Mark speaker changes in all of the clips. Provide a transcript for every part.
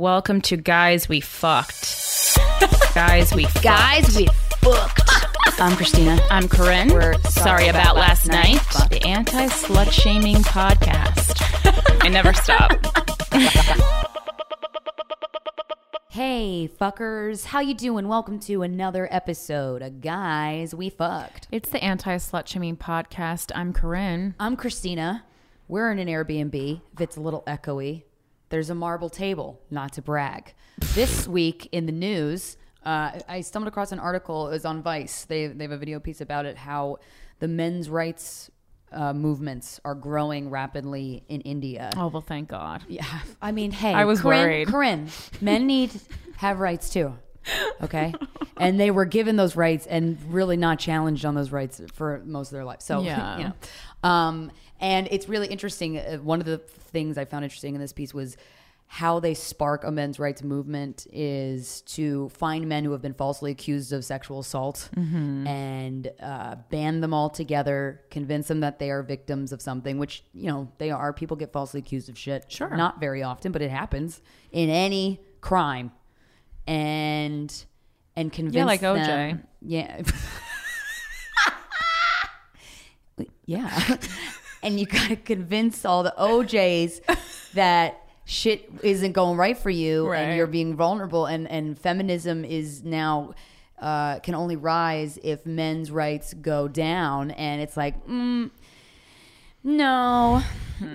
Speaker 1: Welcome to Guys We Fucked. Guys We Fucked.
Speaker 2: Guys, we fucked. I'm Krystyna.
Speaker 1: I'm Corinne.
Speaker 2: We're
Speaker 1: sorry, about, last night.
Speaker 2: Fuck.
Speaker 1: The anti slut shaming podcast. I never stop.
Speaker 2: Hey, fuckers. How you doing? Welcome to another episode of Guys We Fucked.
Speaker 1: It's the anti slut shaming podcast. I'm Corinne.
Speaker 2: I'm Krystyna. We're in an Airbnb. If it's a little echoey, there's a marble table, not to brag. This week in the news, uh, I stumbled across an article. It was on Vice. They, they have a video piece about it, how the men's rights uh, movements are growing rapidly in India.
Speaker 1: Oh, well, thank God.
Speaker 2: Yeah, I mean, hey,
Speaker 1: I was
Speaker 2: Corinne,
Speaker 1: worried.
Speaker 2: Corinne, men need have rights too. Okay, and they were given those rights and really not challenged on those rights for most of their life. So
Speaker 1: Yeah.
Speaker 2: you know, um, and it's really interesting. Uh, one of the things I found interesting in this piece was how they spark a men's rights movement is to find men who have been falsely accused of sexual assault
Speaker 1: Mm-hmm.
Speaker 2: and uh, ban them all together, convince them that they are victims of something, which, you know, they are. People get falsely accused of shit.
Speaker 1: Sure.
Speaker 2: Not very often, but it happens in any crime. And and convince yeah,
Speaker 1: like OJ.
Speaker 2: them- Yeah. yeah. and you got to convince all the OJs that shit isn't going right for you
Speaker 1: Right.
Speaker 2: and you're being vulnerable. And and feminism is now uh, can only rise if men's rights go down. And it's like mm, no.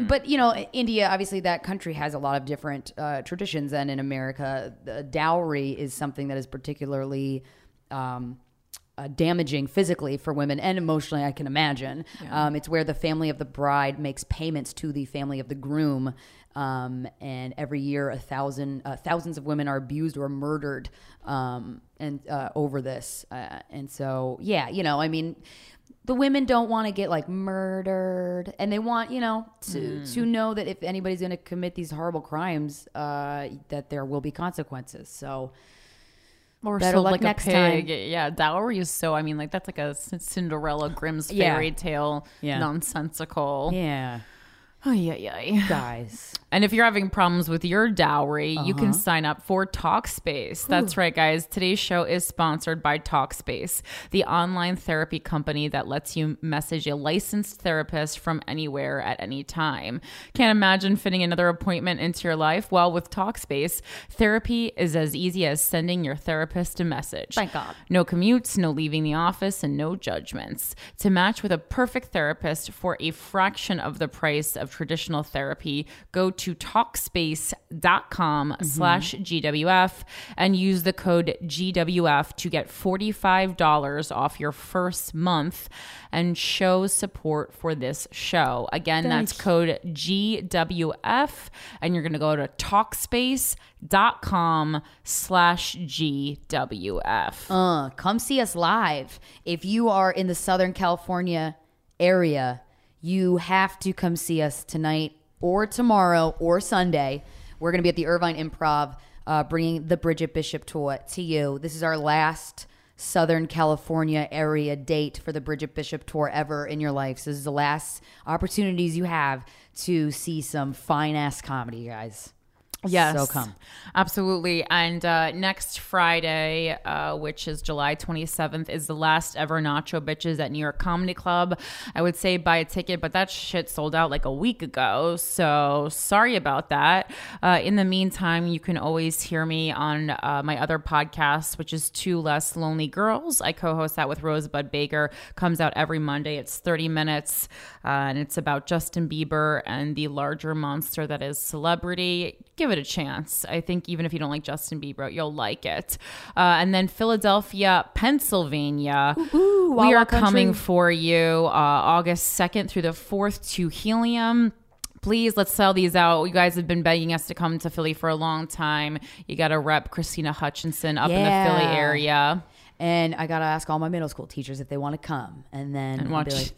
Speaker 2: But you know india obviously that country has a lot of different uh, traditions. And in america the dowry is something that is particularly um, uh, damaging physically for women and emotionally, I can imagine. Um, it's where the family of the bride makes payments to the family of the groom. Um, and every year, a thousand uh, thousands of women are abused or murdered um, and uh, over this. Uh, and so, yeah, you know, I mean, the women don't want to get like murdered, and they want you know to to know that if anybody's going to commit these horrible crimes, uh, that there will be consequences. So.
Speaker 1: Or
Speaker 2: Better
Speaker 1: sold
Speaker 2: luck
Speaker 1: like
Speaker 2: next
Speaker 1: a
Speaker 2: time.
Speaker 1: pig. Yeah, dowry is so. I mean, like that's like a Cinderella Grimm's
Speaker 2: Yeah.
Speaker 1: fairy tale,
Speaker 2: Yeah.
Speaker 1: nonsensical.
Speaker 2: Yeah,
Speaker 1: Oh yeah, yeah.
Speaker 2: guys.
Speaker 1: And if you're having problems with your dowry, you
Speaker 2: Uh-huh.
Speaker 1: can sign up for Talkspace. That's right, guys. Today's show is sponsored by Talkspace, the online therapy company that lets you message a licensed therapist from anywhere at any time. Can't imagine fitting another appointment into your life? Well, with Talkspace, therapy is as easy as sending your therapist a message.
Speaker 2: Thank God.
Speaker 1: No commutes, no leaving the office, and no judgments. To match with a perfect therapist for a fraction of the price of traditional therapy, go to talkspace.com slash GWF and use the code GWF to get $45 off your first month and show support for this show. Again, that's code GWF and you're going to go to talkspace.com slash GWF.
Speaker 2: Uh, come see us live. If you are in the Southern California area, you have to come see us tonight or tomorrow or Sunday. We're going to be at the Irvine Improv, uh, bringing the Bridget Bishop tour to you. This is our last Southern California area date for the Bridget Bishop tour ever in your life. So this is the last opportunities you have to see some fine ass comedy, guys.
Speaker 1: Yes.
Speaker 2: So come.
Speaker 1: Absolutely. And uh, next Friday, uh, which is July 27th, is the last ever Nacho Bitches at New York Comedy Club. I would say buy a ticket, but that shit sold out like a week ago. So sorry about that. Uh, in the meantime, you can always hear me on uh, my other podcast, which is Two Less Lonely Girls. I co host that with Rosebud Baker. Comes out every Monday. It's 30 minutes, uh, and it's about Justin Bieber and the larger monster that is celebrity give it a chance. I think even if you don't like Justin Bieber, you'll like it. Uh, and then Philadelphia, Pennsylvania. we are
Speaker 2: country.
Speaker 1: coming for you uh, August 2nd through the 4th to Helium. please let's sell these out. You guys have been begging us to come to Philly for a long time. You got to rep Krystyna Hutchinson up in the Philly area.
Speaker 2: And I gotta ask all my middle school teachers if they want to come, and then
Speaker 1: And watch-
Speaker 2: like-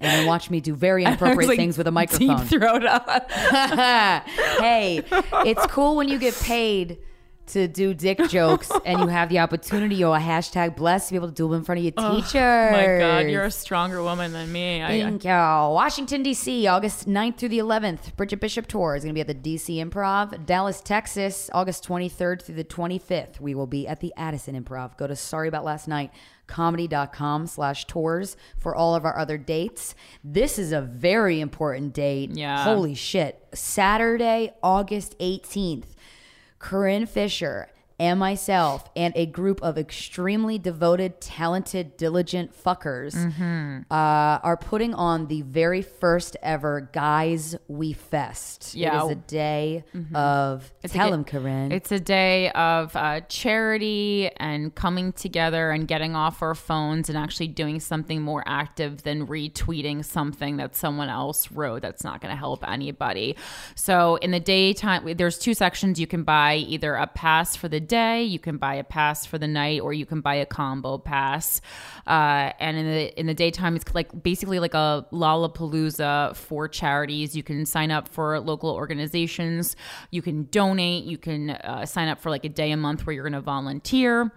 Speaker 2: and then watch me do very inappropriate
Speaker 1: like,
Speaker 2: things with a microphone.
Speaker 1: Deep throat up.
Speaker 2: hey, it's cool when you get paid to do dick jokes and you have the opportunity or a hashtag blessed to be able to do them in front of your.
Speaker 1: Oh my God, you're a stronger woman than me. I, I,
Speaker 2: Thank you. Washington, D.C., August 9th through the 11th. Bridget Bishop Tour is going to be at the D.C. Improv. Dallas, Texas, August 23rd through the 25th. We will be at the Addison Improv. Go to Sorry About Last Night comedy.com slash tours for all of our other dates. This is a very important date.
Speaker 1: Yeah.
Speaker 2: Holy shit. Saturday, August 18th. Corinne Fisher and myself and a group of extremely devoted, talented, diligent fuckers
Speaker 1: Mm-hmm.
Speaker 2: uh, are putting on the very first ever Guys We Fest.
Speaker 1: Yeah. Mm-hmm.
Speaker 2: It is a day of
Speaker 1: It's
Speaker 2: tell him, Corinne.
Speaker 1: It's a day of uh, charity and coming together and getting off our phones and actually doing something more active than retweeting something that someone else wrote that's not going to help anybody. So in the daytime, there's two sections. You can buy either a pass for the day, you can buy a pass for the night, or you can buy a combo pass. Uh, and in the in the daytime, it's like basically like a Lollapalooza for charities. You can sign up for local organizations. You can donate. You can uh, sign up for like a day a month where you're going to volunteer.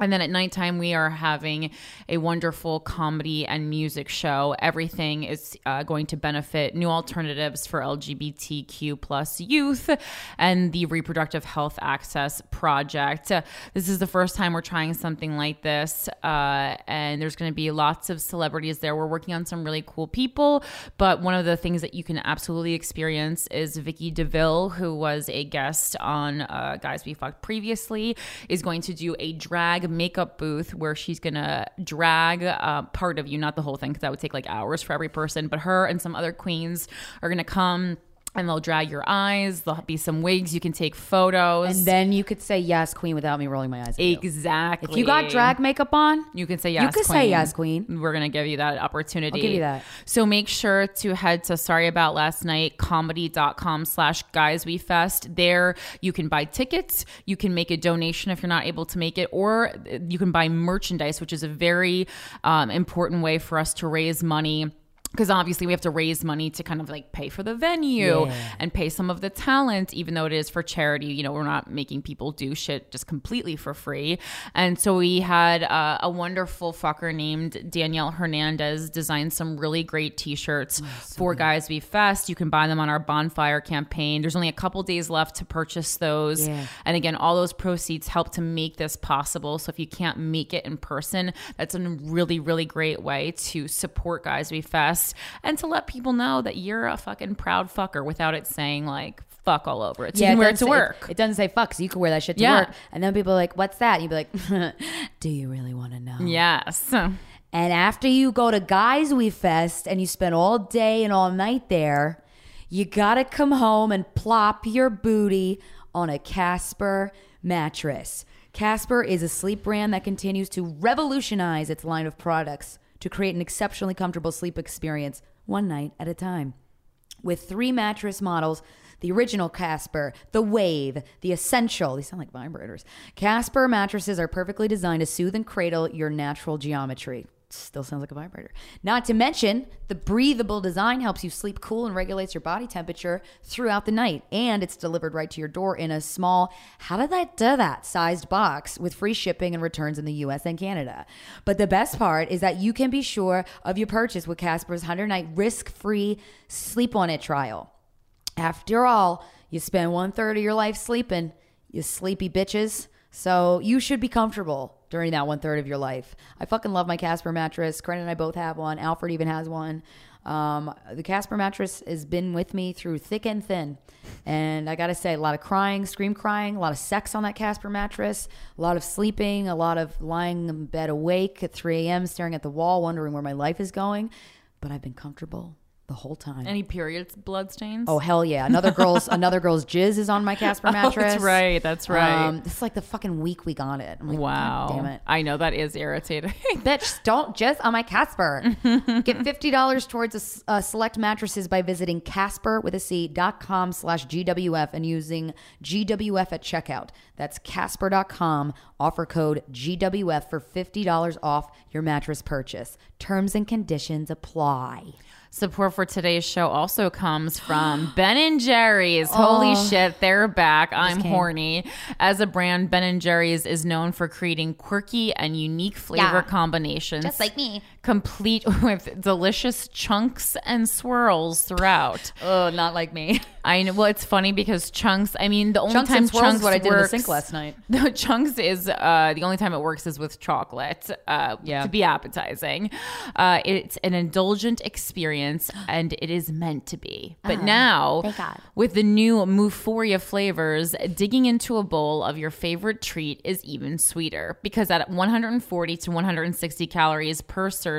Speaker 1: And then at nighttime, we are having a wonderful comedy and music show. Everything is uh, going to benefit new alternatives for LGBTQ plus youth and the Reproductive Health Access Project. Uh, this is the first time we're trying something like this, uh, and there's going to be lots of celebrities there. We're working on some really cool people, but one of the things that you can absolutely experience is Vicky DeVille, who was a guest on uh, Guys We Fucked previously, is going to do a drag makeup booth where she's gonna drag uh, part of you, not the whole thing, because that would take like hours for every person. But her and some other queens are gonna come. And they'll drag your eyes. There'll be some wigs. You can take photos.
Speaker 2: and then you could say yes, queen, without me rolling my eyes. at you.
Speaker 1: exactly.
Speaker 2: If you got drag makeup on,
Speaker 1: you can say yes.
Speaker 2: You could say yes, queen.
Speaker 1: We're gonna give you that opportunity.
Speaker 2: I'll give you that.
Speaker 1: So make sure to head to sorry about last night comedy.com slash guys we fest. There you can buy tickets, you can make a donation if you're not able to make it, or you can buy merchandise, which is a very um, important way for us to raise money because obviously we have to raise money to kind of like pay for the venue and pay some of the talent even though it is for charity you know we're not making people do shit just completely for free. And so we had uh, a wonderful fucker named danielle hernandez design some really great t-shirts for guys we fest. You can buy them on our bonfire campaign. There's only a couple days left to purchase those.
Speaker 2: Yeah.
Speaker 1: and again all those proceeds help to make this possible. So if you can't make it in person that's a really really great way to support guys we fest and to let people know that you're a fucking proud fucker without it saying like fuck all over it so you can wear it to
Speaker 2: say-
Speaker 1: work
Speaker 2: It, doesn't say fuck, so you can wear that shit to
Speaker 1: Yeah.
Speaker 2: work. And then people are like, "What's that?" And you'd be like, "Do you really want to know?"
Speaker 1: yes
Speaker 2: And after you go to Guys We Fest and you spend all day and all night there, you gotta come home and plop your booty on a Casper mattress. Casper is a sleep brand that continues to revolutionize its line of products to create an exceptionally comfortable sleep experience one night at a time with three mattress models the original Casper, the Wave, the Essential. These sound like vibrators. Casper mattresses are perfectly designed to soothe and cradle your natural geometry. Still sounds like a vibrator. Not to mention, the breathable design helps you sleep cool and regulates your body temperature throughout the night. And it's delivered right to your door in a small, how did that do that, sized box with free shipping and returns in the US and Canada. But the best part is that you can be sure of your purchase with Casper's 100 night risk free sleep on it trial. After all, you spend one third of your life sleeping, you sleepy bitches. So you should be comfortable during that one third of your life. I fucking love my Casper mattress. Karen and I both have one. Alfred even has one. Um, the Casper mattress has been with me through thick and thin. And I gotta say, a lot of crying, scream crying, a lot of sex on that Casper mattress, a lot of sleeping, a lot of lying in bed awake at 3 a.m., staring at the wall, wondering where my life is going. But I've been comfortable the whole time.
Speaker 1: Any period blood stains?
Speaker 2: oh hell yeah! Another girl's another girl's jizz is on my Casper
Speaker 1: Oh,
Speaker 2: mattress.
Speaker 1: that's right. That's right.
Speaker 2: Um, this is like the fucking week we got it. I'm like,
Speaker 1: wow.
Speaker 2: Damn it.
Speaker 1: I know that is irritating.
Speaker 2: Bitch, don't jizz on my Casper. Get $50 towards a, uh, select mattresses by visiting Casper with a C dot com slash GWF and using GWF at checkout. That's Casper.com. Offer code GWF for $50 off your mattress purchase. Terms and conditions apply.
Speaker 1: Support for today's show also comes from Ben and Jerry's. Holy oh. shit, they're back. I'm horny. As a brand, Ben and Jerry's is known for creating quirky and unique flavor
Speaker 2: Yeah.
Speaker 1: combinations.
Speaker 2: Just like me.
Speaker 1: Complete with delicious chunks and swirls throughout.
Speaker 2: Oh, not like me.
Speaker 1: I know. Well, it's funny because chunks. I mean, the only
Speaker 2: Chunks
Speaker 1: time
Speaker 2: and swirls is
Speaker 1: chunks
Speaker 2: what I did in the sink last night.
Speaker 1: No, chunks is uh, the only time it works is with chocolate. Uh,
Speaker 2: Yeah.
Speaker 1: to be appetizing. Uh, it's an indulgent experience, and it is meant to be. But now,
Speaker 2: thank God.
Speaker 1: with the new Moo-phoria flavors, digging into a bowl of your favorite treat is even sweeter because at 140 to 160 calories per serving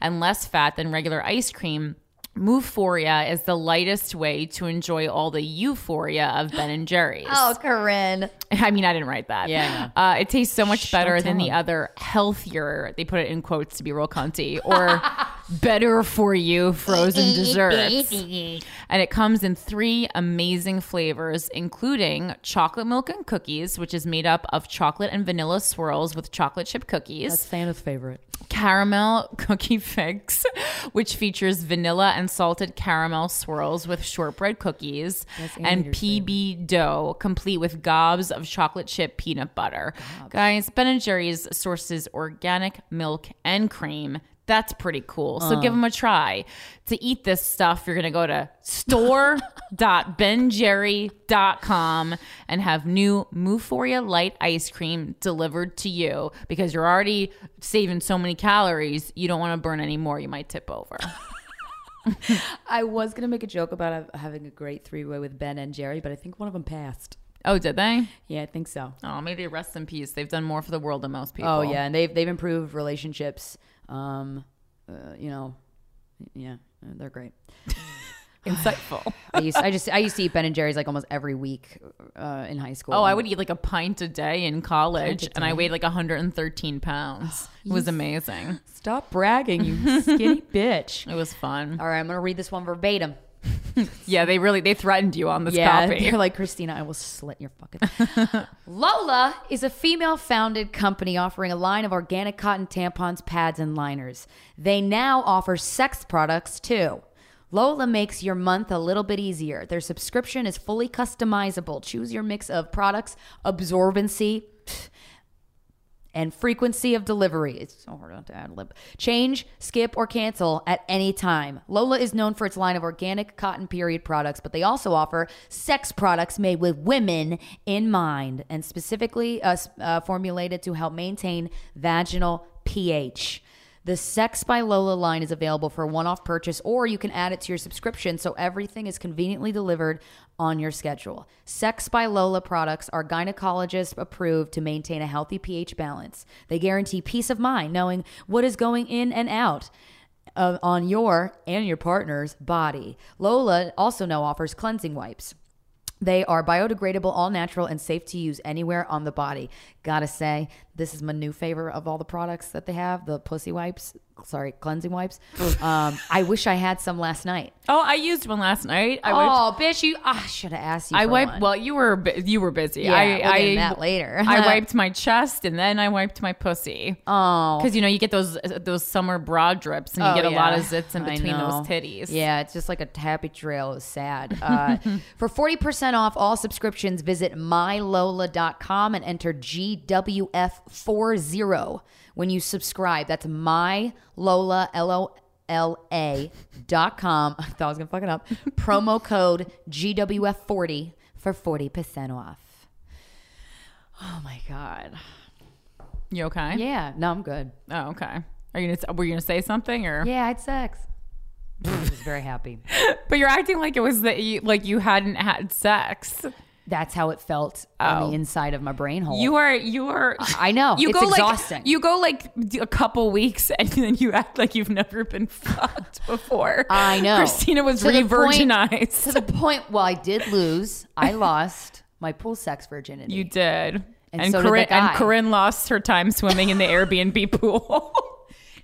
Speaker 1: and less fat than regular ice cream. Moo-phoria is the lightest way to enjoy all the euphoria of Ben and Jerry's.
Speaker 2: Oh, Corinne.
Speaker 1: I mean, I didn't write that.
Speaker 2: Yeah,
Speaker 1: Uh, it tastes so much better
Speaker 2: don't
Speaker 1: than the other healthier, they put it in quotes to be real cunty, or better for you frozen desserts. And it comes in three amazing flavors, including chocolate milk and cookies, which is made up of chocolate and vanilla swirls with chocolate chip cookies
Speaker 2: That's Santa's favorite.
Speaker 1: caramel cookie fix, which features vanilla and salted caramel swirls with shortbread cookies, and PB dough, complete with gobs of chocolate chip peanut butter. Guys, Ben and Jerry's sources organic milk and cream. That's pretty cool. So uh. give them a try. To eat this stuff, you're going to go to store.benjerry.com and have new Moo-phoria Light ice cream delivered to you because you're already saving so many calories. You don't want to burn any more. You might tip over.
Speaker 2: I was going to make a joke about ha- having a great three way with Ben and Jerry, but I think one of them passed.
Speaker 1: Oh, did they?
Speaker 2: Yeah, I think so.
Speaker 1: Oh, may they rest in peace. They've done more for the world than most oh, people.
Speaker 2: Oh yeah, and they've they've improved relationships. Um, uh, you know, yeah, they're great.
Speaker 1: Insightful.
Speaker 2: I used I just I used to eat Ben and Jerry's like almost every week uh, in high school.
Speaker 1: Oh, I would eat like a pint a day in college,
Speaker 2: Pint
Speaker 1: and I weighed like 113 pounds. It was amazing.
Speaker 2: stop bragging, you skinny bitch.
Speaker 1: It was fun.
Speaker 2: All right, I'm gonna read this one verbatim.
Speaker 1: Yeah, they really they threatened you on this
Speaker 2: yeah,
Speaker 1: copy.
Speaker 2: they're like Krystyna, I will slit your fucking. Lola is a female-founded company offering a line of organic cotton tampons, pads, and liners. They now offer sex products too. Lola makes your month a little bit easier. Their subscription is fully customizable. Choose your mix of products, absorbency, and frequency of delivery. It's so hard to. Change, skip, or cancel at any time. Lola is known for its line of organic cotton period products, but they also offer sex products made with women in mind and specifically uh, uh, formulated to help maintain vaginal pH. The Sex by Lola line is available for one off purchase, or you can add it to your subscription so everything is conveniently delivered on your schedule. Sex by Lola products are gynecologist approved to maintain a healthy pH balance. They guarantee peace of mind knowing what is going in and out. uh, on your and your partner's body. Lola also now offers cleansing wipes. They are biodegradable, all natural, and safe to use anywhere on the body. Gotta say, this is my new favorite of all the products that they have the pussy wipes. Sorry, cleansing wipes. um, I wish I had some last night.
Speaker 1: oh, I used one last night. I wiped,
Speaker 2: oh, bitch, you! I should have asked you.
Speaker 1: I wiped.
Speaker 2: one.
Speaker 1: Well, you were you were busy.
Speaker 2: Yeah,
Speaker 1: I
Speaker 2: we'll
Speaker 1: I
Speaker 2: that later.
Speaker 1: I wiped my chest and then I wiped my pussy.
Speaker 2: Oh,
Speaker 1: Because you know you get those those summer bra drips and you
Speaker 2: Oh,
Speaker 1: get a lot of zits in between those titties.
Speaker 2: Yeah, it's just like a happy trail. It's sad. Uh, for 40% off all subscriptions, visit mylola.com and enter GWF40 when you subscribe. That's mylola, L-O-L-A dot com. I thought I was going to fuck it up. Promo code GWF40 for 40% off. Oh my God.
Speaker 1: You okay?
Speaker 2: Yeah, no, I'm good.
Speaker 1: Oh, okay. Are you gonna were you gonna say something or?
Speaker 2: Yeah, I had sex. I was very happy.
Speaker 1: But you're acting like it was that you like you hadn't had sex.
Speaker 2: That's how it felt on the oh. inside of my brain hole.
Speaker 1: Oh. You are you are.
Speaker 2: I know.
Speaker 1: You
Speaker 2: It's
Speaker 1: go
Speaker 2: exhausting.
Speaker 1: like you go like a couple weeks and then you act like you've never been fucked before.
Speaker 2: I know.
Speaker 1: Krystyna was
Speaker 2: To the point-
Speaker 1: re-virginized.
Speaker 2: to the point. Well, I did lose. I lost my pool sex virginity.
Speaker 1: you did.
Speaker 2: And
Speaker 1: And,
Speaker 2: so
Speaker 1: Corinne, and. Corinne lost her time swimming in the Airbnb pool.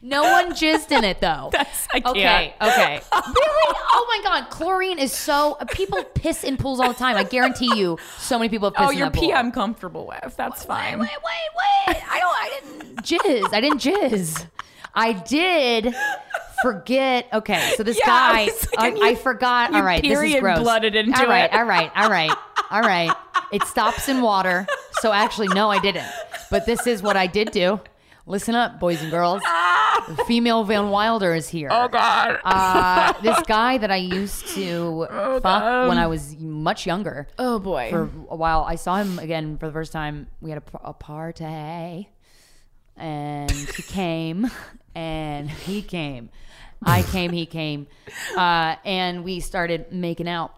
Speaker 2: No one jizzed in it though.
Speaker 1: That's- I
Speaker 2: okay.
Speaker 1: can't.
Speaker 2: Okay. Oh, really? Oh my god, chlorine is so. People piss in pools all the time. I guarantee you, so many people have pissed
Speaker 1: oh,
Speaker 2: in
Speaker 1: your
Speaker 2: that pool.
Speaker 1: pee I'm comfortable with. That's fine.
Speaker 2: Wait, wait, wait! I don't. I didn't jizz. I didn't jizz. I did forget. Okay, so this
Speaker 1: Yeah,
Speaker 2: guy, uh,
Speaker 1: I was
Speaker 2: I,
Speaker 1: thinking
Speaker 2: I forgot.
Speaker 1: you
Speaker 2: all right, this is
Speaker 1: period
Speaker 2: gross.
Speaker 1: blooded into
Speaker 2: all right,
Speaker 1: it.
Speaker 2: all right, all right, all right. It stops in water. So actually, no, I didn't. But this is what I did do. Listen up, boys and girls. Ah. Female Van Wilder is here.
Speaker 1: Oh God.
Speaker 2: Uh, this guy that I used to fuck when I was much younger
Speaker 1: oh boy.
Speaker 2: for a while. I saw him again for the first time. We had a party, and he came, and he came. I came, he came, uh, and we started making out.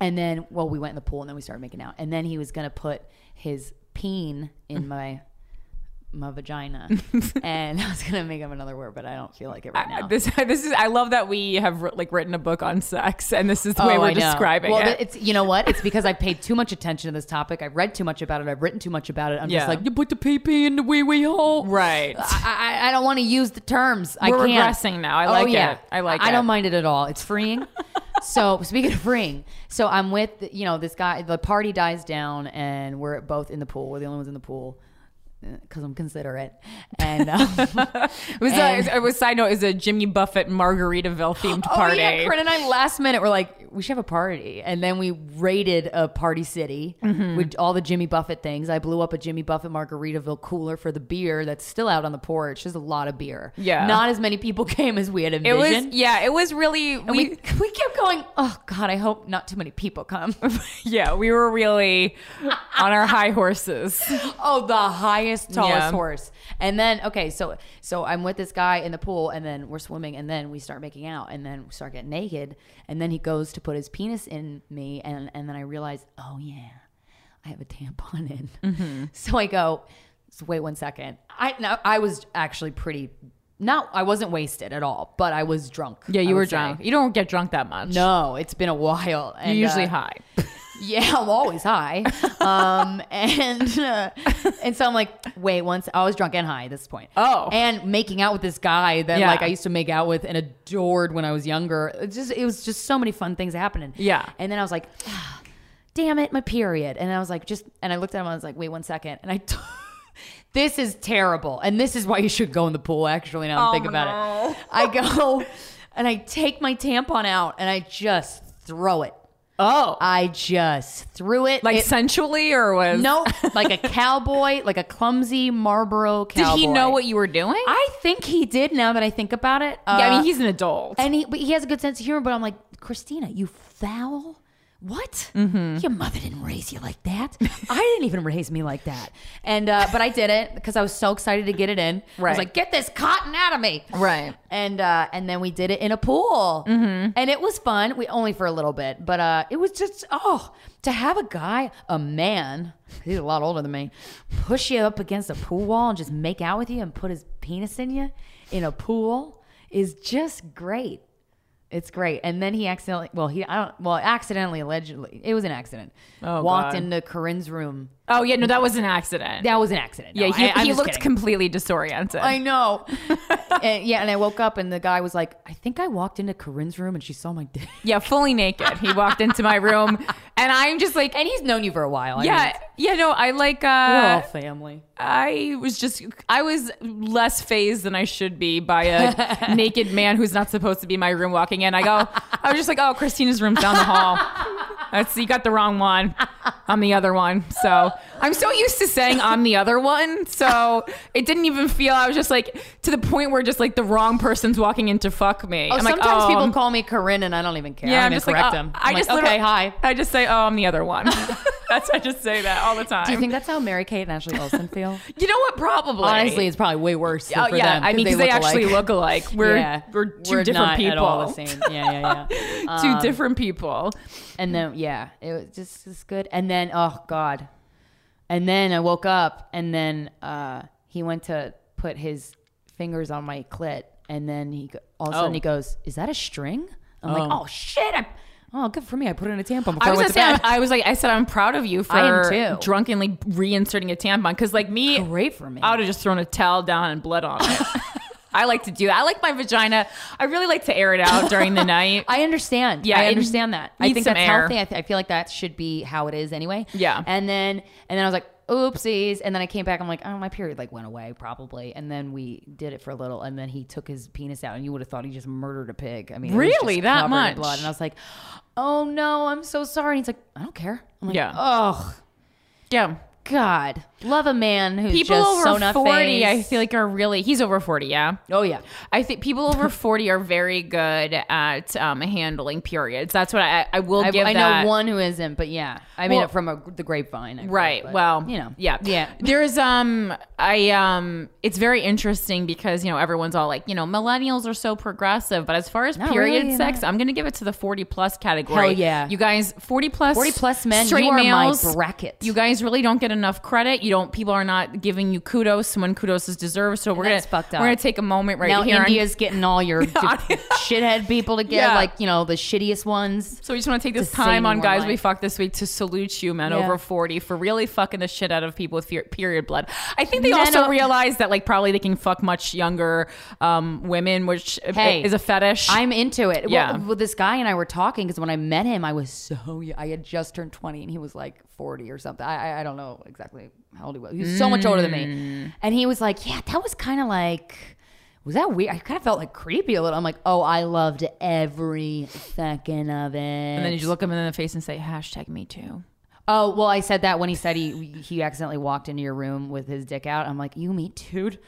Speaker 2: And then, well, we went in the pool, and then we started making out. And then he was gonna put his peen in my my vagina, and I was gonna make up another word, but I don't feel like it right now.
Speaker 1: This this is I love that we have like written a book on sex and this is the way
Speaker 2: Oh,
Speaker 1: we're
Speaker 2: I know.
Speaker 1: describing
Speaker 2: well,
Speaker 1: it.
Speaker 2: It's you know what? It's because I paid too much attention to this topic. I've read too much about it. I've written too much about it. I'm
Speaker 1: Yeah.
Speaker 2: just like you put the pee pee in the wee wee hole.
Speaker 1: right.
Speaker 2: I, I, I don't want to use the terms. I
Speaker 1: We're
Speaker 2: can't.
Speaker 1: regressing now. I
Speaker 2: Oh,
Speaker 1: like
Speaker 2: yeah.
Speaker 1: it. I like
Speaker 2: I
Speaker 1: it.
Speaker 2: don't mind it at all. It's freeing. so speaking of freeing, so I'm with you know this guy. The party dies down, and we're both in the pool. We're the only ones in the pool because I'm considerate. And um,
Speaker 1: It was
Speaker 2: And-
Speaker 1: a, it was side note is a Jimmy Buffett Margaritaville themed party.
Speaker 2: Oh yeah, Corinne and I last minute were like, we should have a party, and then we raided a party city
Speaker 1: Mm-hmm.
Speaker 2: with all the Jimmy Buffett things. I blew up a Jimmy Buffett Margaritaville cooler for the beer that's still out on the porch. There's a lot of beer.
Speaker 1: Yeah.
Speaker 2: not as many people came as we had
Speaker 1: it
Speaker 2: envisioned.
Speaker 1: was yeah, it was really
Speaker 2: we,
Speaker 1: we
Speaker 2: we kept going. Oh God, I hope not too many people come.
Speaker 1: yeah, we were really on our high horses.
Speaker 2: oh, the tallest
Speaker 1: Yeah.
Speaker 2: horse. And then okay, so so I'm with this guy in the pool, and then we're swimming, and then we start making out, and then we start getting naked, and then he goes to put his penis in me, and and then I realize, oh yeah, I have a tampon in.
Speaker 1: Mm-hmm.
Speaker 2: So I go, so wait one second. I no, I was actually pretty. Not, I wasn't wasted at all, but I was drunk.
Speaker 1: Yeah, you were
Speaker 2: say.
Speaker 1: drunk. You don't get drunk that much.
Speaker 2: No, it's been a while.
Speaker 1: You're usually
Speaker 2: uh,
Speaker 1: high.
Speaker 2: yeah, I'm always high. Um, and uh, and so I'm like, wait, once I was drunk and high at this point.
Speaker 1: Oh.
Speaker 2: and making out with this guy that
Speaker 1: Yeah.
Speaker 2: like I used to make out with and adored when I was younger. It just it was just so many fun things happening.
Speaker 1: Yeah.
Speaker 2: and then I was like, ah, damn it, my period. And I was like, just and I looked at him. I was like, wait one second, and I. T- This is terrible, and this is why you should go in the pool. Actually, now I'm
Speaker 1: Oh,
Speaker 2: thinking about it. I go and I take my tampon out and I just throw it.
Speaker 1: Oh.
Speaker 2: I just threw it
Speaker 1: like
Speaker 2: It-
Speaker 1: sensually or was
Speaker 2: no, like a cowboy, like a clumsy Marlboro cowboy.
Speaker 1: Did he know what you were doing?
Speaker 2: I think he did. Now that I think about it,
Speaker 1: yeah, I
Speaker 2: Uh,
Speaker 1: mean he's an adult.
Speaker 2: and he, but he has a good sense of humor. But I'm like, Krystyna, you foul. What?
Speaker 1: Mm-hmm.
Speaker 2: Your mother didn't raise you like that. I didn't even raise me like that. And uh, but I did it because I was so excited to get it in.
Speaker 1: Right.
Speaker 2: I was like, get this cotton out of me.
Speaker 1: Right.
Speaker 2: And uh, and then we did it in a pool, mm-hmm. and it was fun. We only for a little bit, but uh, it was just oh to have a guy, a man, he's a lot older than me, push you up against a pool wall and just make out with you and put his penis in you in a pool is just great. It's great. And then he accidentally, well, he, I don't, well, accidentally, allegedly, it was an accident.
Speaker 1: Oh,
Speaker 2: Walked
Speaker 1: God.
Speaker 2: into Corinne's room.
Speaker 1: Oh yeah, no, that was an accident.
Speaker 2: That was an accident. No,
Speaker 1: yeah, he,
Speaker 2: I, I'm
Speaker 1: he
Speaker 2: just
Speaker 1: looked
Speaker 2: kidding.
Speaker 1: completely disoriented.
Speaker 2: I know. and, yeah, and I woke up and the guy was like, I think I walked into Corinne's room and she saw my dick.
Speaker 1: yeah, fully naked. He walked into my room, and I'm just like,
Speaker 2: And he's known you for a while. I
Speaker 1: yeah,
Speaker 2: mean,
Speaker 1: yeah, no, I like.
Speaker 2: we're all
Speaker 1: uh
Speaker 2: family.
Speaker 1: I was just, I was less phased than I should be by a naked man who's not supposed to be in my room walking in. I go, I was just like, oh, Krystyna's room's down the hall. That's you got the wrong one. I'm the other one. So I'm so used to saying I'm the other one, so it didn't even feel. I was just like to the point where just like the wrong person's walking in to fuck me.
Speaker 2: Oh,
Speaker 1: I'm like,
Speaker 2: sometimes
Speaker 1: oh,
Speaker 2: people
Speaker 1: I'm-
Speaker 2: call me Corinne, and I don't even care.
Speaker 1: Yeah,
Speaker 2: I
Speaker 1: I'm just
Speaker 2: even
Speaker 1: like,
Speaker 2: correct
Speaker 1: oh,
Speaker 2: them.
Speaker 1: I
Speaker 2: I'm
Speaker 1: just
Speaker 2: like, okay, hi.
Speaker 1: I just say, oh, I'm the other one. That's I just say that all the time.
Speaker 2: Do you think that's how Mary Kate and Ashley Olsen feel?
Speaker 1: You know what? Probably.
Speaker 2: Honestly, it's probably way worse.
Speaker 1: Oh,
Speaker 2: for
Speaker 1: yeah,
Speaker 2: them,
Speaker 1: I mean, because they, actually look alike. We're
Speaker 2: yeah,
Speaker 1: we're 2 different
Speaker 2: not
Speaker 1: people.
Speaker 2: At all the same. Yeah, yeah, yeah.
Speaker 1: 2
Speaker 2: Um,
Speaker 1: different people.
Speaker 2: And then yeah, it was just just good. And then oh god, and then I woke up, and then uh, he went to put his fingers on my clit, and then he all of a sudden
Speaker 1: Oh.
Speaker 2: he goes, "Is that a string?" I'm like, "Oh shit!" I, oh, good for me. I put it in a tampon before
Speaker 1: I
Speaker 2: I,
Speaker 1: was
Speaker 2: went
Speaker 1: gonna say,
Speaker 2: bed.
Speaker 1: I was like, I said, I'm proud of you for
Speaker 2: I
Speaker 1: drunkenly reinserting a tampon. Because like me,
Speaker 2: Great for me.
Speaker 1: I would have just thrown a towel down and bled on it. I like to do that. I like my vagina. I really like to air it out during the night.
Speaker 2: I understand.
Speaker 1: Yeah,
Speaker 2: I understand that. I think that's
Speaker 1: air.
Speaker 2: healthy. I, th- I feel like that should be how it is anyway.
Speaker 1: Yeah.
Speaker 2: And then and then I was like, oopsies. And then I came back. I'm like, oh, my period like went away probably. And then we did it for a little. And then he took his penis out, and you would have thought he just murdered a pig. I mean, it was
Speaker 1: Really? That much?
Speaker 2: blood. And I was like, oh no, I'm so sorry. And he's like, I don't care. I'm like,
Speaker 1: Yeah.
Speaker 2: Oh
Speaker 1: yeah.
Speaker 2: God, love a man who's
Speaker 1: People
Speaker 2: just
Speaker 1: over
Speaker 2: so not
Speaker 1: 40, I feel like are really, he's over 40, yeah.
Speaker 2: Oh yeah.
Speaker 1: I think people over 40 are very good at um, handling periods. That's what I, I will
Speaker 2: I,
Speaker 1: give
Speaker 2: I
Speaker 1: that.
Speaker 2: know one who isn't, but yeah, I mean it from a, the grapevine. Heard,
Speaker 1: Right.
Speaker 2: but,
Speaker 1: well,
Speaker 2: you know,
Speaker 1: yeah,
Speaker 2: yeah.
Speaker 1: There's um, I um, it's very interesting because you know everyone's all like, you know, millennials are so progressive, but as far as
Speaker 2: Not
Speaker 1: period
Speaker 2: really,
Speaker 1: sex,
Speaker 2: not-
Speaker 1: I'm gonna give it to the 40 plus category.
Speaker 2: Hell yeah.
Speaker 1: you guys, 40 plus,
Speaker 2: 40 plus men,
Speaker 1: straight
Speaker 2: you
Speaker 1: males,
Speaker 2: bracket.
Speaker 1: You guys really don't get enough credit. You don't. People are not giving you kudos when kudos is deserved. So we're gonna
Speaker 2: fucked up.
Speaker 1: we're gonna take a moment right
Speaker 2: now
Speaker 1: here. and-
Speaker 2: India's getting all your shithead people to get
Speaker 1: Yeah.
Speaker 2: like you know the shittiest ones.
Speaker 1: So we just want to take this time on guys
Speaker 2: like-
Speaker 1: we fucked this week to salute you, men
Speaker 2: Yeah.
Speaker 1: over forty, for really fucking the shit out of people with fear, period blood. I think they
Speaker 2: Men
Speaker 1: also
Speaker 2: o-
Speaker 1: realize that like probably they can fuck much younger um, women, which
Speaker 2: Hey,
Speaker 1: is a fetish.
Speaker 2: I'm into it.
Speaker 1: Yeah.
Speaker 2: Well, well, this guy and I were talking because when I met him, I was so I had just turned 20 and he was like 40 or something. I I, I don't know exactly how old he was. He was so much older than
Speaker 1: Mm.
Speaker 2: me, and he was like, "Yeah, that was kind of like." Was that weird? I kind of felt like creepy a little. I'm like, oh, I loved every second of it.
Speaker 1: and then you just look him in the face and say hashtag me too.
Speaker 2: Oh well, I said that when he said he he accidentally walked into your room with his dick out. I'm like, you me, dude,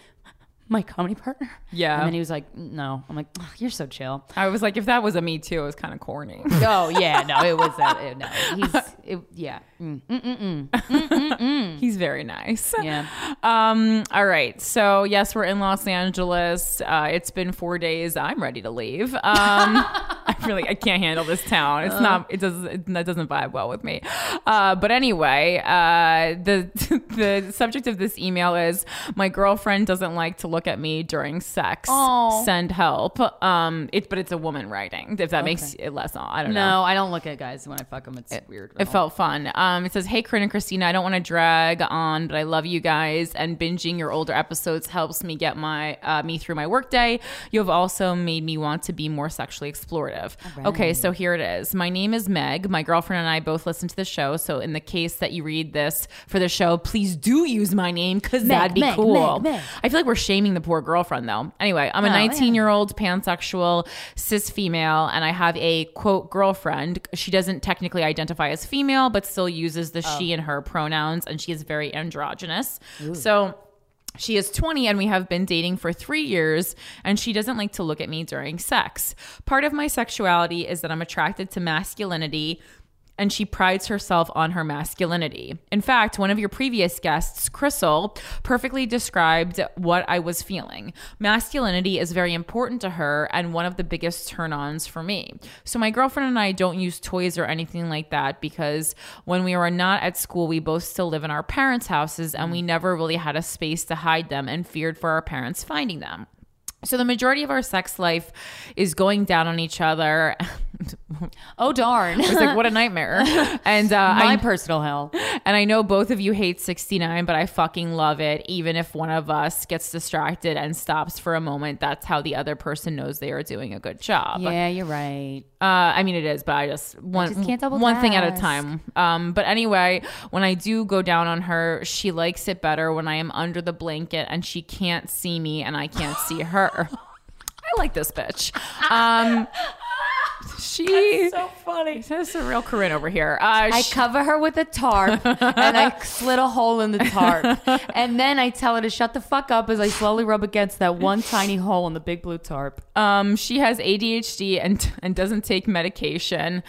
Speaker 2: my comedy partner.
Speaker 1: Yeah.
Speaker 2: And then he was like, no. I'm like, "Ugh, you're so chill.
Speaker 1: I was like, if that was a me too, it was kind of corny.
Speaker 2: Oh yeah, no, it was that. It, no, he's it, yeah. Mm.
Speaker 1: He's very nice.
Speaker 2: Yeah.
Speaker 1: Um. All right. So yes, we're in Los Angeles. Uh, it's been four days. I'm ready to leave. Um. I really I can't handle this town. It's not. It does. It, that doesn't vibe well with me. Uh. But anyway. Uh. The the subject of this email is my girlfriend doesn't like to look at me during sex.
Speaker 2: Aw.
Speaker 1: Send help. Um. It's but it's a woman writing. If that makes it less. I don't know.
Speaker 2: No, I don't look at guys when I fuck them. It's weird.
Speaker 1: It felt fun. Um, it says, "Hey, Corinne and Krystyna, I don't want to drag on, but I love you guys, and binging your older episodes helps me get my uh, me through my workday. You have also made me want to be more sexually explorative. Okay, so here it is. My name is Meg. My girlfriend and I both listen to the show. So in the case that you read this for the show, please do use my name because that'd be
Speaker 2: Meg,
Speaker 1: cool.
Speaker 2: Meg, Meg.
Speaker 1: I feel like we're shaming the poor girlfriend though. Anyway, I'm a
Speaker 2: Oh,
Speaker 1: 19 year old pansexual cis female, and I have a quote girlfriend. She doesn't technically identify as female, but still uses the
Speaker 2: Oh.
Speaker 1: she and her pronouns, and she is very androgynous. So. She is 20 and we have been dating for three years, and she doesn't like to look at me during sex. Part of my sexuality is that I'm attracted to masculinity, and she prides herself on her masculinity. In fact, one of your previous guests, Crystal, perfectly described what I was feeling. Masculinity is very important to her and one of the biggest turn ons for me. So, my girlfriend and I don't use toys or anything like that because when we were not at school, we both still live in our parents' houses and we never really had a space to hide them and feared for our parents finding them. So the majority of our sex life is going down on each other.
Speaker 2: Oh darn!
Speaker 1: It's like what a nightmare. And uh,
Speaker 2: My
Speaker 1: I
Speaker 2: personal hell.
Speaker 1: and I know both of you hate 69, but I fucking love it. Even if one of us gets distracted and stops for a moment, that's how the other person knows they are doing a good job.
Speaker 2: Yeah, you're right.
Speaker 1: Uh, I mean, it is, but I just one
Speaker 2: just can't double
Speaker 1: one thing at a time. Um, but anyway, when I do go down on her, she likes it better when I am under the blanket and she can't see me and I can't see her. I like this bitch. Um, she
Speaker 2: so funny.
Speaker 1: This is a real Corinne over here. Uh,
Speaker 2: I
Speaker 1: sh-
Speaker 2: cover her with a tarp and I slit a hole in the tarp. And then I tell her to shut the fuck up as I slowly rub against that one tiny hole in the big blue tarp.
Speaker 1: um, she has ADHD and and doesn't take medication.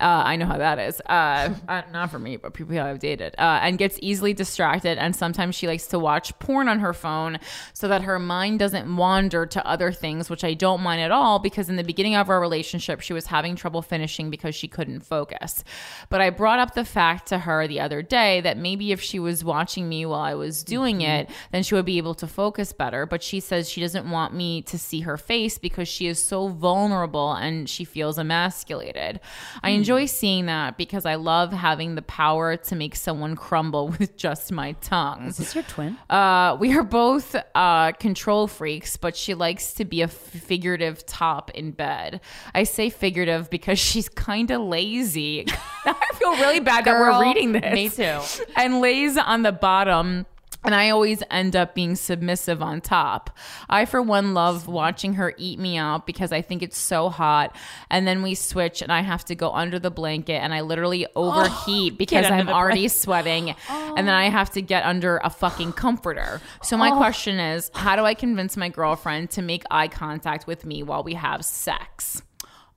Speaker 1: Uh, I know how that is. Uh, uh, not for me, but people I've dated. Uh, and gets easily distracted. And sometimes she likes to watch porn on her phone so that her mind doesn't wander to other things, which I don't mind at all because in the beginning of our relationship, she was having trouble finishing because she couldn't focus. But I brought up the fact to her the other day that maybe if she was watching me while I was doing it, then she would be able to focus better. But she says she doesn't want me to see her face because she is so vulnerable and she feels emasculated. I enjoy seeing that because I love having the power to make someone crumble with just my tongue.
Speaker 2: Is this your twin?
Speaker 1: Uh, we are both uh, control freaks, but she likes to be a figurative top in bed. I say figurative because she's kind of lazy. I feel really bad that we're reading this.
Speaker 2: me too.
Speaker 1: And lays on the bottom. And I always end up being submissive on top. I, for one, love watching her eat me out because I think it's so hot. And then we switch, and I have to go under the blanket, and I literally overheat because I'm already sweating. And then I have to get under a fucking comforter. So, my question is how do I convince my girlfriend to make eye contact with me while we have sex?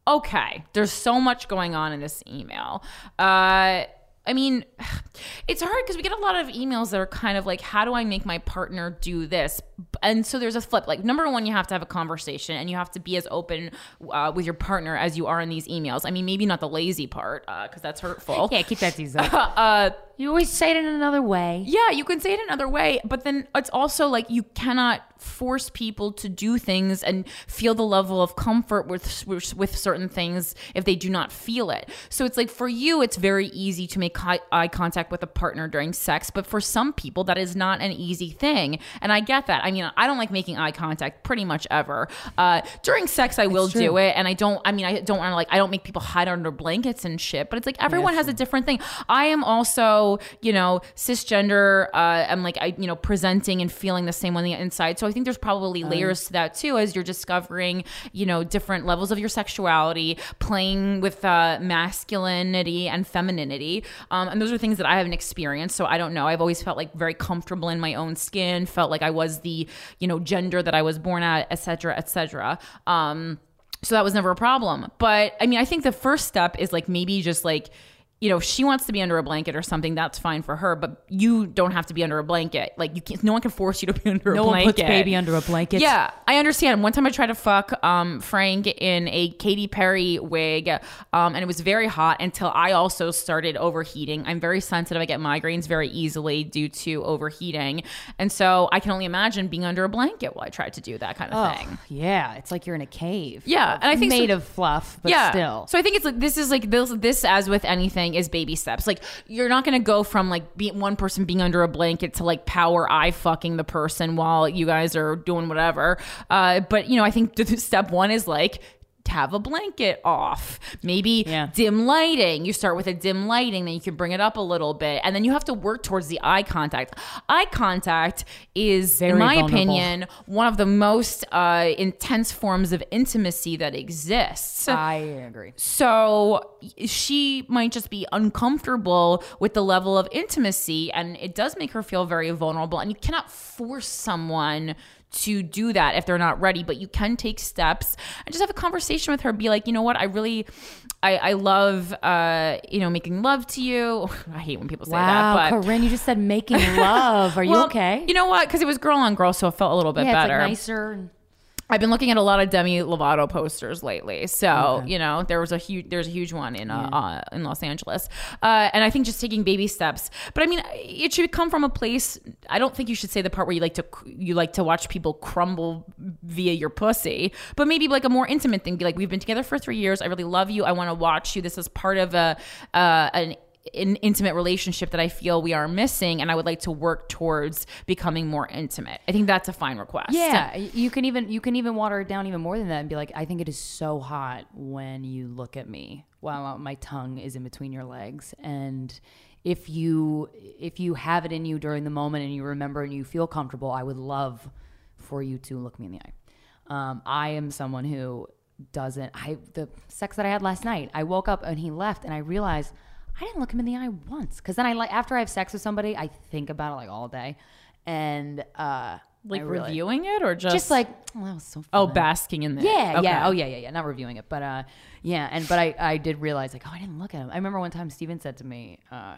Speaker 1: Okay, there's so much going on in this email. Uh, I mean, it's hard because we get a lot of emails that are kind of like, how do I make my partner do this? And so there's a flip. Like, number one, you have to have a conversation and you have to be as open uh, with your partner as you are in these emails. I mean, maybe not the lazy part because that's hurtful.
Speaker 2: Yeah, keep that tease up.
Speaker 1: Uh,
Speaker 2: you always say it in another way.
Speaker 1: yeah, you can say it another way, but then it's also like you cannot force people to do things and feel the level of comfort with with, with certain things if they do not feel it. So it's like for you, it's very easy to make eye, eye contact with a partner during sex, but for some people, that is not an easy thing, and I get that. I mean, I don't like making eye contact pretty much ever. Uh, during sex, I will do it, and I don't. I mean, I don't want to like. I don't make people hide under blankets and shit, but it's like everyone has a different thing. I am also, you know, cisgender. Uh, I'm like, I, you know, presenting and feeling the same on the inside. So I think there's probably layers to that too, as you're discovering, you know, different levels of your sexuality, playing with uh, masculinity and femininity. Um, and those are things that I haven't experienced. So I don't know. I've always felt like very comfortable in my own skin, felt like I was the, you know, gender that I was born at, et cetera, et cetera. Um, so that was never a problem. But I mean, I think the first step is like maybe just like, you know, if she wants to be under a blanket or something, that's fine for her. But you don't have to be under a blanket. Like you can't. No one can force you to be under
Speaker 2: No
Speaker 1: a
Speaker 2: one
Speaker 1: blanket.
Speaker 2: puts baby under a blanket.
Speaker 1: Yeah, I understand. One time I tried to fuck um, Frank in a Katy Perry wig, um, and it was very hot until I also started overheating. I'm very sensitive. I get migraines very easily due to overheating, and so I can only imagine being under a blanket while I tried to do that kind of
Speaker 2: Oh,
Speaker 1: thing.
Speaker 2: yeah, it's like you're in a cave.
Speaker 1: Yeah, and I think so-
Speaker 2: made of fluff, but
Speaker 1: yeah.
Speaker 2: still.
Speaker 1: So I think it's like this is like this this as with anything is baby steps. Like you're not gonna go from like being one person being under a blanket to like power eye fucking the person while you guys are doing whatever. Uh, but you know, I think step one is like have a blanket off. Maybe
Speaker 2: Yeah.
Speaker 1: dim lighting. You start with a dim lighting, then you can bring it up a little bit, and then you have to work towards the eye contact. Eye contact is, in my
Speaker 2: vulnerable.
Speaker 1: opinion, one of the most uh, intense forms of intimacy that exists.
Speaker 2: I agree.
Speaker 1: So she might just be uncomfortable with the level of intimacy, and it does make her feel very vulnerable. And you cannot force someone to do that if they're not ready, but you can take steps and just have a conversation with her. Be like, you know what, I really, I, I love, uh, you know, making love to you. I hate when people say
Speaker 2: Wow,
Speaker 1: that, but.
Speaker 2: Corinne, you just said making love. Are you okay?
Speaker 1: You know what? Because it was girl on girl, so it felt a little bit
Speaker 2: yeah,
Speaker 1: better.
Speaker 2: it's like nicer.
Speaker 1: I've been looking at a lot of Demi Lovato posters lately. So you know, there was a huge, there's a huge one in uh, uh, in Los Angeles, uh, and I think just taking baby steps. But I mean, it should come from a place. I don't think you should say the part where you like to you like to watch people crumble via your pussy, but maybe like a more intimate thing. Be like, we've been together for three years. I really love you. I want to watch you. This is part of a uh, an an intimate relationship that I feel we are missing, and I would like to work towards becoming more intimate. I think that's a fine request.
Speaker 2: Yeah, you can even you can even water it down even more than that and be like, I think it is so hot when you look at me while my tongue is in between your legs, and if you if you have it in you during the moment and you remember and you feel comfortable, I would love for you to look me in the eye. Um, I am someone who doesn't. I the sex that I had last night. I woke up and he left, and I realized I didn't look him in the eye once. Because then I like after I have sex with somebody, I think about it like all day, and uh,
Speaker 1: Like
Speaker 2: I really-
Speaker 1: reviewing it or just
Speaker 2: just like oh, that was so. Fun.
Speaker 1: oh basking in there.
Speaker 2: Yeah,
Speaker 1: Okay.
Speaker 2: yeah, oh yeah, yeah, yeah. Not reviewing it, but uh, yeah, and but I, I did realize like, oh, I didn't look at him. I remember one time Steven said to me, uh,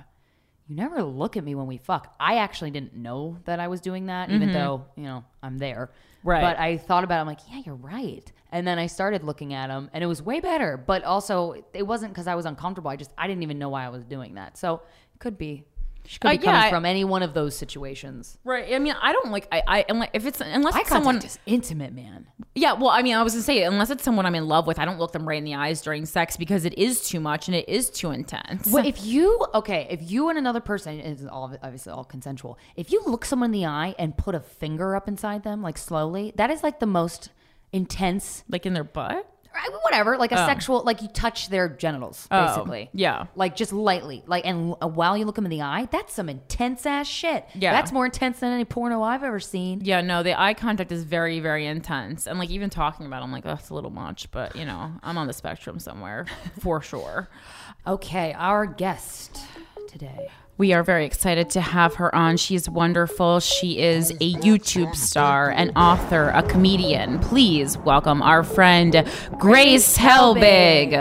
Speaker 2: "You never look at me when we fuck." I actually didn't know that I was doing that, even though you know I'm there.
Speaker 1: Mm-hmm. Right.
Speaker 2: But I thought about it. I'm like, yeah, you're right. And then I started looking at him, and it was way better. But also, it wasn't because I was uncomfortable. I just I didn't even know why I was doing that. So it could be. She could
Speaker 1: Uh,
Speaker 2: be coming
Speaker 1: yeah, I-
Speaker 2: from any one of those situations.
Speaker 1: Right. I mean, I don't like I, I unless if it's unless it's someone
Speaker 2: is intimate, man.
Speaker 1: Yeah, well, I mean, I was gonna say unless it's someone I'm in love with, I don't look them right in the eyes during sex because it is too much and it is too intense.
Speaker 2: Well, if you okay, if you and another person is all obviously all consensual. If you look someone in the eye and put a finger up inside them, like slowly, that is like the most intense.
Speaker 1: like in their butt.
Speaker 2: right, Whatever, like a sexual, like you touch their genitals,
Speaker 1: Oh,
Speaker 2: basically.
Speaker 1: yeah.
Speaker 2: like just lightly, like, and uh, while you look them in the eye, that's some intense ass shit.
Speaker 1: Yeah.
Speaker 2: that's more intense than any porno I've ever seen.
Speaker 1: Yeah, no, the eye contact is very, very intense, and like even talking about, it, I'm like, oh, it's a little much, but you know, I'm on the spectrum somewhere for sure.
Speaker 2: Okay, our guest today.
Speaker 1: We are very excited to have her on. She's wonderful. She is a YouTube star, an author, a comedian. Please welcome our friend Grace Helbig.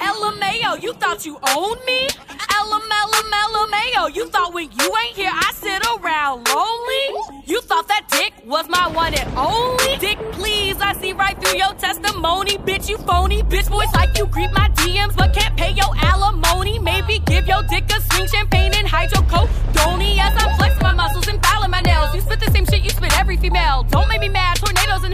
Speaker 3: LMAO, you thought you owned me? LMLMLMAO, you thought when you ain't here I sit around lonely? You thought that dick was my one and only? Dick, please, I see right through your testimony. Bitch, you phony. Bitch, boys like you greet my DMs but can't pay your alimony. Maybe give your dick a swing, champagne and hide your coke, hydrocodone as I'm flexing my muscles and filing my nails. You spit the same shit you spit every female. Don't make me mad. Tornadoes in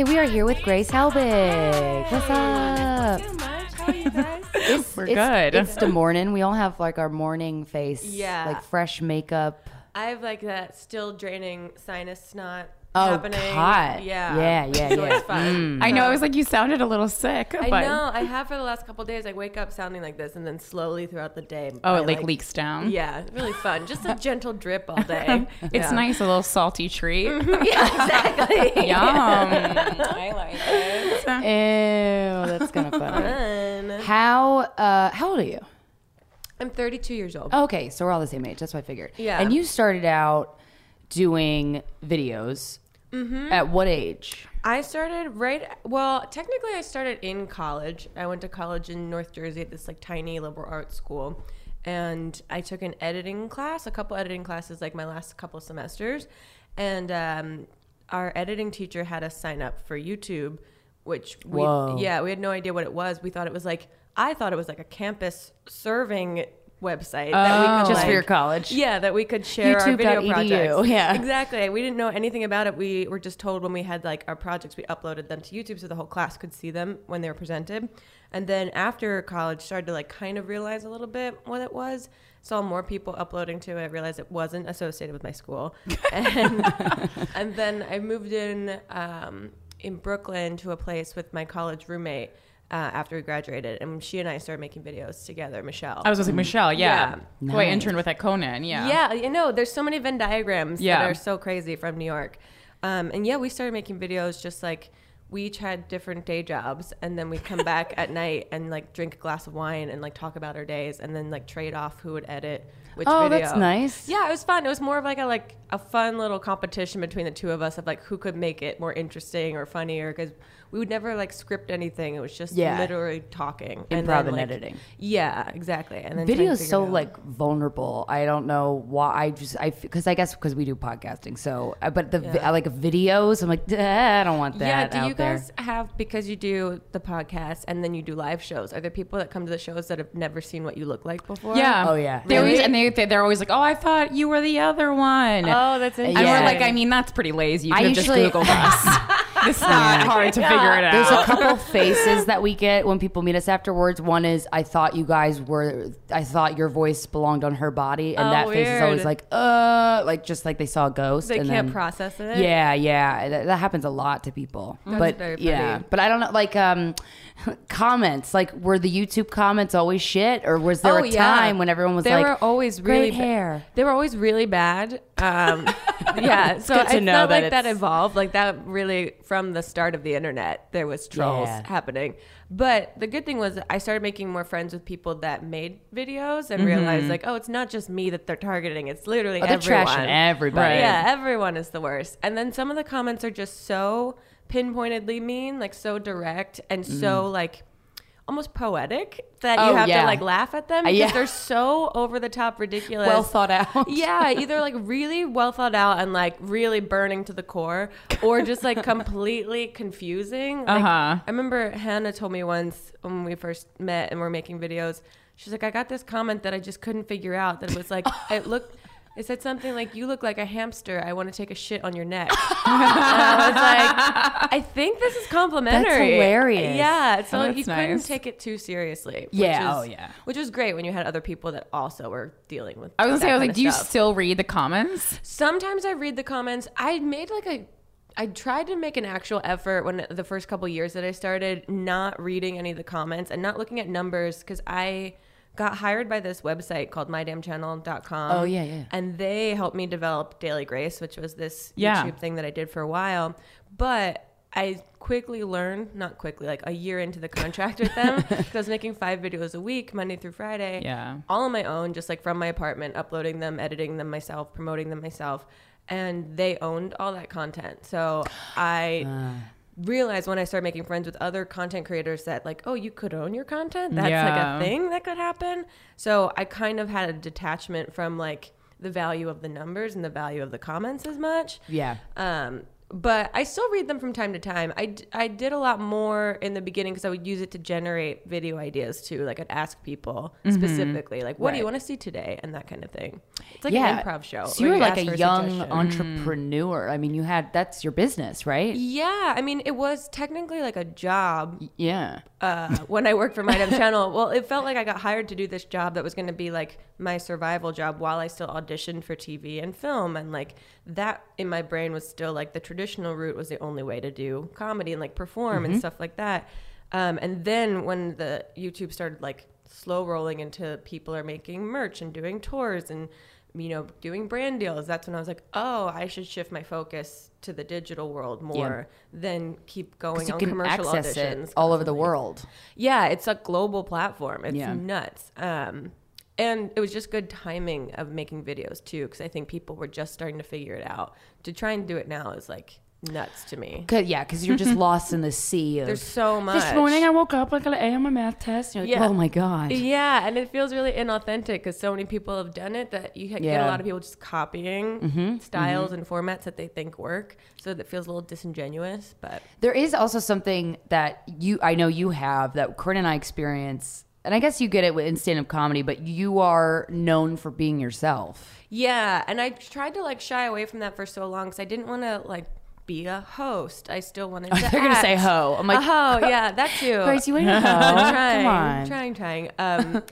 Speaker 2: Okay, we are here with Grace Helbig. What's up?
Speaker 4: Too much. How are you guys?
Speaker 2: It's,
Speaker 1: We're
Speaker 2: it's-
Speaker 1: good.
Speaker 2: It's the morning. We all have like our morning face.
Speaker 4: Yeah.
Speaker 2: Like fresh makeup.
Speaker 4: I have like that still draining sinus snot
Speaker 2: Oh,
Speaker 4: happening.
Speaker 2: God.
Speaker 4: Yeah.
Speaker 2: Yeah, yeah,
Speaker 4: So
Speaker 2: yeah.
Speaker 4: it's fun.
Speaker 1: I know. I was like, you sounded a little sick.
Speaker 4: I
Speaker 1: but-
Speaker 4: know. I have for the last couple days. I wake up sounding like this, and then slowly throughout the day.
Speaker 1: Oh,
Speaker 4: I,
Speaker 1: it like leaks down.
Speaker 4: Yeah, really fun. Just a gentle drip all day.
Speaker 1: It's
Speaker 4: Yeah.
Speaker 1: nice, a little salty treat.
Speaker 4: Yeah, exactly.
Speaker 1: Yum. I like it.
Speaker 2: Ew, that's kind of funny.
Speaker 4: Fun.
Speaker 2: How uh how old are you?
Speaker 4: I'm 32 years old.
Speaker 2: Okay, so we're all the same age. That's what I figured.
Speaker 4: Yeah.
Speaker 2: And you started out doing videos.
Speaker 4: Mm-hmm.
Speaker 2: At what age?
Speaker 4: I started right. Well, technically, I started in college. I went to college in North Jersey at this like tiny liberal arts school, and I took an editing class, a couple editing classes, like my last couple semesters, and um, our editing teacher had us sign up for YouTube, which we
Speaker 2: Whoa.
Speaker 4: yeah we had no idea what it was. We thought it was like I thought it was like a campus serving website that we could
Speaker 2: Just for
Speaker 4: like-
Speaker 2: your college.
Speaker 4: yeah, that we could share our video projects.
Speaker 2: yeah.
Speaker 4: exactly. We didn't know anything about it. We were just told when we had like our projects, we uploaded them to YouTube so the whole class could see them when they were presented. And then after college, started to like kind of realize a little bit what it was. Saw more people uploading to it. Realized it wasn't associated with my school, and and then I moved in um, in Brooklyn to a place with my college roommate. Uh, after we graduated, and she and I started making videos together. Michelle,
Speaker 1: I was with Michelle, yeah.
Speaker 4: Yeah.
Speaker 1: Who I interned with at Conan, yeah.
Speaker 4: yeah, you know, there's so many Venn diagrams
Speaker 1: Yeah.
Speaker 4: that are so crazy from New York. Um, and yeah, we started making videos just like we each had different day jobs and then we'd come back at night and like drink a glass of wine and like talk about our days and then like trade off who would edit which
Speaker 2: Oh,
Speaker 4: video.
Speaker 2: that's nice.
Speaker 4: Yeah, it was fun. It was more of like a like a fun little competition between the two of us of like who could make it more interesting or funnier because we would never like script anything. It was just
Speaker 2: Yeah.
Speaker 4: literally talking,
Speaker 2: Improv
Speaker 4: then,
Speaker 2: and
Speaker 4: like-
Speaker 2: editing.
Speaker 4: Yeah, exactly. And then
Speaker 2: Video is so like vulnerable. I don't know why. I just I because I guess because we do podcasting. So, uh, but the
Speaker 4: Yeah.
Speaker 2: I like videos. I'm like, I don't want that.
Speaker 4: Yeah, do you
Speaker 2: out there."
Speaker 4: guys have because you do the podcast and then you do live shows? Are there people that come to the shows that have never seen what you look like before?
Speaker 1: Yeah.
Speaker 2: Oh, yeah.
Speaker 1: They always
Speaker 4: Really?
Speaker 1: and they they- they're always like, "Oh, I thought you were the other one."
Speaker 4: Oh, that's
Speaker 1: and
Speaker 4: interesting.
Speaker 1: we're like, I mean, that's pretty lazy. You
Speaker 2: I
Speaker 1: could have just
Speaker 2: usually-
Speaker 1: googled us. It's not hard to figure it out.
Speaker 2: There's a couple faces that we get when people meet us afterwards. One is I thought you guys were I thought your voice belonged on her body and
Speaker 4: Oh,
Speaker 2: that face is always like uh like just like they saw a ghost
Speaker 4: They
Speaker 2: and
Speaker 4: can't
Speaker 2: then-
Speaker 4: process it.
Speaker 2: Yeah, yeah. That, that happens a lot to people. but
Speaker 4: very
Speaker 2: yeah. But I don't know like um comments like were the YouTube comments always shit or was there
Speaker 4: Oh,
Speaker 2: a
Speaker 4: yeah.
Speaker 2: time when everyone was
Speaker 4: they
Speaker 2: like
Speaker 4: were always really
Speaker 2: hair?
Speaker 4: They were always really bad. Um, yeah, so it's not
Speaker 2: that
Speaker 4: like that evolved. Like that really from the start of the internet, there was trolls
Speaker 2: Yeah.
Speaker 4: happening. But the good thing was I started making more friends with people that made videos and realized like, oh, it's not just me that they're targeting. It's literally
Speaker 2: Mm-hmm. Oh,
Speaker 4: everyone.
Speaker 2: everybody.
Speaker 4: Yeah, everyone is the worst. And then some of the comments are just so pinpointedly mean, like so direct and so like almost poetic that you
Speaker 2: Mm. Oh,
Speaker 4: have
Speaker 2: yeah.
Speaker 4: to like laugh at them
Speaker 2: Uh,
Speaker 4: because
Speaker 2: yeah.
Speaker 4: they're so over the top ridiculous.
Speaker 2: Well thought out.
Speaker 4: yeah, either like really well thought out and like really burning to the core, or just like completely confusing. Like,
Speaker 1: Uh-huh.
Speaker 4: I remember Hannah told me once when we first met and we're making videos. She's like, I got this comment that I just couldn't figure out. That it was like, it looked. It said something like, "You look like a hamster. I want to take a shit on your neck." and I was like, "I think this is complimentary."
Speaker 2: That's hilarious.
Speaker 4: Yeah, so
Speaker 1: Oh,
Speaker 4: you
Speaker 1: that's
Speaker 4: couldn't take it too seriously. which
Speaker 2: Yeah,
Speaker 4: is-
Speaker 2: oh, yeah.
Speaker 4: Which was great when you had other people that also were dealing with.
Speaker 1: I was gonna say, I was like, do you still read the comments?
Speaker 4: Sometimes I read the comments. I made like a I tried to make an actual effort when the first couple years that I started not reading any of the comments and not looking at numbers cuz I got hired by this website called mydamnchannel.com.
Speaker 2: Oh, yeah, yeah.
Speaker 4: And they helped me develop Daily Grace, which was this
Speaker 1: Yeah.
Speaker 4: YouTube thing that I did for a while. But I quickly learned, not quickly, like a year into the contract with them, because I was making five videos a week, Monday through Friday
Speaker 1: Yeah.
Speaker 4: all on my own, just like from my apartment, uploading them, editing them myself, promoting them myself. And they owned all that content. So I uh. Realized when I started making friends with other content creators that, like, oh, you could own your content. That's
Speaker 1: Yeah.
Speaker 4: like a thing that could happen. So I kind of had a detachment from like the value of the numbers and the value of the comments as much.
Speaker 2: Yeah.
Speaker 4: Um, but I still read them from time to time. I, I did a lot more in the beginning because I would use it to generate video ideas too. Like I'd ask people specifically, like, what do you want to see today? And that kind of thing. It's like
Speaker 2: yeah.
Speaker 4: an improv show.
Speaker 2: So you were like a young
Speaker 4: suggestion.
Speaker 2: entrepreneur. I mean, you had that's your business, right?
Speaker 4: Yeah. I mean, it was technically like a job
Speaker 2: Yeah.
Speaker 4: uh, when I worked for My Damn Channel. Well, it felt like I got hired to do this job that was going to be like my survival job while I still auditioned for TV and film. And like that in my brain was still like the traditional route was the only way to do comedy and like perform and stuff like that. Um, and then when the YouTube started like slow rolling into people are making merch and doing tours and you know doing brand deals that's when i was like oh i should shift my focus to the digital world more than keep going
Speaker 2: You
Speaker 4: on
Speaker 2: can
Speaker 4: commercial
Speaker 2: access
Speaker 4: auditions
Speaker 2: it all over the world.
Speaker 4: Yeah, it's a global platform. It's
Speaker 2: Yeah.
Speaker 4: nuts. Um, and it was just good timing of making videos too, because I think people were just starting to figure it out. To try and do it now is like nuts to me.
Speaker 2: Cause, yeah, because you're just lost in the sea of.
Speaker 4: There's so much.
Speaker 2: This morning I woke up like I am a math test. You're like,
Speaker 4: Yeah.
Speaker 2: Oh my god.
Speaker 4: Yeah, and it feels really inauthentic because so many people have done it that you get
Speaker 2: Yeah.
Speaker 4: a lot of people just copying
Speaker 2: Mm-hmm,
Speaker 4: styles and formats that they think work. So that feels a little disingenuous. But
Speaker 2: There is also something that you I know you have that Corinne and I experience, and I guess you get it in stand up comedy, but you are known for being yourself.
Speaker 4: Yeah, and I tried to like shy away from that for so long because I didn't want to like be a host. I still wanted to.
Speaker 2: They're gonna say hoe. I'm like,
Speaker 4: a hoe. Yeah, that too.
Speaker 2: Grace, you ain't a hoe.
Speaker 4: I'm trying,
Speaker 2: Come on.
Speaker 4: trying, trying. Um,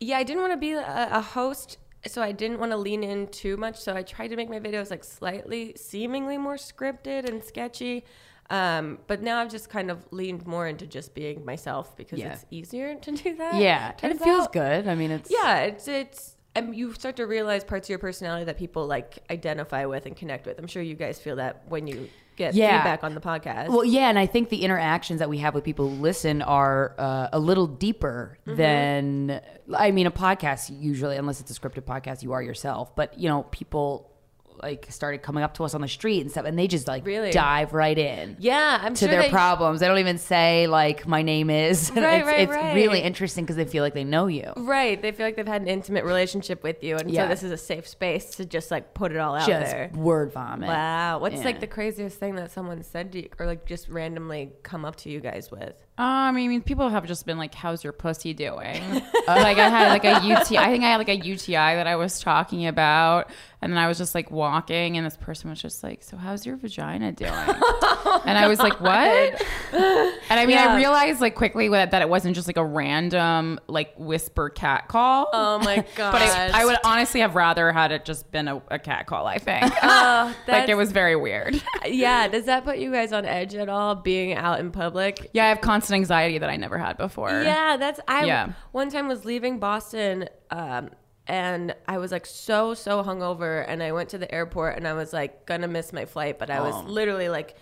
Speaker 4: yeah, I didn't want to be a, a host, so I didn't want to lean in too much. So I tried to make my videos like slightly, seemingly more scripted and sketchy. Um, but now I've just kind of leaned more into just being myself because
Speaker 2: Yeah.
Speaker 4: it's easier to do that.
Speaker 2: Yeah, and it feels
Speaker 4: out.
Speaker 2: good. I mean, it's
Speaker 4: Yeah, it's it's and you start to realize parts of your personality that people like identify with and connect with. I'm sure you guys feel that when you get
Speaker 2: Yeah.
Speaker 4: feedback on the podcast.
Speaker 2: Well, yeah, and I think the interactions that we have with people who listen are uh, a little deeper
Speaker 4: Mm-hmm.
Speaker 2: than I mean a podcast usually, unless it's a scripted podcast, you are yourself. But you know, people like started coming up to us on the street and stuff, and they just like
Speaker 4: Really?
Speaker 2: dive right in.
Speaker 4: yeah, I'm
Speaker 2: To
Speaker 4: sure
Speaker 2: their
Speaker 4: they-
Speaker 2: problems, they don't even say like my name is.
Speaker 4: Right,
Speaker 2: it's
Speaker 4: right,
Speaker 2: it's
Speaker 4: right.
Speaker 2: really interesting because they feel like they know you.
Speaker 4: Right, they feel like they've had an intimate relationship with you, and
Speaker 2: Yeah.
Speaker 4: so this is a safe space to just like put it all out
Speaker 2: Just
Speaker 4: there.
Speaker 2: word vomit.
Speaker 4: Wow, what's
Speaker 2: Yeah.
Speaker 4: like the craziest thing that someone said to you, or like just randomly come up to you guys with?
Speaker 1: Um, I mean, people have just been like, "How's your pussy doing?" like I had like a UTI. I think I had like a UTI that I was talking about, and then I was just like walking, and this person was just like, "So how's your vagina doing?" and I was like, "What?" And I mean, I realized like quickly that, that it wasn't just like a random like whisper cat call.
Speaker 4: Oh my god!
Speaker 1: but I, I would honestly have rather had it just been a, a cat call. I think like it was very weird.
Speaker 4: yeah. Does that put you guys on edge at all? Being out in public?
Speaker 1: Yeah, I have anxiety that I never had before.
Speaker 4: Yeah, that's I.
Speaker 1: Yeah.
Speaker 4: One time was leaving Boston, um, and I was like so so hungover, and I went to the airport, and I was like gonna miss my flight, but I was literally like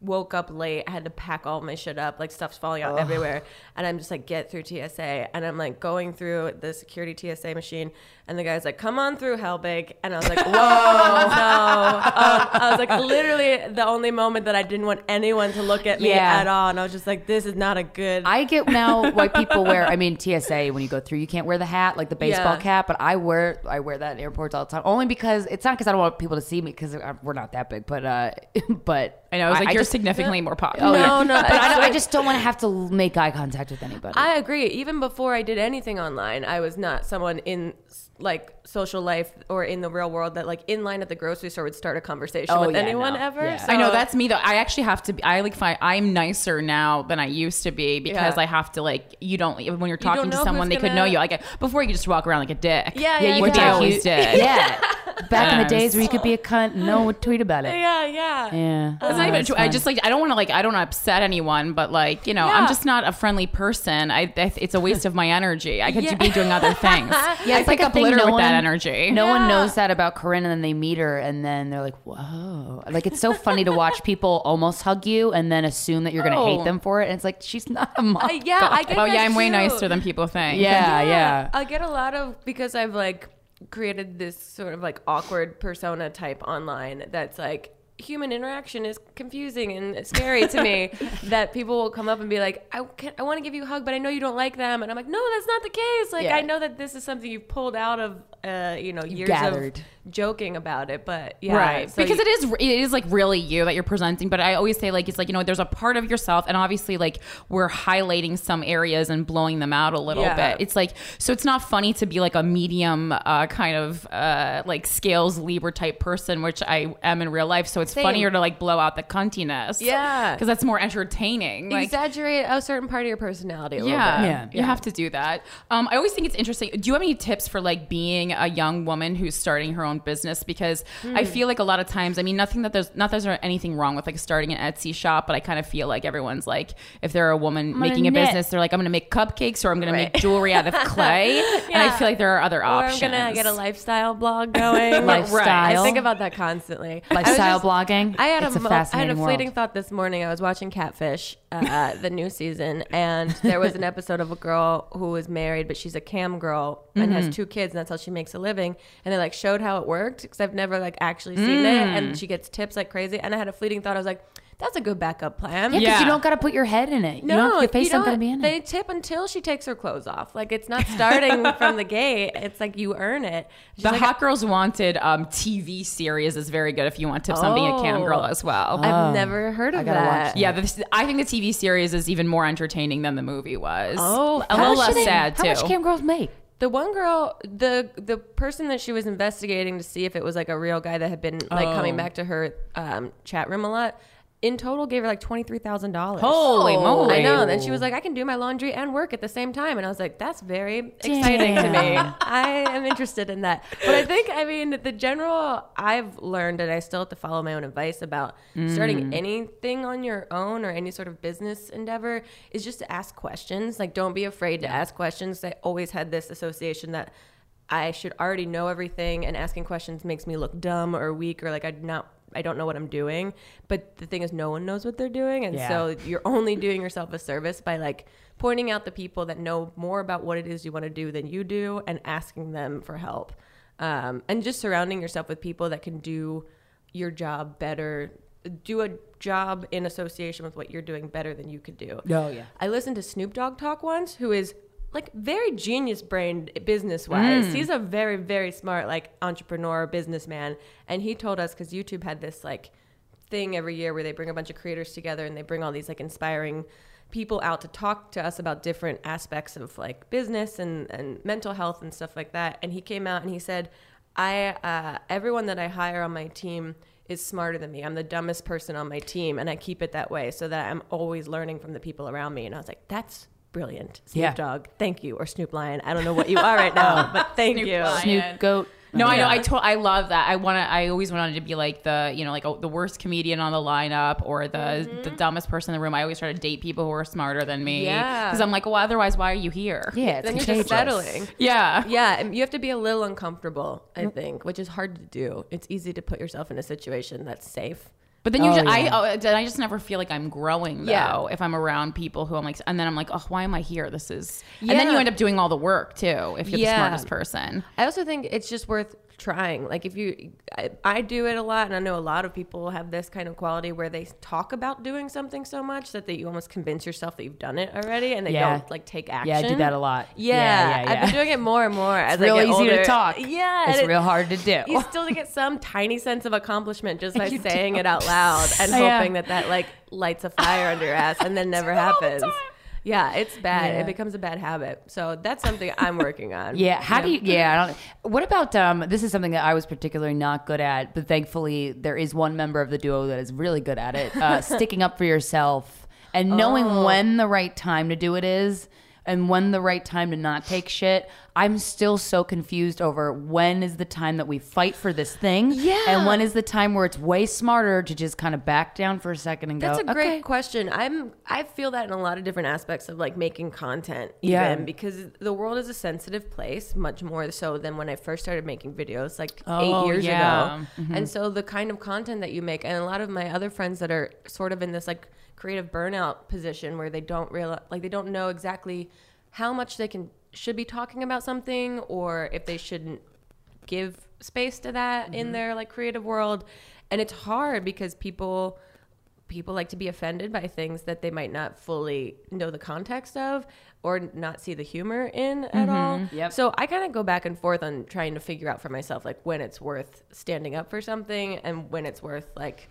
Speaker 4: woke up late. I had to pack all my shit up, like stuff's falling out everywhere, and I'm just like get through TSA, and I'm like going through the security TSA machine, and the guy's like, "Come on through, Helbig," and I was like, "Whoa, no!" Um, I was like, literally the only moment that I didn't want anyone to look at me
Speaker 2: Yeah.
Speaker 4: at all, and I was just like, "This is not a good."
Speaker 2: I get now why people wear. I mean, TSA when you go through, you can't wear the hat like the baseball
Speaker 4: Yeah.
Speaker 2: cap, but I wear I wear that in airports all the time. Only because it's not because I don't want people to see me because we're not that big, but uh, but
Speaker 1: I know. I was like, you're
Speaker 2: just-
Speaker 1: significally uh, more popular.
Speaker 2: Oh,
Speaker 4: No, no,
Speaker 2: but I, I just don't want to have to make eye contact with anybody.
Speaker 4: I agree. Even before I did anything online, I was not someone in like social life or in the real world that like in line at the grocery store would start a conversation
Speaker 2: Oh,
Speaker 4: with
Speaker 2: yeah,
Speaker 4: anyone
Speaker 2: no.
Speaker 4: ever.
Speaker 2: Yeah.
Speaker 1: I know that's me though. I actually have to be. I like find I'm nicer now than I used to be because
Speaker 4: Yeah.
Speaker 1: I have to like. You don't when you're talking
Speaker 4: don't
Speaker 1: to
Speaker 4: know
Speaker 1: someone,
Speaker 4: who's
Speaker 1: they could know you. Like before, you could just walk around like a dick.
Speaker 4: Yeah, yeah,
Speaker 2: you
Speaker 1: which
Speaker 2: could
Speaker 1: I
Speaker 2: be a
Speaker 1: always did.
Speaker 2: Yeah, back in the days where you could be a cunt, and no one would tweet about it.
Speaker 4: Yeah, yeah.
Speaker 2: Yeah,
Speaker 1: It's not uh, even. True. I just like. I don't want to like. I don't want to upset anyone, but like you know, I'm just not a friendly person. I. I it's a waste of my energy. I could
Speaker 4: Yeah.
Speaker 1: be doing other things.
Speaker 2: Yeah, it's like
Speaker 1: pick
Speaker 2: a
Speaker 1: up
Speaker 2: thing
Speaker 1: litter
Speaker 2: no
Speaker 1: with that
Speaker 2: one-
Speaker 1: energy.
Speaker 2: No one knows that about Corinne, and then they meet her, and then they're like, "Whoa!" Like it's so funny to watch people almost hug you, and then assume that you're gonna
Speaker 1: Oh.
Speaker 2: hate them for it. And it's like she's not a mom.
Speaker 4: Uh, yeah, I get
Speaker 1: Oh
Speaker 4: that
Speaker 1: yeah, I'm way nicer than people think.
Speaker 2: yeah, yeah.
Speaker 4: I get a lot of because I've like created this sort of like awkward persona type online that's like human interaction is confusing and scary to me that people will come up and be like I, can, I want to give you a hug but I know you don't like them and I'm like no that's not the case like
Speaker 2: Yeah.
Speaker 4: I know that this is something you've pulled out of uh, you know years
Speaker 2: gathered.
Speaker 4: of joking about it but yeah
Speaker 1: right
Speaker 4: so
Speaker 1: because
Speaker 4: you-
Speaker 1: it is it is like really you that you're presenting but i always say like it's like you know there's a part of yourself and obviously like we're highlighting some areas and blowing them out a little
Speaker 4: Yeah.
Speaker 1: bit it's like so it's not funny to be like a medium uh, kind of uh, like scales libra type person which i am in real life so it's
Speaker 4: Same.
Speaker 1: funnier to like blow out the cuntiness
Speaker 4: Yeah.
Speaker 1: because that's more entertaining like
Speaker 4: exaggerate a certain part of your personality a little
Speaker 1: yeah,
Speaker 4: bit.
Speaker 2: Yeah.
Speaker 1: you have to do that. Um, I always think it's interesting. Do you have any tips for like being a young woman who's starting her own business? Because I
Speaker 4: Hmm.
Speaker 1: feel like a lot of times, I mean, nothing that there's not that there's anything wrong with like starting an Etsy shop, but I kind of feel like everyone's like, if they're a woman
Speaker 2: gonna
Speaker 1: making a
Speaker 2: knit.
Speaker 1: business, they're like, I'm to make cupcakes or I'm to
Speaker 4: Right.
Speaker 1: make jewelry out of clay. And I feel like there are other
Speaker 4: Or
Speaker 1: options.
Speaker 4: I'm gonna get a lifestyle blog going.
Speaker 2: Lifestyle.
Speaker 4: I think about that constantly. I
Speaker 2: Lifestyle
Speaker 4: just-
Speaker 2: blogging.
Speaker 4: I had
Speaker 2: It's
Speaker 4: a,
Speaker 2: a
Speaker 4: mo- I had a fleeting
Speaker 2: world.
Speaker 4: thought this morning. I was watching Catfish, uh, the new season, and there was an episode of a girl who was married, but she's a cam girl and has two kids, and that's how she makes a living. And they like showed how it worked because I've never like actually seen it, and she gets tips like crazy. And I had a fleeting thought. I was like, that's a good backup plan.
Speaker 2: Yeah, 'cause
Speaker 1: Yeah.
Speaker 2: you don't got to put your head in it. You
Speaker 4: No,
Speaker 2: don't, your face
Speaker 4: you
Speaker 2: not gonna be in
Speaker 4: They
Speaker 2: it.
Speaker 4: tip until she takes her clothes off. Like it's not starting from the gate. It's like you earn it. She's
Speaker 1: the
Speaker 4: like,
Speaker 1: Hot Girls Wanted um, TV series is very good if you want tips on being a cam
Speaker 4: Oh.
Speaker 1: girl as well.
Speaker 4: I've never heard of
Speaker 2: gotta
Speaker 4: that.
Speaker 2: that.
Speaker 1: yeah, the, I think the TV series is even more entertaining than the movie was.
Speaker 4: Oh,
Speaker 1: a
Speaker 4: how
Speaker 1: little
Speaker 4: much
Speaker 1: less
Speaker 4: do they-
Speaker 1: sad
Speaker 2: How
Speaker 1: too.
Speaker 2: much cam girls make?
Speaker 4: The one girl, the the person that she was investigating to see if it was like a real guy that had been like coming
Speaker 1: Oh.
Speaker 4: back to her um, chat room a lot, in total gave her like twenty three thousand dollars.
Speaker 1: Holy moly!
Speaker 4: I know. Then she was like, I can do my laundry and work at the same time. And I was like, that's very exciting to me. I am interested in that. But I think, I mean, the general I've learned, and I still have to follow my own advice about
Speaker 2: Mm.
Speaker 4: starting anything on your own or any sort of business endeavor is just to ask questions. Like, don't be afraid to ask questions. I always had this association that I should already know everything, and asking questions makes me look dumb or weak or like I'm not. I don't know what I'm doing. But the thing is, no one knows what they're doing, and
Speaker 2: Yeah.
Speaker 4: so you're only doing yourself a service by like pointing out the people that know more about what it is you want to do than you do, and asking them for help, um, and just surrounding yourself with people that can do your job better. Do a job in association with what you're doing better than you could do.
Speaker 2: Oh, yeah.
Speaker 4: I listened to Snoop Dogg talk once, who is like very genius brain business wise.
Speaker 2: Mm.
Speaker 4: He's a very, very smart like entrepreneur, businessman. And he told us because YouTube had this like thing every year where they bring a bunch of creators together and they bring all these like inspiring people out to talk to us about different aspects of like business and, and mental health and stuff like that. And he came out and he said, I uh, everyone that I hire on my team is smarter than me. I'm the dumbest person on my team, and I keep it that way so that I'm always learning from the people around me. And I was like, that's brilliant, Snoop
Speaker 2: Yeah.
Speaker 4: Dogg. Thank you, or Snoop Lion. I don't know what you are right now, but thank you.
Speaker 1: Lion.
Speaker 2: Snoop Goat.
Speaker 1: No, I know. I to- I love that. I want to. I always wanted to be like the you know like oh, the worst comedian on the lineup or the mm-hmm. the dumbest person in the room. I always try to date people who are smarter than me.
Speaker 4: Yeah.
Speaker 1: Because I'm like, well, otherwise, why are you here?
Speaker 2: Yeah, it's
Speaker 4: Then you're
Speaker 2: contagious.
Speaker 4: just settling.
Speaker 1: Yeah.
Speaker 4: Yeah, and you have to be a little uncomfortable, I mm. think, which is hard to do. It's easy to put yourself in a situation that's safe.
Speaker 1: But then you,
Speaker 2: Oh,
Speaker 1: just,
Speaker 2: yeah.
Speaker 1: I, oh, I just never feel like I'm growing though.
Speaker 4: Yeah.
Speaker 1: If I'm around people who I'm like, and then I'm like, oh, why am I here? This is, and then you end up doing all the work too. If you're
Speaker 4: Yeah.
Speaker 1: the smartest person.
Speaker 4: I also think it's just worth trying. Like if you, I, I do it a lot, and I know a lot of people have this kind of quality where they talk about doing something so much that they, you almost convince yourself that you've done it already, and they
Speaker 2: Yeah.
Speaker 4: don't like take action.
Speaker 2: Yeah, I do that a lot.
Speaker 4: Yeah,
Speaker 2: Yeah, yeah,
Speaker 4: I've been doing it more and more as
Speaker 2: It's real
Speaker 4: I get
Speaker 2: easy to
Speaker 4: older.
Speaker 2: talk.
Speaker 4: Yeah,
Speaker 2: It's
Speaker 4: it-
Speaker 2: real hard to do.
Speaker 4: You still get some tiny sense of accomplishment just by
Speaker 2: You
Speaker 4: saying
Speaker 2: do.
Speaker 4: it out loud and hoping that that like lights a fire under your ass and then never happens. Yeah, it's bad.
Speaker 2: Yeah.
Speaker 4: It becomes a bad habit. So that's something I'm working on.
Speaker 2: Yeah. How do you? Yeah. I don't. What about? Um. This is something that I was particularly not good at, but thankfully there is one member of the duo that is really good at it. Uh, sticking up for yourself and knowing
Speaker 4: Oh.
Speaker 2: when the right time to do it is, and when the right time to not take shit. I'm still so confused over when is the time that we fight for this thing,
Speaker 4: Yeah.
Speaker 2: and when is the time where it's way smarter to just kind of back down for a second and
Speaker 4: That's
Speaker 2: go.
Speaker 4: That's a great
Speaker 2: okay.
Speaker 4: question. I'm I feel that in a lot of different aspects of like making content
Speaker 2: Yeah.
Speaker 4: because the world is a sensitive place much more so than when I first started making videos like
Speaker 1: Oh,
Speaker 4: 8 years
Speaker 1: yeah.
Speaker 4: ago. Mm-hmm. And so the kind of content that you make and a lot of my other friends that are sort of in this like creative burnout position where they don't realize like they don't know exactly how much they can should be talking about something or if they shouldn't give space to that
Speaker 2: Mm-hmm.
Speaker 4: in their like creative world and it's hard because people people like to be offended by things that they might not fully know the context of or not see the humor in at all.
Speaker 2: Mm-hmm. Yep.
Speaker 4: So I kind of go back and forth on trying to figure out for myself like when it's worth standing up for something and when it's worth like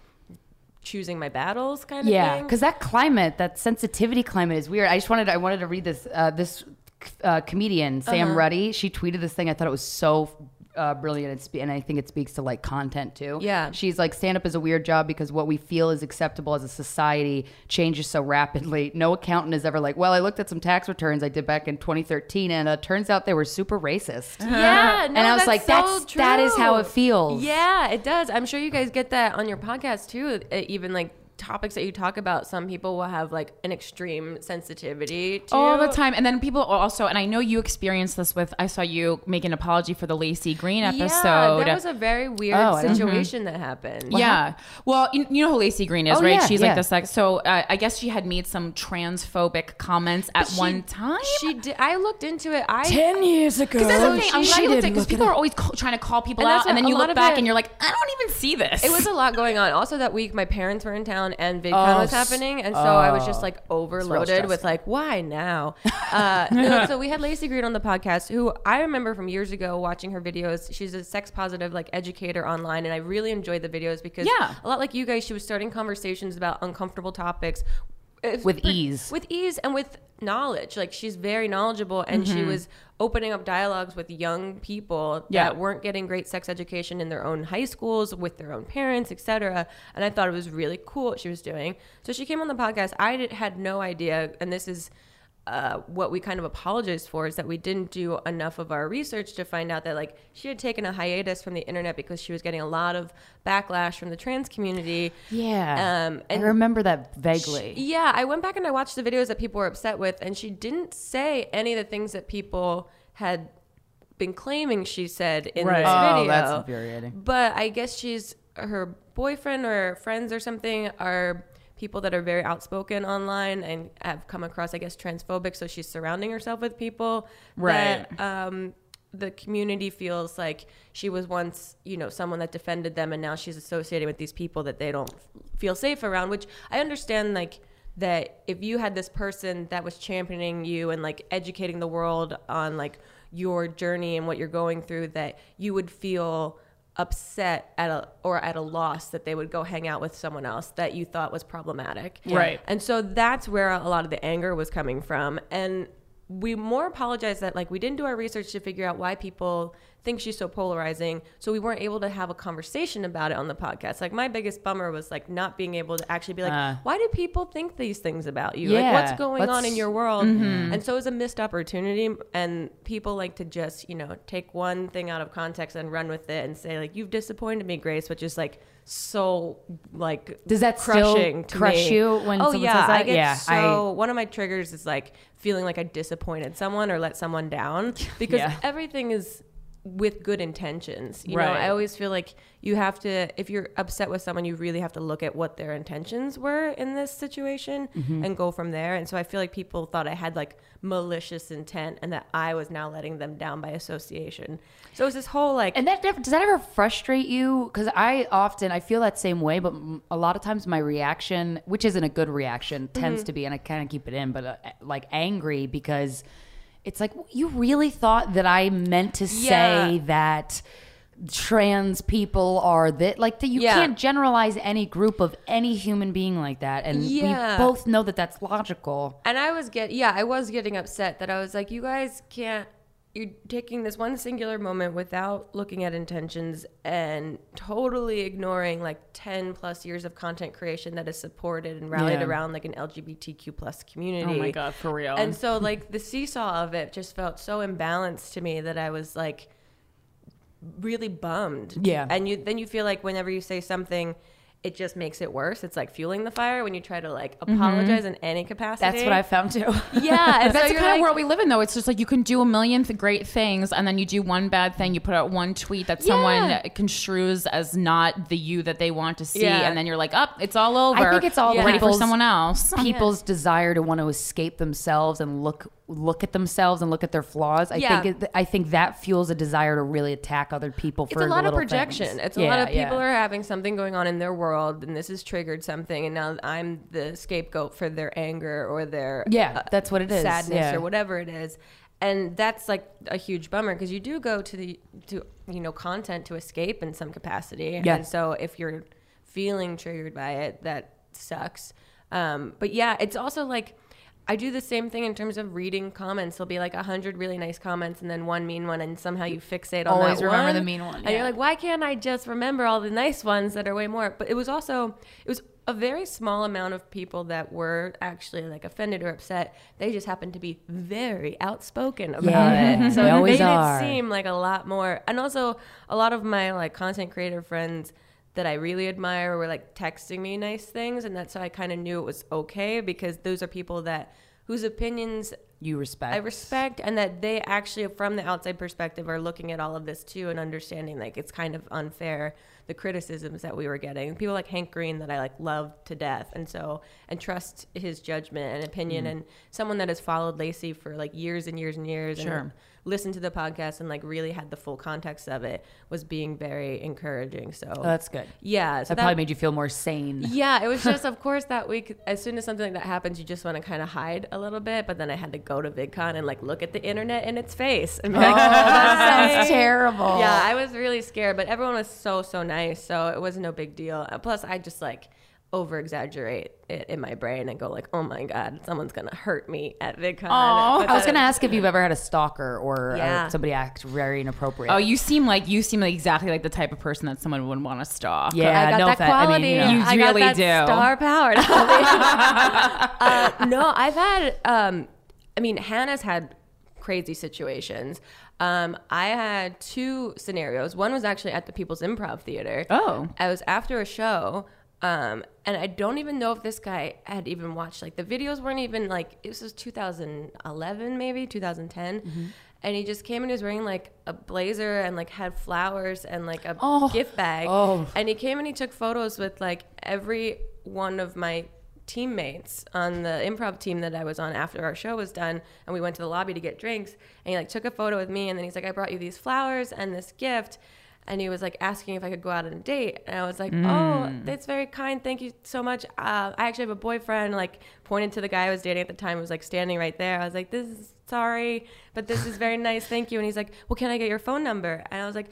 Speaker 4: choosing my battles kind of
Speaker 2: yeah because that climate that sensitivity climate is weird. I just wanted i wanted to read this uh, this uh, comedian sam
Speaker 4: Uh-huh.
Speaker 2: ruddy. She tweeted this thing. I thought it was so uh, brilliant and, spe- and i think it speaks to like content too
Speaker 4: Yeah.
Speaker 2: she's like stand up is a weird job because what we feel is acceptable as a society changes so rapidly no accountant is ever like well i looked at some tax returns i did back in 2013 and uh, turns out they were super racist
Speaker 4: Yeah, no,
Speaker 2: and i was like
Speaker 4: so
Speaker 2: that's that is how it feels
Speaker 4: Yeah, it does. I'm sure you guys get that on your podcast too. Even like topics that you talk about, some people will have like an extreme sensitivity to
Speaker 1: all the time. And then people also, and I know you experienced this with. I saw you make an apology for the Laci Green episode.
Speaker 4: Yeah, that was a very weird
Speaker 2: Oh, I don't-
Speaker 4: situation that happened.
Speaker 1: yeah. Well, you, you know who Laci Green is,
Speaker 2: Oh,
Speaker 1: right?
Speaker 2: yeah,
Speaker 1: She's
Speaker 2: yeah.
Speaker 1: like this. Like, so uh, I guess she had made some transphobic comments at
Speaker 4: She-
Speaker 1: one time.
Speaker 4: She did. I looked into it. I
Speaker 2: years ago
Speaker 1: Because that's the thing.
Speaker 4: she-
Speaker 1: I'm glad
Speaker 4: she
Speaker 1: you looked
Speaker 4: did
Speaker 1: at because
Speaker 2: look
Speaker 1: people
Speaker 2: it
Speaker 1: are always call, trying to call people
Speaker 4: And
Speaker 1: out, and then you look back
Speaker 4: it-
Speaker 1: and you're like, I don't even see this.
Speaker 4: It was a lot going on. Also, that week my parents were in town and VidCon
Speaker 2: Oh,
Speaker 4: was happening, and so I was just like overloaded with like, why now? Uh, no, so we had Laci Green on the podcast, who I remember from years ago watching her videos. She's a sex positive like educator online, and I really enjoyed the videos because
Speaker 1: Yeah.
Speaker 4: a lot like you guys, she was starting conversations about uncomfortable topics.
Speaker 2: With ease.
Speaker 4: with ease and with knowledge. Like she's very knowledgeable and she mm-hmm. was opening up dialogues with young people
Speaker 1: Yeah.
Speaker 4: that weren't getting great sex education in their own high schools with their own parents etc and i thought it was really cool what she was doing. So she came on the podcast. I did, had no idea and this is uh, what we kind of apologized for is that we didn't do enough of our research to find out that like she had taken a hiatus from the internet because she was getting a lot of backlash from the trans community
Speaker 2: yeah
Speaker 4: um,
Speaker 2: i remember that vaguely
Speaker 4: yeah, I went back and I watched the videos that people were upset with, and she didn't say any of the things that people had been claiming she said in
Speaker 2: Right.
Speaker 4: this
Speaker 2: Oh,
Speaker 4: video.
Speaker 2: that's infuriating.
Speaker 4: But I guess she's her boyfriend or friends or something are people that are very outspoken online and have come across, I guess, transphobic. So she's surrounding herself with people
Speaker 1: Right.
Speaker 4: that um, the community feels like she was once, you know, someone that defended them, and now she's associated with these people that they don't feel safe around. Which I understand, like that if you had this person that was championing you and like educating the world on like your journey and what you're going through, that you would feel upset at a or at a loss that they would go hang out with someone else that you thought was problematic.
Speaker 1: Right.
Speaker 4: And so that's where a lot of the anger was coming from. And we more apologize that like we didn't do our research to figure out why people think she's so polarizing. So we weren't able to have a conversation about it on the podcast. Like my biggest bummer was like not being able to actually be like,
Speaker 2: Uh.
Speaker 4: why do people think these things about you?
Speaker 2: Yeah,
Speaker 4: Like what's going on in your world? And so it was a missed opportunity. And people like to just, you know, take one thing out of context and run with it and say like, you've disappointed me, Grace, which is like so like
Speaker 2: Does that still
Speaker 4: crushing to
Speaker 2: crush
Speaker 4: me.
Speaker 2: you when
Speaker 4: oh
Speaker 2: someone
Speaker 4: yeah,
Speaker 2: says
Speaker 4: I get
Speaker 2: Yeah, I-
Speaker 4: so one of my triggers is like feeling like I disappointed someone or let someone down because
Speaker 2: Yeah.
Speaker 4: everything is with good intentions. You know, I always feel like you have to if you're upset with someone, you really have to look at what their intentions were in this situation
Speaker 2: Mm-hmm.
Speaker 4: and go from there. And so I feel like people thought I had like malicious intent and that I was now letting them down by association. So it's this whole like
Speaker 2: And that does that ever frustrate you? Because I often I feel that same way, but a lot of times my reaction, which isn't a good reaction, tends to be, and I kind of keep it in, but uh, like angry because it's like you really thought that I meant to say
Speaker 4: Yeah.
Speaker 2: that trans people are that like that you
Speaker 4: Yeah.
Speaker 2: can't generalize any group of any human being like that and
Speaker 4: Yeah.
Speaker 2: we both know that that's logical
Speaker 4: And I was get yeah, I was getting upset that I was like, you guys can't. You're taking this one singular moment without looking at intentions and totally ignoring like 10 plus years of content creation that is supported and rallied
Speaker 2: Yeah.
Speaker 4: around like an LGBTQ plus community.
Speaker 1: Oh my god, for real.
Speaker 4: And so like the seesaw of it just felt so imbalanced to me that I was like really bummed.
Speaker 2: Yeah.
Speaker 4: And you then you feel like whenever you say something it just makes it worse. It's like fueling the fire when you try to like mm-hmm. apologize in any capacity.
Speaker 2: that's what i found too
Speaker 4: Yeah, and so
Speaker 1: That's the kind
Speaker 4: like-
Speaker 1: of world we live in, though. It's just like you can do a million th- great things, and then you do one bad thing. You put out one tweet that someone construes as not the you that they want to see,
Speaker 4: Yeah.
Speaker 1: and then you're like, "Up, it's all over."
Speaker 2: I think it's all
Speaker 1: ready for someone else.
Speaker 2: people's desire to want to escape themselves and look look at themselves and look at their flaws. I
Speaker 4: Yeah.
Speaker 2: think it, I think that fuels a desire to really attack other people for
Speaker 4: it's a lot of projection.
Speaker 2: things.
Speaker 4: It's a
Speaker 2: Yeah,
Speaker 4: lot of people
Speaker 2: yeah.
Speaker 4: are having something going on in their world, and this has triggered something, and now I'm the scapegoat for their anger or their uh,
Speaker 2: Yeah, that's what it is.
Speaker 4: sadness or whatever it is, and that's like a huge bummer because you do go to the to you know content to escape in some capacity,
Speaker 2: Yeah.
Speaker 4: and so if you're feeling triggered by it, that sucks. Um, but yeah, it's also like. I do the same thing in terms of reading comments. There'll be like a hundred really nice comments and then one mean one, and somehow you fixate on
Speaker 2: Always
Speaker 4: that
Speaker 2: remember
Speaker 4: one.
Speaker 2: the mean one,
Speaker 4: And you're like, why can't I just remember all the nice ones that are way more? But it was also it was a very small amount of people that were actually like offended or upset. They just happened to be very outspoken about
Speaker 2: Yeah,
Speaker 4: it. So
Speaker 2: they
Speaker 4: it
Speaker 2: always
Speaker 4: made
Speaker 2: are.
Speaker 4: it seem like a lot more. And also a lot of my like content creator friends that I really admire were like texting me nice things and that's how I kind of knew it was okay because those are people that whose opinions
Speaker 2: you respect.
Speaker 4: I respect, and that they actually, from the outside perspective, are looking at all of this too and understanding like it's kind of unfair the criticisms that we were getting. People like Hank Green that I like love to death, and so and trust his judgment and opinion,
Speaker 2: Mm.
Speaker 4: and someone that has followed Laci for like years and years and years,
Speaker 2: Sure.
Speaker 4: and listened to the podcast and like really had the full context of it was being very encouraging. So
Speaker 2: Oh, that's good.
Speaker 4: yeah, so
Speaker 2: that, probably made you feel more sane.
Speaker 4: yeah, it was just, of course, that week. As soon as something like that happens, you just want to kind of hide a little bit. But then I had to go to VidCon and like look at the internet in its face and be like,
Speaker 2: Oh, that sounds terrible.
Speaker 4: Yeah, I was really scared, but everyone was so so nice, so it was no big deal. Plus, I just like over exaggerate it in my brain and go like, oh my god, someone's gonna hurt me at VidCon.
Speaker 2: I
Speaker 4: But
Speaker 2: was going to ask if you've ever had a stalker or uh,
Speaker 4: Yeah.
Speaker 2: somebody act very inappropriate.
Speaker 1: Oh, you seem like you seem like exactly like the type of person that someone would want to stalk.
Speaker 2: Yeah,
Speaker 4: I got
Speaker 2: no
Speaker 4: that
Speaker 2: offense. I mean,
Speaker 4: quality.
Speaker 2: you know.
Speaker 1: You
Speaker 4: I got
Speaker 1: really
Speaker 4: that
Speaker 1: do.
Speaker 4: Star power. uh, no, I've had. Um, I mean, Hannah's had crazy situations. Um, I had two scenarios. One was actually at the People's Improv Theater.
Speaker 1: Oh.
Speaker 4: I was after a show. Um, and I don't even know if this guy had even watched like the videos weren't even like it was 2011 maybe 2010 and he just came and he was wearing like a blazer and like had flowers and like a
Speaker 2: Oh.
Speaker 4: gift bag.
Speaker 2: Oh.
Speaker 4: and he came and he took photos with like every one of my teammates on the improv team that I was on after our show was done. And we went to the lobby to get drinks. And he like took a photo with me. And then he's like I brought you these flowers and this gift and he was like asking if I could go out on a date and I was like oh that's very kind thank you so much. Uh, I actually have a boyfriend like pointed to the guy I was dating at the time who was like standing right there. I was like this is sorry but this is very nice thank you. And he's like well can I get your phone number? And I was like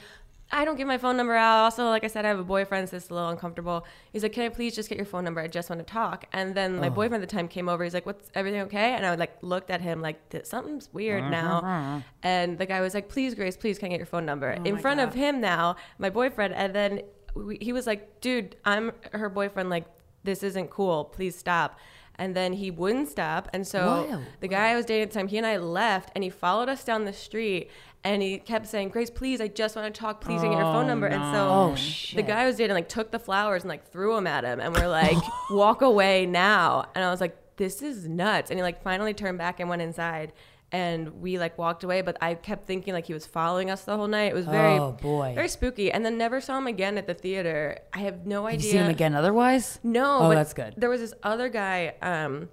Speaker 4: I don't give my phone number out. Also, like I said, I have a boyfriend, so it's a little uncomfortable. He's like, Can I please just get your phone number? I just want to talk. And then my boyfriend at the time came over. He's like, What's everything okay? And I like looked at him like something's weird now. And the guy was like, Please, Grace, please, can I get your phone number? In front of him now, my boyfriend. And then we, he was like, Dude, I'm her boyfriend. Like, this isn't cool. Please stop. And then he wouldn't stop. And so
Speaker 2: Wow.
Speaker 4: the guy I was dating at the time, he and I left and he followed us down the street and he kept saying, Grace, please, I just want to talk. Please, I get your phone number. And so
Speaker 2: Oh,
Speaker 4: the guy I was dating like took the flowers and like threw them at him and we're like, walk away now. And I was like, this is nuts. And he like finally turned back and went inside. And we like walked away, but I kept thinking like he was following us the whole night. It was very,
Speaker 2: Oh, boy.
Speaker 4: very spooky. And then never saw him again at the theater. I have no
Speaker 2: Have
Speaker 4: idea.
Speaker 2: you seen him again otherwise?
Speaker 4: No.
Speaker 2: Oh, that's good.
Speaker 4: There was this other guy. Um,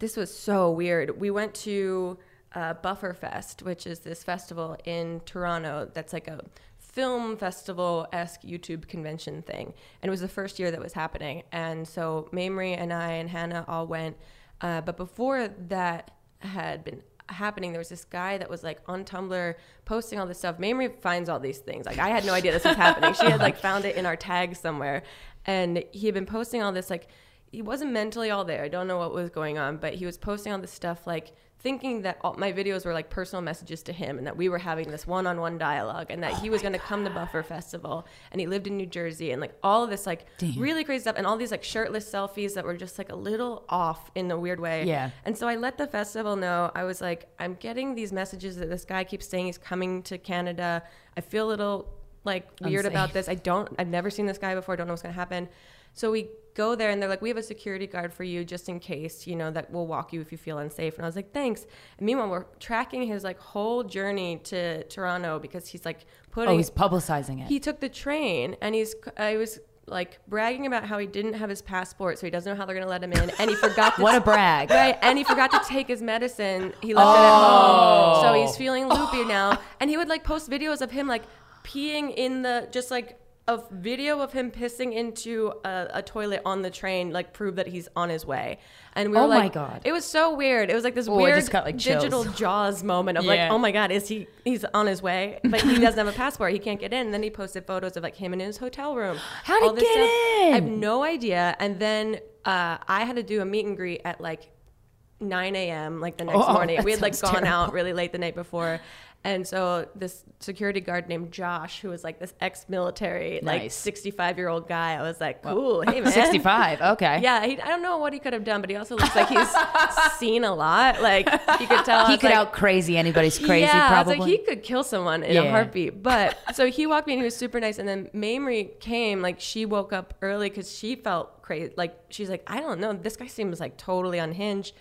Speaker 4: this was so weird. We went to uh, Buffer Fest, which is this festival in Toronto that's like a film festival esque YouTube convention thing. And it was the first year that was happening. And so Mamrie and I and Hannah all went. Uh, but before that had been happening, there was this guy that was like on Tumblr posting all this stuff. Mamrie finds all these things. Like I had no idea this was happening. She had like found it in our tags somewhere. And he had been posting all this like he wasn't mentally all there. I don't know what was going on, but he was posting all this stuff like thinking that all my videos were like personal messages to him and that we were having this one-on-one dialogue and that he was going to come to Buffer Festival and he lived in New Jersey and like all of this like really crazy stuff and all these like shirtless selfies that were just like a little off in a weird way.
Speaker 2: Yeah.
Speaker 4: And so I let the festival know. I was like, I'm getting these messages that this guy keeps saying he's coming to Canada. I feel a little like weird
Speaker 2: Unsafe.
Speaker 4: about this. I don't. I've never seen this guy before. I don't know what's gonna happen. So we go there and they're like, we have a security guard for you just in case, you know, that will walk you if you feel unsafe. And I was like, thanks. And meanwhile, we're tracking his like whole journey to Toronto because he's like putting.
Speaker 2: Oh, he's publicizing it.
Speaker 4: He took the train and he's. I was like bragging about how he didn't have his passport, so he doesn't know how they're gonna let him in, and he forgot. To
Speaker 2: What a brag.
Speaker 4: Right, and he forgot to take his medicine. He left it at home, so he's oh. feeling loopy now. And he would like post videos of him like peeing in the just like a video of him pissing into a, a toilet on the train, like prove that he's on his way. And we were like,
Speaker 2: Oh my God.
Speaker 4: it was so weird. It was like this
Speaker 2: Oh, I
Speaker 4: weird
Speaker 2: got, like,
Speaker 4: digital Jaws moment of
Speaker 2: Yeah.
Speaker 4: like, oh my god, is he? He's on his way, but he doesn't have a passport. He can't get in. And then he posted photos of like him in his hotel room.
Speaker 2: How'd he
Speaker 4: all this
Speaker 2: get
Speaker 4: I have no idea. And then uh, I had to do a meet and greet at like 9 a.m. like the next
Speaker 2: Oh,
Speaker 4: morning. We had like gone out really late the night before. And so this security guard named Josh, who was like this ex-military, like 65 year old guy, I was like, cool, hey man,
Speaker 2: 65. Okay.
Speaker 4: Yeah, he, I don't know what he could have done, but he also looks like he's seen a lot. Like you could tell.
Speaker 2: He could
Speaker 4: like,
Speaker 2: out crazy anybody's crazy,
Speaker 4: yeah,
Speaker 2: probably.
Speaker 4: Like, he could kill someone in a heartbeat. But so he walked me and he was super nice. And then Mamrie came, like she woke up early because she felt crazy. Like she's like, I don't know, this guy seems like totally unhinged.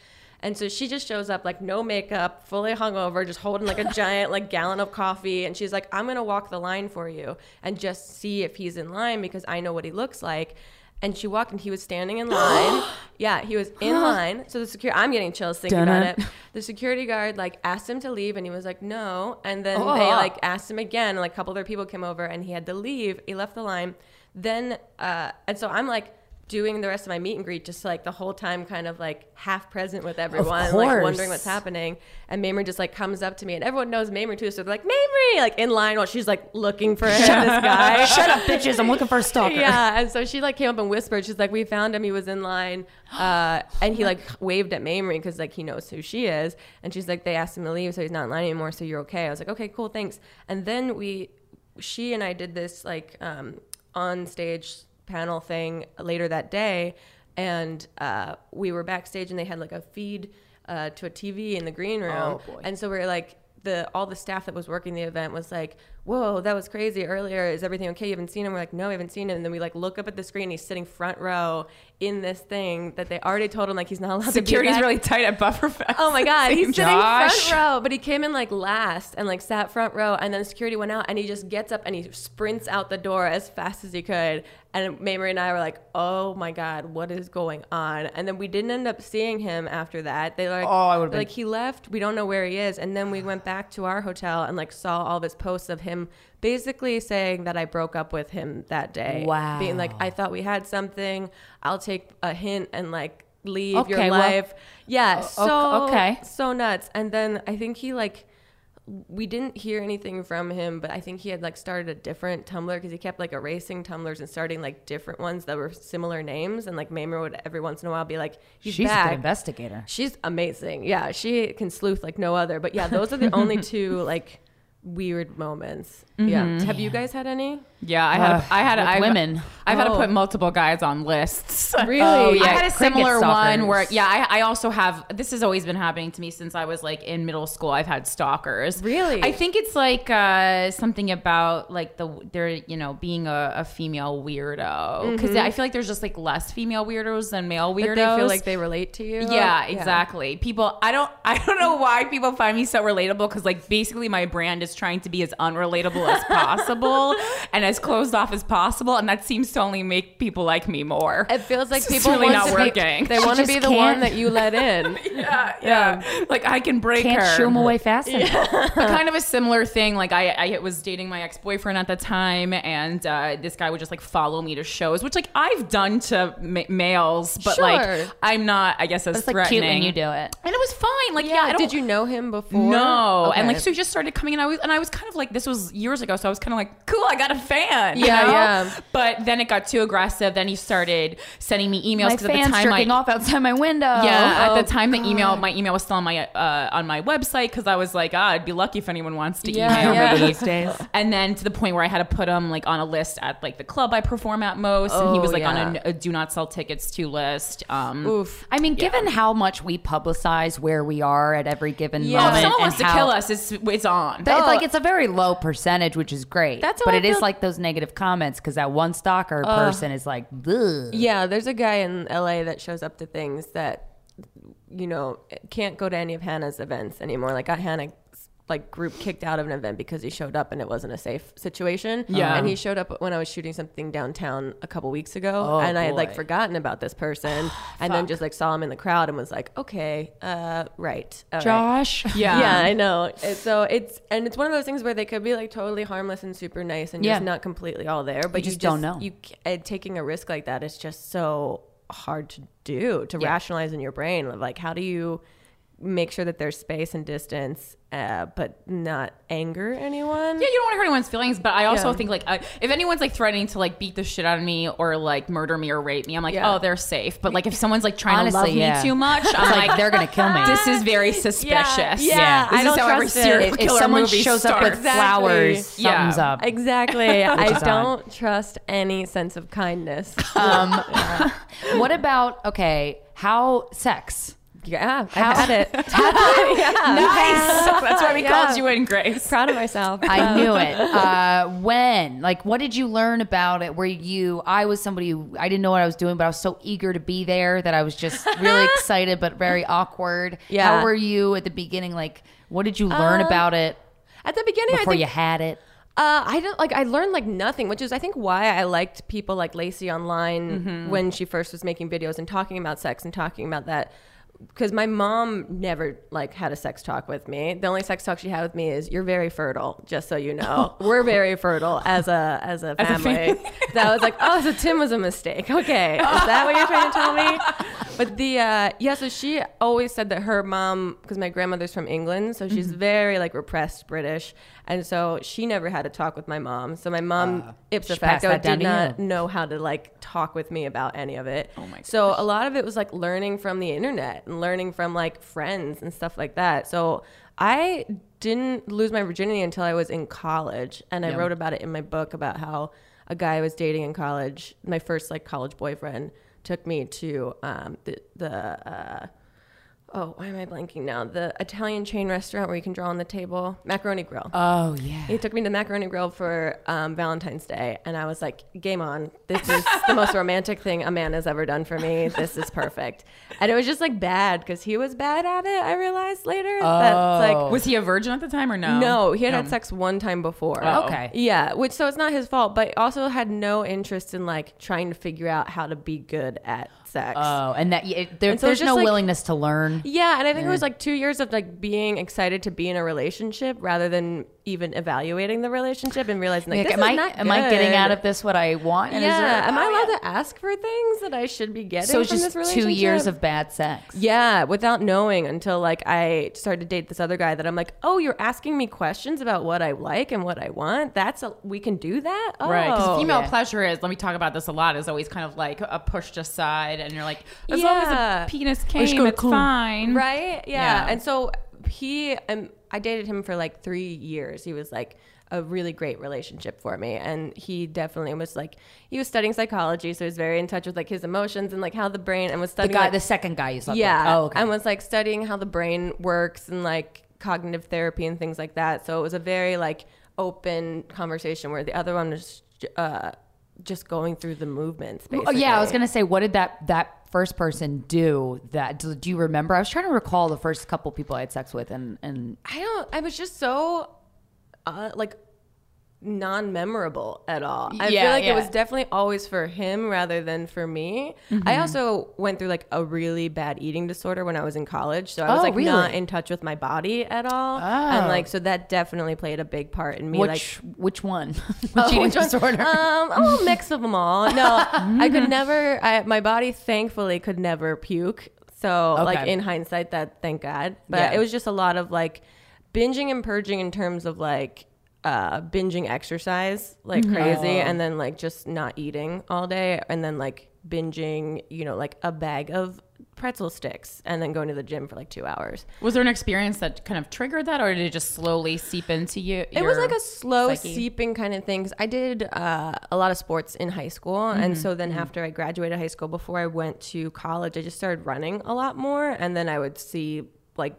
Speaker 4: And so she just shows up like no makeup, fully hungover, just holding like a giant like gallon of coffee. And she's like, I'm gonna walk the line for you and just see if he's in line because I know what he looks like. And she walked and he was standing in line. yeah, he was in line. So the security, I'm getting chills thinking
Speaker 2: Dun-dun.
Speaker 4: about it. The security guard like asked him to leave and he was like, no. And then
Speaker 2: Oh.
Speaker 4: they like asked him again. And like a couple other people came over and he had to leave. He left the line. Then, uh, and so I'm like, doing the rest of my meet and greet just like the whole time kind of like half present with everyone like wondering what's happening and Mamrie just like comes up to me and everyone knows Mamrie too so they're like Mamrie like in line while she's like looking for him, this guy
Speaker 2: Shut up, bitches. I'm looking for a stalker.
Speaker 4: yeah, and so she like came up and whispered. She's like, "We found him. He was in line, uh, and he like waved at Mamrie because like he knows who she is." And she's like, "They asked him to leave, so he's not in line anymore. So you're okay." I was like, "Okay, cool, thanks." And then we, she and I did this like um, on stage panel thing later that day, and uh, we were backstage, and they had like a feed uh, to a TV in the green room,
Speaker 2: Oh,
Speaker 4: and so we are like the all the staff that was working the event was like, "Whoa, that was crazy earlier. Is everything okay? You haven't seen him?" We're like, "No, we haven't seen him." And then we like look up at the screen. He's sitting front row in this thing that they already told him like he's not allowed
Speaker 1: Security's
Speaker 4: to be back.
Speaker 1: really tight at Bufferfest.
Speaker 4: Oh my god, he's sitting
Speaker 2: Josh.
Speaker 4: front row, but he came in like last and like sat front row, and then security went out, and he just gets up and he sprints out the door as fast as he could. And Mamrie and I were like, "Oh my god, what is going on?" And then we didn't end up seeing him after that. They like,
Speaker 2: Oh, I been-
Speaker 4: like he left. We don't know where he is. And then we went back to our hotel and like saw all of his posts of him basically saying that I broke up with him that day.
Speaker 2: Wow.
Speaker 4: being like, "I thought we had something. I'll take a hint and like." Leave
Speaker 2: Okay,
Speaker 4: your
Speaker 2: well-
Speaker 4: life. yeah, so
Speaker 2: okay.
Speaker 4: so nuts. And then I think he like we didn't hear anything from him, but I think he had like started a different Tumblr because he kept like erasing Tumblrs and starting like different ones that were similar names. And like Mamrie would every once in a while be like, "He's
Speaker 2: She's a good investigator.
Speaker 4: She's amazing. Yeah, she can sleuth like no other. But yeah, those are the only two like weird moments. Yeah. Mm-hmm. Have you guys had any?
Speaker 1: Yeah, I had,
Speaker 2: Ugh,
Speaker 1: I had,
Speaker 2: with
Speaker 1: I've,
Speaker 2: women.
Speaker 1: I've had to
Speaker 4: Oh.
Speaker 1: put multiple guys on lists.
Speaker 4: Really?
Speaker 2: Oh, yeah.
Speaker 1: I had a
Speaker 2: cricket
Speaker 1: similar one
Speaker 2: stalkers.
Speaker 1: where, yeah, I, I also have. This has always been happening to me since I was like in middle school. I've had stalkers.
Speaker 4: Really?
Speaker 1: I think it's like uh, something about like the they're you know being a, a female weirdo because mm-hmm. I feel like there's just like less female weirdos than male weirdos.
Speaker 4: That they feel like they relate to you.
Speaker 1: Yeah, exactly. People, I don't, I don't know why people find me so relatable because, like, basically, my brand is trying to be as unrelatable as possible and as closed off as possible, and that seems to only make people like me more.
Speaker 4: It feels like
Speaker 1: It's
Speaker 4: people
Speaker 1: really not
Speaker 4: to be-
Speaker 1: working.
Speaker 4: they want to be the
Speaker 2: can't-
Speaker 4: one that you let in.
Speaker 1: yeah, yeah, Like I can break
Speaker 2: Can't
Speaker 1: her.
Speaker 2: shoo him away fast enough.
Speaker 1: But kind of a similar thing. Like I, I was dating my ex boyfriend at the time, and uh, this guy would just like follow me to shows, which like I've done to ma- males, but
Speaker 4: Sure.
Speaker 1: like I'm not, I guess, as
Speaker 2: It's like
Speaker 1: threatening.
Speaker 2: cute when you do it.
Speaker 1: and it was fine. Like yeah,
Speaker 4: Yeah.
Speaker 1: I don't,
Speaker 4: Did you know him before?
Speaker 1: No, and like so he just started coming and I was and I was kind of like this was years ago, so I was kind of like, cool, I got a fan. you
Speaker 4: Yeah,
Speaker 1: know?
Speaker 4: yeah.
Speaker 1: But then it got too aggressive. Then he started sending me emails because at the time
Speaker 2: jerking
Speaker 1: I,
Speaker 2: off outside my window.
Speaker 1: yeah,
Speaker 4: Oh,
Speaker 1: at the time the email, my email was still on my uh, on my website because I was like, ah, I'd be lucky if anyone wants to
Speaker 4: Yeah,
Speaker 1: email
Speaker 4: yeah.
Speaker 1: me
Speaker 2: These days.
Speaker 1: And then to the point where I had to put him like on a list at like the club I perform at most, and he
Speaker 4: Oh,
Speaker 1: was like
Speaker 4: yeah.
Speaker 1: on a, a do not sell tickets to list. Um,
Speaker 4: Oof.
Speaker 2: I mean, given how much we publicize where we are at every given
Speaker 4: Yeah.
Speaker 1: oh,
Speaker 2: moment,
Speaker 1: if someone wants to kill us, it's it's on.
Speaker 2: That-
Speaker 4: Oh.
Speaker 2: like it's a very low percentage, which is great.
Speaker 4: That's
Speaker 2: but
Speaker 4: I
Speaker 2: it is
Speaker 4: feel-
Speaker 2: like those negative comments because that one stalker person is like, Ugh.
Speaker 4: Yeah, there's a guy in LA that shows up to things that you know can't go to any of Hannah's events anymore. Like Hannah like group kicked out of an event because he showed up and it wasn't a safe situation.
Speaker 1: Yeah.
Speaker 4: and he showed up when I was shooting something downtown a couple weeks ago,
Speaker 2: Oh,
Speaker 4: and I had like forgotten about this person, and then just like saw him in the crowd and was like, okay, uh, right, all right.
Speaker 2: Josh.
Speaker 1: yeah,
Speaker 4: Yeah, I know. So it's and it's one of those things where they could be like totally harmless and super nice, and
Speaker 2: Yeah.
Speaker 4: you're not completely all there. But
Speaker 2: You just don't know.
Speaker 4: You uh, taking a risk like that is just so hard to do to
Speaker 2: Yeah.
Speaker 4: rationalize in your brain. Of like, how do you make sure that there's space and distance, uh, but not anger anyone?
Speaker 1: Yeah, you don't want to hurt anyone's feelings, but I also
Speaker 4: Yeah.
Speaker 1: think like uh, if anyone's like threatening to like beat the shit out of me or like murder me or rape me, I'm like,
Speaker 4: Yeah.
Speaker 1: oh, they're safe. But like if someone's like trying
Speaker 2: Honestly,
Speaker 1: to love
Speaker 2: yeah.
Speaker 1: me too much, I'm
Speaker 2: like,
Speaker 1: like,
Speaker 2: they're gonna kill me.
Speaker 1: This is very suspicious.
Speaker 4: yeah,
Speaker 1: this
Speaker 4: I don't
Speaker 1: how every
Speaker 4: trust it.
Speaker 1: serial
Speaker 2: If, if someone
Speaker 1: movie
Speaker 2: shows up with
Speaker 1: starts.
Speaker 2: flowers,
Speaker 1: Yeah.
Speaker 2: something's up.
Speaker 4: Exactly. I don't trust any sense of kindness.
Speaker 2: Um, what about okay? How sex?
Speaker 4: Yeah,
Speaker 2: How-
Speaker 4: I had it. yeah.
Speaker 1: Nice. That's why we
Speaker 4: Yeah.
Speaker 1: called you in, Grace.
Speaker 4: Proud of myself.
Speaker 2: I knew it. Uh, when? Like, what did you learn about it? Were you? I was somebody who I didn't know what I was doing, but I was so eager to be there that I was just really excited, but very awkward.
Speaker 4: Yeah.
Speaker 2: How were you at the beginning? Like, what did you learn
Speaker 4: Um,
Speaker 2: about it
Speaker 4: At the beginning, I
Speaker 2: before
Speaker 4: think
Speaker 2: you had it?
Speaker 4: Uh, I don't like. I learned like nothing, which is I think why I liked people like Laci online when she first was making videos and talking about sex and talking about that. Because my mom never like had a sex talk with me. The only sex talk she had with me is "You're very fertile." Just so you know, we're very fertile as a as a
Speaker 1: As a
Speaker 4: family. that was like, oh, so Tim was a mistake. Okay, is that what you're trying to tell me? But the uh, yeah, so she always said that her mom, because my grandmother's from England, so she's very like repressed British, and so she never had a talk with my mom. So my mom, ipso
Speaker 2: she passed
Speaker 4: facto, did not
Speaker 2: you.
Speaker 4: know how to like talk with me about any of it.
Speaker 1: Oh my
Speaker 4: So a lot of it was like learning from the internet and learning from like friends and stuff like that. So I didn't lose my virginity until I was in college, and I wrote about it in my book about how a guy I was dating in college, my first like college boyfriend, took me to um, the the. Uh, Oh, why am I blanking now? The Italian chain restaurant where you can draw on the table, Macaroni Grill.
Speaker 2: Oh yeah.
Speaker 4: He took me to Macaroni Grill for um, Valentine's Day, and I was like, "Game on! This is the most romantic thing a man has ever done for me. This is perfect." And it was just like bad because he was bad at it. I realized later. That's like
Speaker 1: Was he a virgin at the time or no?
Speaker 4: no, he had had
Speaker 1: Um,
Speaker 4: sex one time before.
Speaker 1: Oh.
Speaker 2: Okay.
Speaker 4: Yeah, which so it's not his fault, but also had no interest in like trying to figure out how to be good at sex.
Speaker 2: Oh, and that it, there,
Speaker 4: And so
Speaker 2: there's no
Speaker 4: like-
Speaker 2: willingness to learn.
Speaker 4: Yeah, and I think it was like two years of like being excited to be in a relationship rather than even evaluating the relationship and realizing like,
Speaker 2: Like,
Speaker 4: this
Speaker 2: am
Speaker 4: is
Speaker 2: I
Speaker 4: not
Speaker 2: am I getting out of this what I want? And is
Speaker 4: yeah,
Speaker 2: there-
Speaker 4: am I allowed
Speaker 2: yeah.
Speaker 4: to ask for things that I should be getting?
Speaker 2: So it's
Speaker 4: from
Speaker 2: just
Speaker 4: this
Speaker 2: two years of bad sex.
Speaker 4: Yeah, without knowing until like I started to date this other guy that I'm like, oh, you're asking me questions about what I like and what I want. That's a we can do that. Oh,
Speaker 1: Right, because female
Speaker 2: yeah.
Speaker 1: pleasure is. Let me talk about this a lot. Is always kind of like a pushed aside, and you're like, as long as
Speaker 4: Yeah.
Speaker 1: a penis came, it's fine.
Speaker 4: right? Yeah.
Speaker 1: Yeah.
Speaker 4: And so he, um, I dated him for like three years. He was like a really great relationship for me, and he definitely was like he was studying psychology, so he was very in touch with like his emotions and like how the brain and was studying.
Speaker 2: The guy,
Speaker 4: like,
Speaker 2: the second guy you slept
Speaker 4: yeah
Speaker 2: with. Oh, okay.
Speaker 4: and was like studying how the brain works and like cognitive therapy and things like that so it was a very like open conversation where the other one was uh just going through the movements
Speaker 2: Oh, yeah, I was gonna say, what did that that first person do? That do, do you remember? I was trying to recall the first couple people I had sex with, and and
Speaker 4: i don't i was just so uh like non-memorable at all i
Speaker 2: Yeah,
Speaker 4: feel like
Speaker 2: yeah.
Speaker 4: it was definitely always for him rather than for me
Speaker 2: Mm-hmm.
Speaker 4: i also went through like a really bad eating disorder when i was in college so i was
Speaker 2: Oh,
Speaker 4: like
Speaker 2: really?
Speaker 4: not in touch with my body at all and
Speaker 2: Oh.
Speaker 4: like so that definitely played a big part in me like
Speaker 2: which which one? which
Speaker 4: Oh,
Speaker 2: eating
Speaker 4: which one?
Speaker 2: disorder?
Speaker 4: Um, a little mix of them all. No, I could never. I, my body, thankfully, could never puke. So, like in hindsight, that thank God. But
Speaker 2: Yeah.
Speaker 4: it was just a lot of like binging and purging in terms of like uh, binging exercise like
Speaker 2: Mm-hmm.
Speaker 4: crazy,
Speaker 2: Oh.
Speaker 4: and then like just not eating all day, and then like binging, you know, like a bag of pretzel sticks, and then going to the gym for like two hours.
Speaker 1: Was there an experience that kind of triggered that, or did it just slowly seep into you?
Speaker 4: It was like a slow
Speaker 1: psyche?
Speaker 4: seeping kind of thing. 'cause I did uh, a lot of sports in high school, and
Speaker 1: Mm-hmm.
Speaker 4: so then after I graduated high school, before I went to college, I just started running a lot more, and then I would see like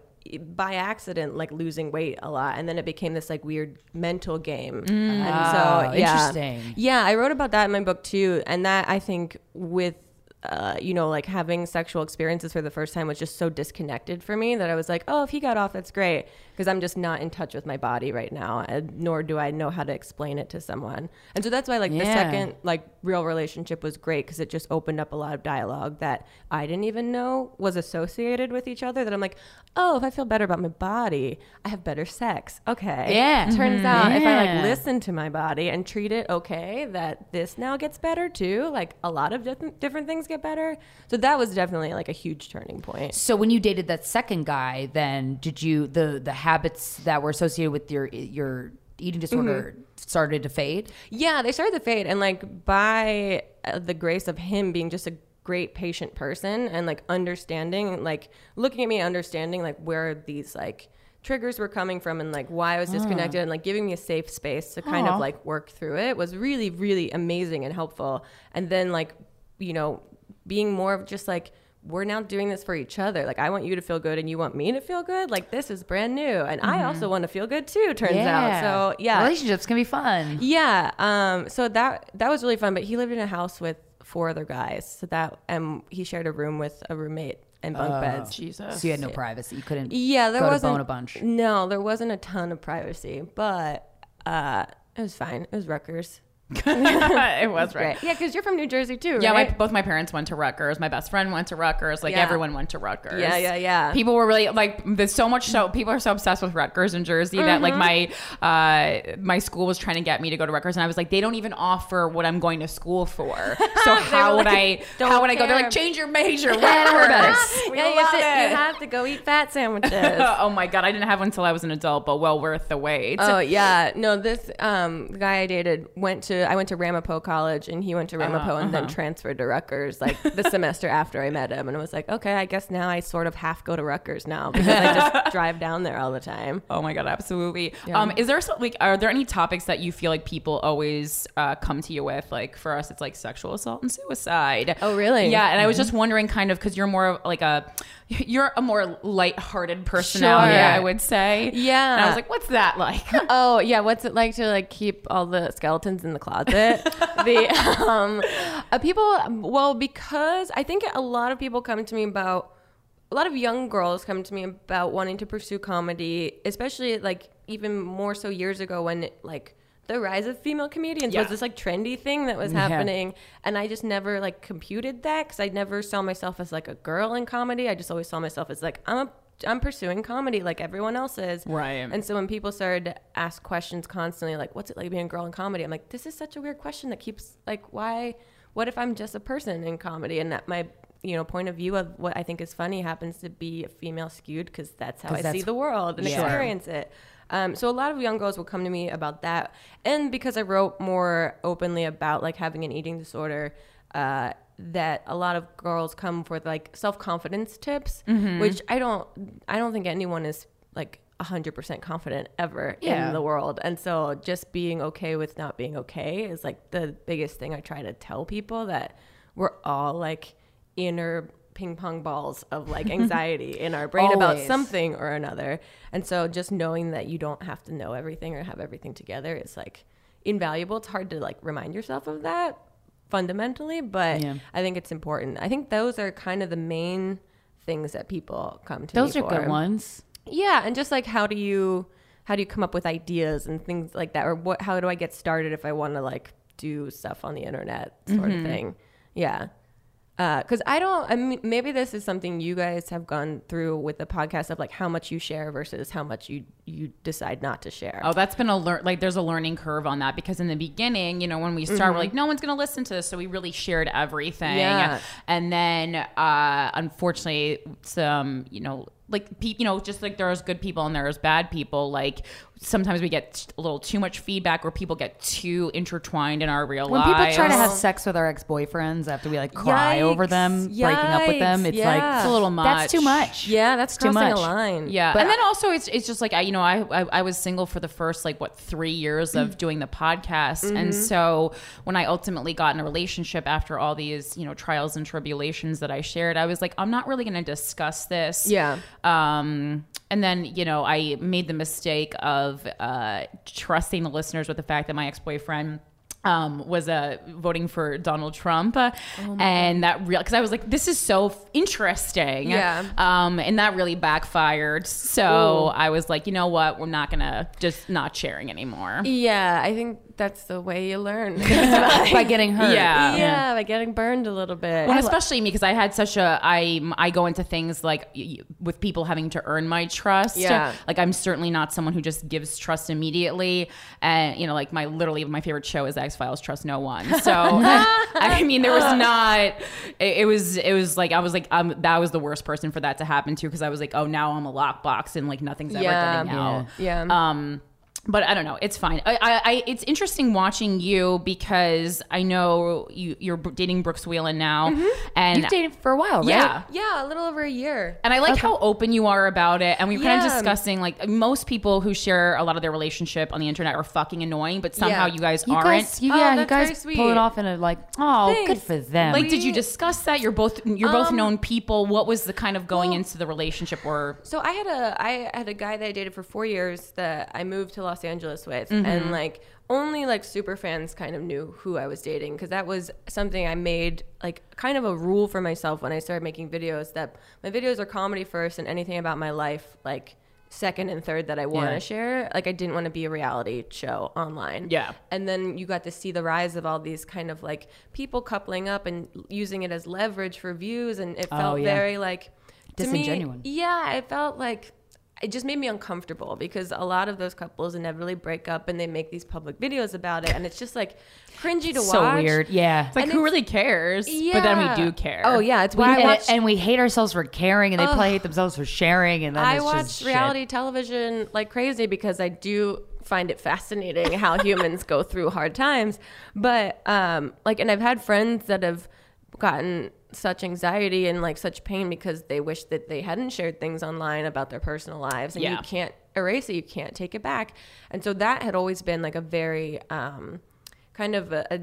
Speaker 4: by accident like losing weight a lot and then it became this like weird mental game and
Speaker 2: Oh,
Speaker 4: so yeah
Speaker 2: interesting.
Speaker 4: yeah i wrote about that in my book too and that i think with uh, you know, like having sexual experiences for the first time was just so disconnected for me that I was like, oh, if he got off, that's great. Because I'm just not in touch with my body right now, and nor do I know how to explain it to someone. And so that's why, like, the second, like, real relationship was great because it just opened up a lot of dialogue that I didn't even know was associated with each other. That I'm like, oh, if I feel better about my body, I have better sex. Okay.
Speaker 2: Yeah.
Speaker 4: Turns mm-hmm. out if I like listen to my body and treat it okay, that this now gets better too. Like a lot of different different things get better. So that was definitely like a huge turning point.
Speaker 2: So when you dated that second guy, then did you the the habits that were associated with your your eating disorder
Speaker 4: Mm-hmm.
Speaker 2: started to fade?
Speaker 4: Yeah, they started to fade, and like by uh, the grace of him being just a great patient person and like understanding, like looking at me, understanding like where these like triggers were coming from and like why I was disconnected and like giving me a safe space to kind
Speaker 2: Aw.
Speaker 4: of like work through it was really really amazing and helpful. And then like you know being more of just like we're now doing this for each other. Like I want you to feel good and you want me to feel good. Like this is brand new, and I also want to feel good too. Turns out, so yeah,
Speaker 2: relationships can be fun.
Speaker 4: yeah. Um. So that that was really fun. But he lived in a house with four other guys. So that and he shared a room with a roommate and bunk beds.
Speaker 1: Jesus.
Speaker 2: So you had no privacy. You couldn't.
Speaker 4: Yeah, there
Speaker 2: go
Speaker 4: wasn't
Speaker 2: bone a bunch.
Speaker 4: No, there wasn't a ton of privacy, but uh, it was fine. It was Rutgers.
Speaker 1: it was right.
Speaker 4: Yeah, because you're from New Jersey too,
Speaker 1: Yeah,
Speaker 4: right?
Speaker 1: my, both my parents went to Rutgers. My best friend went to Rutgers. Like
Speaker 4: Yeah.
Speaker 1: everyone went to Rutgers.
Speaker 4: Yeah, yeah, yeah.
Speaker 1: People were really like there's so much so people are so obsessed with Rutgers in Jersey that like my
Speaker 4: Mm-hmm.
Speaker 1: uh my school was trying to get me to go to Rutgers and I was like they don't even offer what I'm going to school for. So how would
Speaker 4: like,
Speaker 1: I how would I go? They're like change your major.
Speaker 2: don't worry about it.
Speaker 1: Rutgers. We
Speaker 4: yeah, you have, to, you have to go eat fat sandwiches.
Speaker 1: oh my god, I didn't have one until I was an adult, but well worth the wait.
Speaker 4: Oh yeah, no. This um guy I dated went to. I went to Ramapo College, and he went to Ramapo, and then transferred to Rutgers like the semester after I met him, and I was like, okay, I guess now I sort of half go to Rutgers now because I just drive down there all the time.
Speaker 1: Oh my god, absolutely. Um, is there some, like are there any topics that you feel like people always uh, come to you with? Like for us, it's like sexual assault and suicide.
Speaker 4: Oh, really?
Speaker 1: Yeah, and I was just wondering, kind of, because you're more of like a you're a more lighthearted personality,
Speaker 4: Sure.
Speaker 1: I would say.
Speaker 4: Yeah.
Speaker 1: and I was like, what's that like?
Speaker 4: Oh yeah, what's it like to like keep all the skeletons in the closet? the um, uh, people. Well, because I think a lot of people come to me about. A lot of young girls come to me about wanting to pursue comedy, especially like even more so years ago when it, like the rise of female comedians
Speaker 1: Yeah.
Speaker 4: was this like trendy thing that was happening, and I just never like computed that because I never saw myself as like a girl in comedy. I just always saw myself as like I'm a I'm pursuing comedy like everyone else is.
Speaker 1: Right.
Speaker 4: And so when people started to ask questions constantly, like, what's it like being a girl in comedy? I'm like, this is such a weird question that keeps, like, why, what if I'm just a person in comedy? And that my, you know, point of view of what I think is funny happens to be a female skewed because that's how I
Speaker 2: that's-
Speaker 4: see the world and
Speaker 2: Sure.
Speaker 4: experience it. Um, so a lot of young girls will come to me about that. And because I wrote more openly about like having an eating disorder, uh, that a lot of girls come for like self confidence tips,
Speaker 2: Mm-hmm.
Speaker 4: which I don't, I don't think anyone is like hundred percent confident ever
Speaker 2: Yeah.
Speaker 4: in the world. And so just being okay with not being okay is like the biggest thing I try to tell people that we're all like inner ping pong balls of like anxiety in our brain about something or another. And so just knowing that you don't have to know everything or have everything together is like invaluable. It's hard to like remind yourself of that fundamentally, but
Speaker 2: Yeah.
Speaker 4: I think it's important. I think those are kind of the main things that people come to
Speaker 2: Those are
Speaker 4: for.
Speaker 2: good ones.
Speaker 4: Yeah, and just like how do you how do you come up with ideas and things like that, or what? How do I get started if I want to like do stuff on the internet, sort of mm-hmm. thing? Yeah, because I don't. I mean, maybe this is something you guys have gone through with the podcast of like how much you share versus how much you you decide not to share.
Speaker 1: Oh, that's been a learn like there's a learning curve on that because in the beginning, you know, when we start, we're like, no one's gonna listen to this, so we really shared everything.
Speaker 4: Yeah.
Speaker 1: And then, uh, unfortunately, some, you know, like pe- you know, just like there's good people and there's bad people. Like sometimes we get a little too much feedback, or people get too intertwined in our real life.
Speaker 2: When
Speaker 1: lives.
Speaker 2: people try to have sex with our ex boyfriends after we like cry over them
Speaker 4: Yikes.
Speaker 2: breaking up with them, it's
Speaker 4: Yeah.
Speaker 2: like
Speaker 1: It's a little much.
Speaker 2: That's too much.
Speaker 4: yeah, that's
Speaker 2: too
Speaker 4: crossing
Speaker 2: much.
Speaker 4: a line.
Speaker 1: Yeah,
Speaker 2: But
Speaker 1: and then also it's it's just like I you know I I, I was single for the first like what three years
Speaker 4: Mm.
Speaker 1: of doing the podcast,
Speaker 4: Mm-hmm.
Speaker 1: and so when I ultimately got in a relationship after all these you know trials and tribulations that I shared, I was like I'm not really going to discuss this.
Speaker 4: Yeah.
Speaker 1: Um, and then you know I made the mistake of uh, trusting the listeners with the fact that my ex boyfriend. Um, was uh, voting for Donald Trump, uh,
Speaker 4: Oh
Speaker 1: and that real because I was like, this is so f- interesting,
Speaker 4: Yeah.
Speaker 1: um, and that really backfired. So I was like, you know what? We're not gonna just not sharing anymore.
Speaker 4: Yeah, I think that's the way you learn.
Speaker 2: by getting hurt.
Speaker 1: Yeah.
Speaker 4: yeah, by getting burned a little bit.
Speaker 1: Well, especially me because I had such a I I go into things like with people having to earn my trust.
Speaker 4: Yeah.
Speaker 1: Like I'm certainly not someone who just gives trust immediately. And you know, like my literally my favorite show is X Files. Trust no one. So I mean, there was not. It, it was it was like I was like um that was the worst person for that to happen to because I was like oh now I'm a lockbox and like nothing's ever
Speaker 4: Yeah.
Speaker 1: getting out.
Speaker 4: Yeah.
Speaker 1: Um, but I don't know. It's fine. I, I, I it's interesting watching you because I know you you're dating Brooks Wheelan now, and
Speaker 2: You've dated for a while, right?
Speaker 1: yeah.
Speaker 4: yeah, a little over a year.
Speaker 1: And I like how open you are about it. And we were kind of
Speaker 4: Yeah.
Speaker 1: discussing like most people who share a lot of their relationship on the internet are fucking annoying, but somehow
Speaker 4: Yeah.
Speaker 1: you guys
Speaker 2: You
Speaker 1: aren't.
Speaker 2: guys, you,
Speaker 4: Oh,
Speaker 2: yeah, you guys
Speaker 4: sweet.
Speaker 2: pull it off in a like, oh, good for them.
Speaker 1: like, did you discuss that? You're both you're both
Speaker 4: Um,
Speaker 1: known people. What was the kind of going
Speaker 4: well-
Speaker 1: into the relationship or
Speaker 4: So I had a I had a guy that I dated for four years that I moved to Los Angeles with,
Speaker 1: Mm-hmm.
Speaker 4: and like only like super fans kind of knew who I was dating because that was something I made like kind of a rule for myself when I started making videos that my videos are comedy first and anything about my life like second and third that I want to
Speaker 2: Yeah.
Speaker 4: share. Like I didn't want to be a reality show online.
Speaker 1: Yeah.
Speaker 4: And then you got to see the rise of all these kind of like people coupling up and using it as leverage for views and it
Speaker 2: Oh,
Speaker 4: felt
Speaker 2: yeah.
Speaker 4: very like to me-
Speaker 2: Disingenuine.
Speaker 4: yeah, it felt like it just made me uncomfortable because a lot of those couples inevitably break up and they make these public videos about it, and it's just like cringy to
Speaker 2: so
Speaker 4: watch.
Speaker 2: So weird. Yeah.
Speaker 1: it's like
Speaker 4: And
Speaker 1: who
Speaker 4: it's-
Speaker 1: really cares? Yeah. But then we do care.
Speaker 4: Oh yeah, it's
Speaker 2: We,
Speaker 4: I
Speaker 2: and,
Speaker 4: watch.
Speaker 2: and we hate ourselves for caring, and they probably hate themselves for sharing, and then
Speaker 4: I
Speaker 2: it's
Speaker 4: watch
Speaker 2: just
Speaker 4: reality
Speaker 2: Shit.
Speaker 4: television like crazy because I do find it fascinating how humans go through hard times. But um, like, and I've had friends that have gotten such anxiety and like such pain because they wish that they hadn't shared things online about their personal lives, and
Speaker 1: Yeah.
Speaker 4: you can't erase it, you can't take it back. And so that had always been like a very um, kind of a, a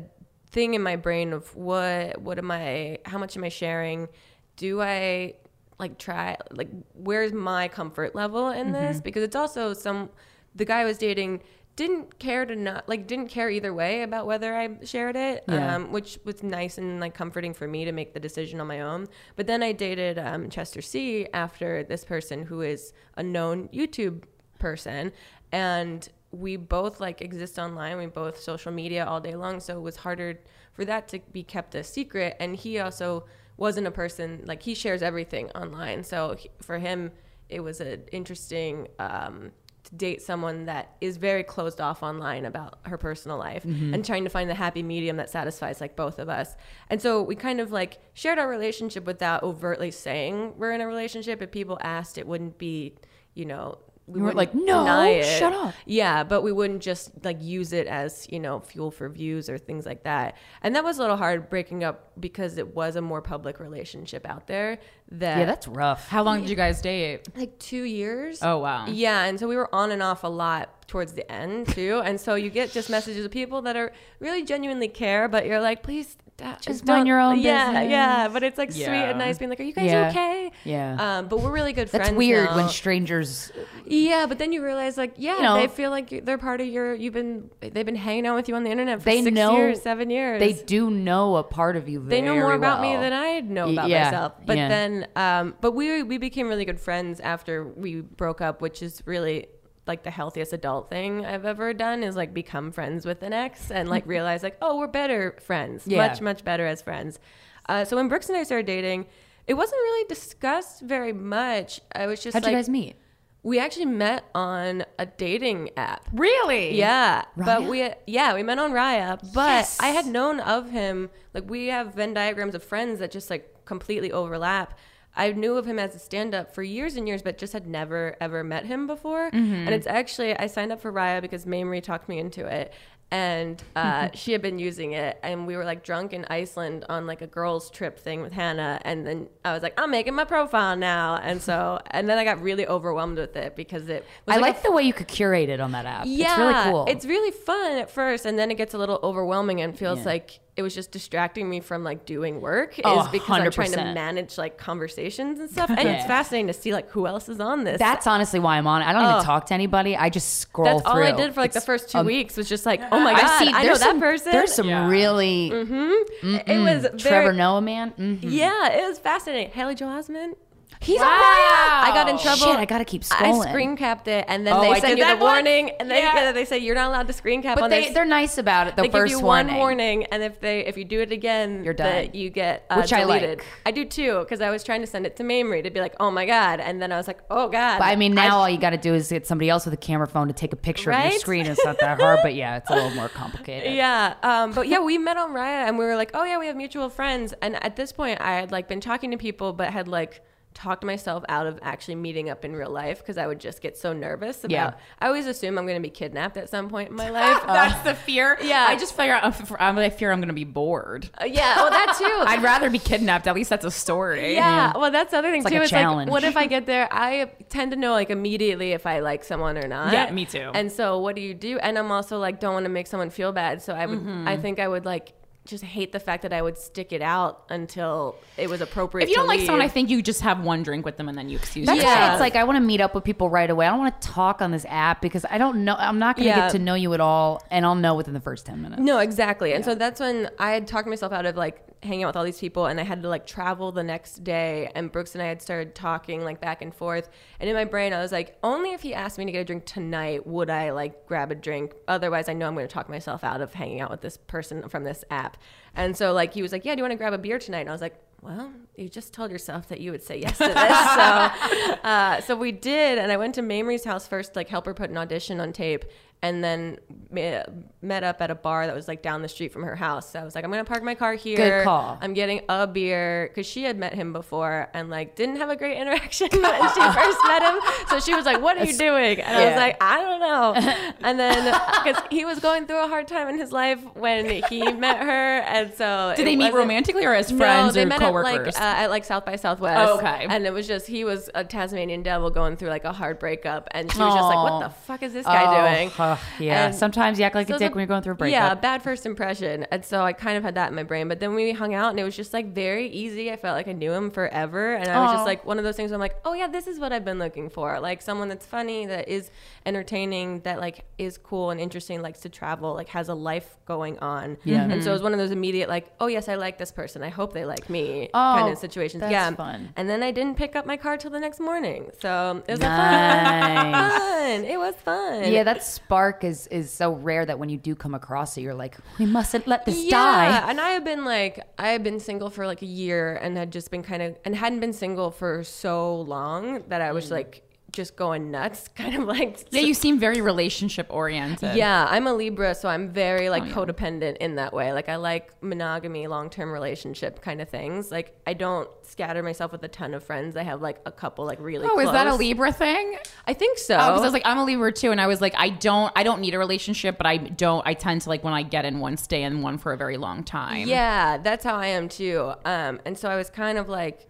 Speaker 4: thing in my brain of what what am I how much am I sharing? Do I like try like where's my comfort level in this? Because it's also some the guy I was dating didn't care to not like didn't care either way about whether I shared it,
Speaker 2: Yeah.
Speaker 4: um, which was nice and like comforting for me to make the decision on my own. But then I dated um, Chester See after this person who is a known YouTube person, and we both like exist online. We both social media all day long, so it was harder for that to be kept a secret. And he also wasn't a person like he shares everything online, so he- for him it was an interesting um, date someone that is very closed off online about her personal life
Speaker 2: Mm-hmm.
Speaker 4: and trying to find the happy medium that satisfies like both of us. And so we kind of like shared our relationship without overtly saying we're in a relationship. If people asked, it wouldn't be, you know. We
Speaker 2: weren't like, "No,
Speaker 4: deny it.
Speaker 2: shut up."
Speaker 4: Yeah, but we wouldn't just like use it as, you know, fuel for views or things like that. And that was a little hard breaking up because it was a more public relationship out there that
Speaker 2: Yeah, that's rough.
Speaker 1: How long did you guys date?
Speaker 4: like 2 years.
Speaker 1: Oh, wow.
Speaker 4: Yeah, and so we were on and off a lot towards the end too. And so you get just messages of people that are really genuinely care, but you're like, please
Speaker 2: Just
Speaker 4: don't-
Speaker 2: mind your own
Speaker 4: Yeah,
Speaker 2: business.
Speaker 4: yeah. But it's like sweet and nice being like, Are you guys
Speaker 2: Yeah.
Speaker 4: okay?
Speaker 2: Yeah.
Speaker 4: Um, but we're really good friends.
Speaker 2: That's weird
Speaker 4: now.
Speaker 2: when strangers.
Speaker 4: Yeah, but then you realize like, yeah,
Speaker 2: You know-
Speaker 4: they feel like they're part of your you've been they've been hanging out with you on the internet for
Speaker 2: They
Speaker 4: six
Speaker 2: know
Speaker 4: years, seven years.
Speaker 2: They do know a part of you. Very
Speaker 4: they know more about me than I know about
Speaker 2: yeah,
Speaker 4: myself. But
Speaker 2: yeah.
Speaker 4: then, um, but we we became really good friends after we broke up, which is really like the healthiest adult thing I've ever done is like become friends with an ex and like realize like oh we're better friends,
Speaker 2: Yeah.
Speaker 4: much much better as friends. Uh, so when Brooks and I started dating, it wasn't really discussed very much. I was just
Speaker 2: How'd
Speaker 4: like
Speaker 2: you guys meet?
Speaker 4: we actually met on a dating app.
Speaker 1: Really?
Speaker 4: Yeah, but we yeah we met on Raya, but
Speaker 2: Yes.
Speaker 4: I had known of him. Like we have Venn diagrams of friends that just like completely overlap. I knew of him as a stand-up for years and years, but just had never ever met him before. And it's actually I signed up for Raya because Mamrie talked me into it, and uh, she had been using it, and we were like drunk in Iceland on like a girls' trip thing with Hannah, and then I was like, I'm making my profile now, and so and then I got really overwhelmed with it because it. Was
Speaker 2: I
Speaker 4: like
Speaker 2: like the way you could curate it on that app.
Speaker 4: yeah,
Speaker 2: it's really cool.
Speaker 4: It's really fun at first, and then it gets a little overwhelming and feels
Speaker 2: Yeah.
Speaker 4: like it was just distracting me from like doing work.
Speaker 2: Oh,
Speaker 4: is because I'm trying to manage like conversations and stuff, and it's fascinating to see like who else is on this.
Speaker 2: That's honestly why I'm on it. I don't
Speaker 4: Oh.
Speaker 2: even talk to anybody. I just scroll
Speaker 4: that's all I did for like the first two
Speaker 2: um,
Speaker 4: weeks was just like, oh my god,
Speaker 2: I've seen,
Speaker 4: I know
Speaker 2: there's
Speaker 4: that person.
Speaker 2: There's some
Speaker 1: Yeah.
Speaker 2: really
Speaker 4: it was very,
Speaker 2: Trevor Noah man. Mhm.
Speaker 4: Yeah, it was fascinating. Haley Joel Osment.
Speaker 2: He's
Speaker 1: Wow.
Speaker 2: on Raya.
Speaker 4: I got in trouble.
Speaker 2: Shit, I gotta keep scrolling.
Speaker 4: I screen capped it, and then
Speaker 2: Oh,
Speaker 4: they
Speaker 2: I
Speaker 4: send you the
Speaker 2: that once.
Speaker 4: warning, and then
Speaker 2: Yeah.
Speaker 4: yeah, they say you're not allowed to screen cap
Speaker 2: But
Speaker 4: on
Speaker 2: they,
Speaker 4: this.
Speaker 2: they're nice about it. The
Speaker 4: they
Speaker 2: first
Speaker 4: give you one
Speaker 2: warning.
Speaker 4: warning, and if they if you do it again,
Speaker 2: You're
Speaker 4: that
Speaker 2: done.
Speaker 4: You get uh,
Speaker 2: Which I like.
Speaker 4: I do too, because I was trying to send it to Mamrie to be like, oh my god, and then I was like, oh god.
Speaker 2: But I mean, now all you got to do is get somebody else with a camera phone to take a picture of your screen. It's not that hard, but yeah, it's a little more complicated.
Speaker 4: Yeah, um, but yeah, we met on Raya, and we were like, oh yeah, we have mutual friends. And at this point, I had like been talking to people, but had like talked myself out of actually meeting up in real life because I would just get so nervous about.
Speaker 2: Yeah.
Speaker 4: I always assume I'm going to be kidnapped at some point in my life.
Speaker 1: That's the fear.
Speaker 4: Yeah.
Speaker 1: I just figure out. I'm I fear I'm going to be bored.
Speaker 4: Uh, yeah, well that too.
Speaker 1: I'd rather be kidnapped. At least that's a story.
Speaker 4: Yeah, well, that's the other thing
Speaker 2: like
Speaker 4: too.
Speaker 2: a
Speaker 4: It's
Speaker 2: challenge.
Speaker 4: like, what if I get there? I tend to know like immediately if I like someone or not.
Speaker 1: Yeah, me too.
Speaker 4: And so, what do you do? And I'm also like, don't want to make someone feel bad. So I would,
Speaker 1: Mm-hmm.
Speaker 4: I think I would like just hate the fact that I would stick it out until it was appropriate.
Speaker 1: If you don't like someone, I think you just have one drink with them and then you excuse
Speaker 2: That's
Speaker 1: yourself.
Speaker 2: why it's like I want to meet up with people right away. I don't want to talk on this app because I don't know. I'm not going to
Speaker 4: Yeah.
Speaker 2: get to know you at all, and I'll know within the first ten minutes.
Speaker 4: No, exactly. And so that's when I had talked myself out of like hanging out with all these people and I had to like travel the next day and Brooks and I had started talking like back and forth. And in my brain I was like, only if he asked me to get a drink tonight would I like grab a drink. Otherwise I know I'm gonna talk myself out of hanging out with this person from this app. And so like he was like, Yeah, do you wanna grab a beer tonight? And I was like, well, you just told yourself that you would say yes to this. so, uh, so we did. And I went to Mamrie's house first, like help her put an audition on tape. And then met up at a bar that was like down the street from her house. So I was like, I'm going to park my car here.
Speaker 2: Good call.
Speaker 4: I'm getting a beer because she had met him before and like didn't have a great interaction when she first met him. So she was like, What are you doing? And I was like, I don't know. And then because he was going through a hard time in his life when he met her. And so
Speaker 1: Did they meet romantically or as
Speaker 4: no,
Speaker 1: friends
Speaker 4: they
Speaker 1: or
Speaker 4: met
Speaker 1: coworkers?
Speaker 4: at like uh, at like South by Southwest.
Speaker 1: Oh, okay.
Speaker 4: And it was just he was a Tasmanian devil going through like a hard breakup, and she was just like, "What the fuck is this guy
Speaker 2: Oh,
Speaker 4: doing?"
Speaker 2: Yeah.
Speaker 4: And
Speaker 2: Sometimes you act like
Speaker 4: so
Speaker 2: a dick
Speaker 4: the-
Speaker 2: when you're going through a
Speaker 4: break.
Speaker 2: Yeah,
Speaker 4: bad first impression. And so I kind of had that in my brain. But then we hung out, and it was just like very easy. I felt like I knew him forever, and I was just like one of those things. Where I'm like, "Oh yeah, this is what I've been looking for. Like someone that's funny, that is entertaining, that like is cool and interesting, likes to travel, like has a life going on."
Speaker 2: Yeah.
Speaker 4: And so it was mm-hmm. one of those immediate like, "Oh yes, I like this person. I hope they like me."
Speaker 2: Oh,
Speaker 4: kind of situations.
Speaker 2: that's
Speaker 4: yeah.
Speaker 2: fun.
Speaker 4: And then I didn't pick up my car till the next morning. So it was
Speaker 2: Nice.
Speaker 4: a fun. fun. It was fun.
Speaker 2: Yeah, that spark is is so rare that when you do come across it, you're like, we mustn't let this
Speaker 4: yeah,
Speaker 2: die.
Speaker 4: and I have been like, I had been single for like a year and had just been kind of, and hadn't been single for so long that I was mm. like just going nuts, kind of like.
Speaker 1: Yeah, you seem very relationship oriented.
Speaker 4: Yeah, I'm a Libra, so I'm very like
Speaker 1: Oh, yeah.
Speaker 4: codependent in that way. Like I like monogamy, long term relationship kind of things. Like I don't scatter myself with a ton of friends. I have like a couple like really.
Speaker 1: Oh, is that a. Libra thing?
Speaker 4: I think so.
Speaker 1: Oh, because I was like, I'm a Libra too, and I was like, I don't, I don't need a relationship, but I don't. I tend to like when I get in one, stay in one for a very long time.
Speaker 4: Yeah, that's how I am too. Um, and so I was kind of like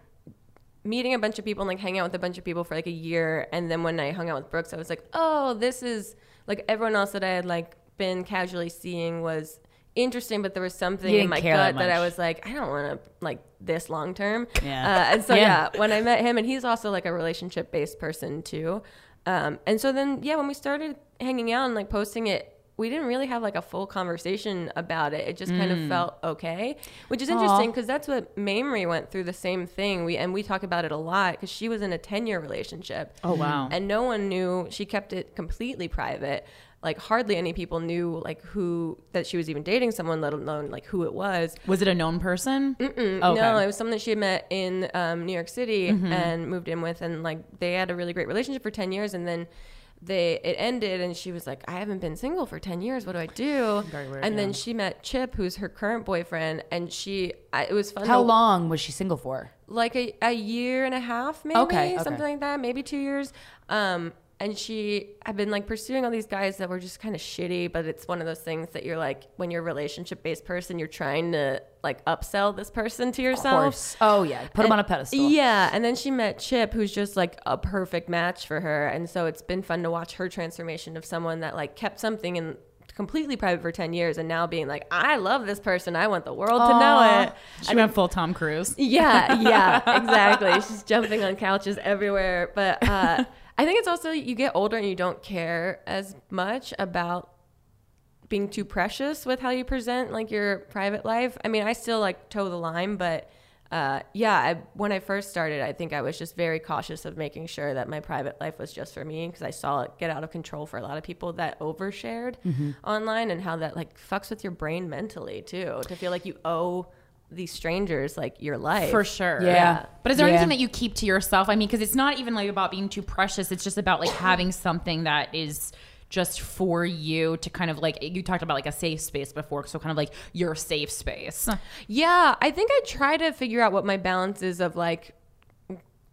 Speaker 4: meeting a bunch of people and like hanging out with a bunch of people for like a year. And then when I hung out with Brooks, I was like, oh, this is like everyone else that I had like been casually seeing was interesting, but there was something in my gut
Speaker 2: that
Speaker 4: that I was like, I don't want to like this long term.
Speaker 2: Yeah.
Speaker 4: Uh, and so
Speaker 2: Yeah.
Speaker 4: yeah. when I met him, and he's also like a relationship based person too. Um, and so then yeah, when we started hanging out and like posting it, we didn't really have like a full conversation about it. It just kind of felt okay, which is interesting because that's what Mamrie went through the same thing. We and we talk about it a lot because she was in a ten year relationship.
Speaker 1: Oh, wow.
Speaker 4: And no one knew. She kept it completely private. Like hardly any people knew like who that she was even dating someone, let alone like who it was.
Speaker 1: Was it a known person?
Speaker 4: Mm,
Speaker 1: Okay.
Speaker 4: No, it was someone that she had met in um, New York City
Speaker 1: Mm-hmm.
Speaker 4: and moved in with, and like they had a really great relationship for ten years, and then they it ended, and she was like, "I haven't been single for ten years. What do I do?" and then she met Chip, who's her current boyfriend, and she I, it was fun.
Speaker 2: How
Speaker 4: to-
Speaker 2: long was she single for?
Speaker 4: Like a, a year and a half, maybe
Speaker 2: Okay, okay.
Speaker 4: something like that, maybe two years. Um, and she had been like pursuing all these guys that were just kind of shitty, but it's one of those things that you're like, when you're a relationship based person, you're trying to like upsell this person to
Speaker 2: Of
Speaker 4: yourself.
Speaker 2: course. Oh yeah, put him on a pedestal.
Speaker 4: Yeah, and then she met Chip, who's just like a perfect match for her, and so it's been fun to watch her transformation of someone that like kept something in completely private for 10 years and now being like I love this person I want the world to know it
Speaker 1: She went full Tom Cruise.
Speaker 4: yeah, yeah, exactly. She's jumping on couches everywhere. But uh, I think it's also you get older and you don't care as much about being too precious with how you present like your private life. I mean, I still like toe the line, but uh, yeah, I, when I first started, I think I was just very cautious of making sure that my private life was just for me because I saw it get out of control for a lot of people that overshared online and how that like fucks with your brain mentally too to feel like you owe these strangers like your life
Speaker 1: For sure.
Speaker 2: Yeah.
Speaker 1: But is there
Speaker 2: Yeah.
Speaker 1: anything that you keep to yourself? I mean, because it's not even like about being too precious. It's just about like having something that is just for you to kind of like you talked about like a safe space before so kind of like your safe space
Speaker 4: Yeah, I think I try to figure out what my balance is of like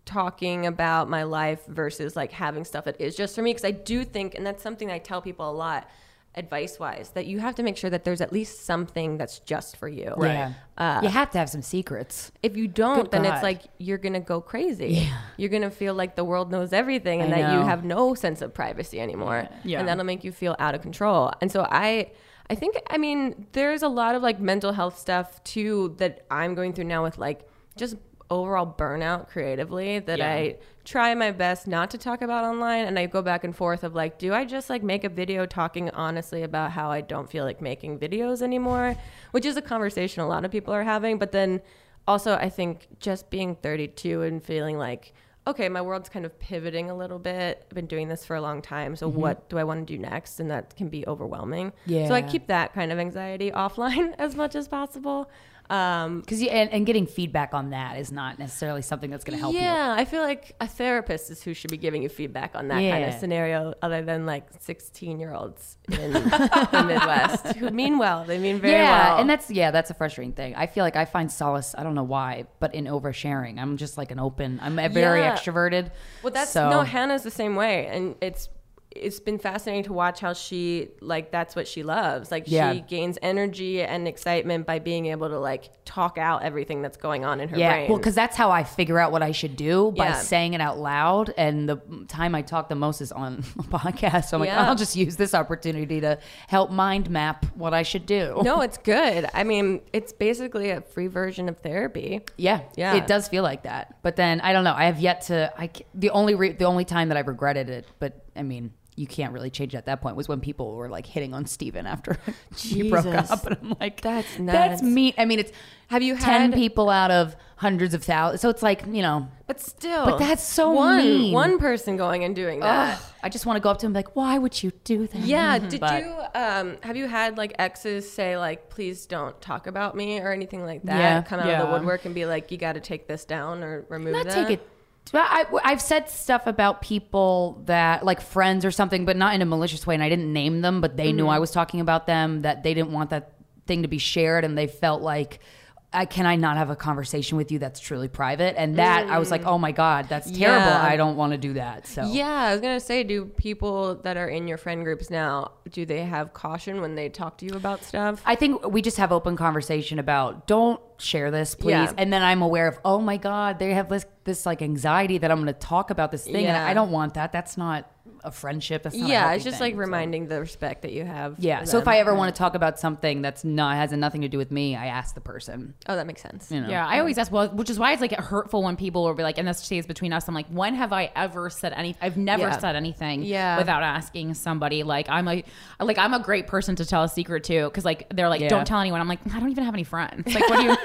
Speaker 4: talking about my life versus like having stuff that is just for me because I do think and that's something I tell people a lot advice wise that you have to make sure that there's at least something that's just for you.
Speaker 2: Yeah. Uh, you have to have some secrets.
Speaker 4: If you don't,
Speaker 2: Good
Speaker 4: then
Speaker 2: God.
Speaker 4: it's like you're gonna go crazy. Yeah. You're gonna feel like the world knows everything and
Speaker 2: I
Speaker 4: that you have no sense of privacy anymore.
Speaker 1: Yeah.
Speaker 4: And that'll make you feel out of control. And so I I think I mean, there's a lot of like mental health stuff too that I'm going through now with like just overall burnout creatively that
Speaker 1: Yeah.
Speaker 4: I try my best not to talk about online and I go back and forth of like do I just like make a video talking honestly about how I don't feel like making videos anymore? Which is a conversation a lot of people are having but then also I think just being 32 and feeling like okay my world's kind of pivoting a little bit. I've been doing this for a long time so mm-hmm. what do I want to do next? And that can be overwhelming. Yeah so I keep that kind of anxiety offline as much as possible um,
Speaker 2: Because and, and getting feedback on that is not necessarily something that's going to help you.
Speaker 4: yeah, I feel like a therapist is who should be giving you feedback on that kind of
Speaker 2: Yeah.
Speaker 4: scenario, other than like 16 year olds in the Midwest who mean well. They mean very well.
Speaker 2: yeah,
Speaker 4: well.
Speaker 2: and that's yeah, that's a frustrating thing. I feel like I find solace. I don't know why, but in oversharing, I'm just like an open. I'm a very
Speaker 4: Yeah.
Speaker 2: extroverted.
Speaker 4: well, that's
Speaker 2: so,
Speaker 4: no, Hannah's the same way. And it's, it's been fascinating to watch how she like that's what she loves. Like
Speaker 2: Yeah.
Speaker 4: she gains energy and excitement by being able to like talk out everything that's going on in her brain.
Speaker 2: Yeah,
Speaker 4: brain.
Speaker 2: well, because that's how I figure out what I should do by
Speaker 4: Yeah.
Speaker 2: saying it out loud. And the time I talk the most is on a podcast. So I'm like, I'll just use this opportunity to help mind map what I should do.
Speaker 4: no, it's good. I mean, it's basically a free version of therapy.
Speaker 2: Yeah,
Speaker 4: Yeah.
Speaker 2: it does feel like that. But then I don't know. I have yet to. I the only re, the only time that I've regretted it, but I mean, you can't really change at that point. Was when people were like hitting on Steven after he broke up, and I'm like,
Speaker 4: That's
Speaker 2: that's
Speaker 4: nuts.
Speaker 2: me. I mean, it's
Speaker 4: Have you
Speaker 2: ten
Speaker 4: had-
Speaker 2: people out of hundreds of thousands. So it's like you know,
Speaker 4: But still,
Speaker 2: But that's so
Speaker 4: one
Speaker 2: mean.
Speaker 4: one person going and doing that.
Speaker 2: ugh, I just want to go up to him and be like, why would you do that?
Speaker 4: Yeah. Did
Speaker 2: But-
Speaker 4: you um have you had like exes say like please don't talk about me or anything like that?
Speaker 2: Yeah.
Speaker 4: Come out of the woodwork and be like you got to take this down or remove
Speaker 2: not
Speaker 4: that.
Speaker 2: take it. But I, I've said stuff about people that, like friends or something, but not in a malicious way. And I didn't name them, but they knew
Speaker 4: Mm-hmm.
Speaker 2: I was talking about them, that they didn't want that thing to be shared. And they felt like, I, can I not have a conversation with you that's truly private? And that I was like, oh my God, that's terrible.
Speaker 4: Mm. Yeah.
Speaker 2: I don't want to do that. So
Speaker 4: Yeah, I was gonna say, do people that are in your friend groups now do they have caution when they talk to you about stuff?
Speaker 2: I think we just have open conversation about don't share this, please.
Speaker 4: Yeah.
Speaker 2: And then I'm aware of, oh my God, they have this this like anxiety that I'm going to talk about this thing, and I don't want that. That's not a friendship. That's not
Speaker 4: yeah,
Speaker 2: healthy
Speaker 4: it's just
Speaker 2: thing,
Speaker 4: like
Speaker 2: so.
Speaker 4: reminding the respect that you have.
Speaker 2: Yeah.
Speaker 4: for
Speaker 2: So if. I ever want to talk about something that's not has nothing to do with me, I ask the person.
Speaker 4: oh, that makes sense.
Speaker 2: You know.
Speaker 1: Yeah, I always ask, well, which is why it's like hurtful when people will be like, and this stays between us. I'm like, when have I ever said anything? I've never
Speaker 4: Yeah.
Speaker 1: said anything
Speaker 4: Yeah.
Speaker 1: without asking somebody. Like, I'm a, like, I'm a great person to tell a secret to because like they're like,
Speaker 2: Yeah.
Speaker 1: don't tell anyone. I'm like, I don't even have any friends. Like, what do you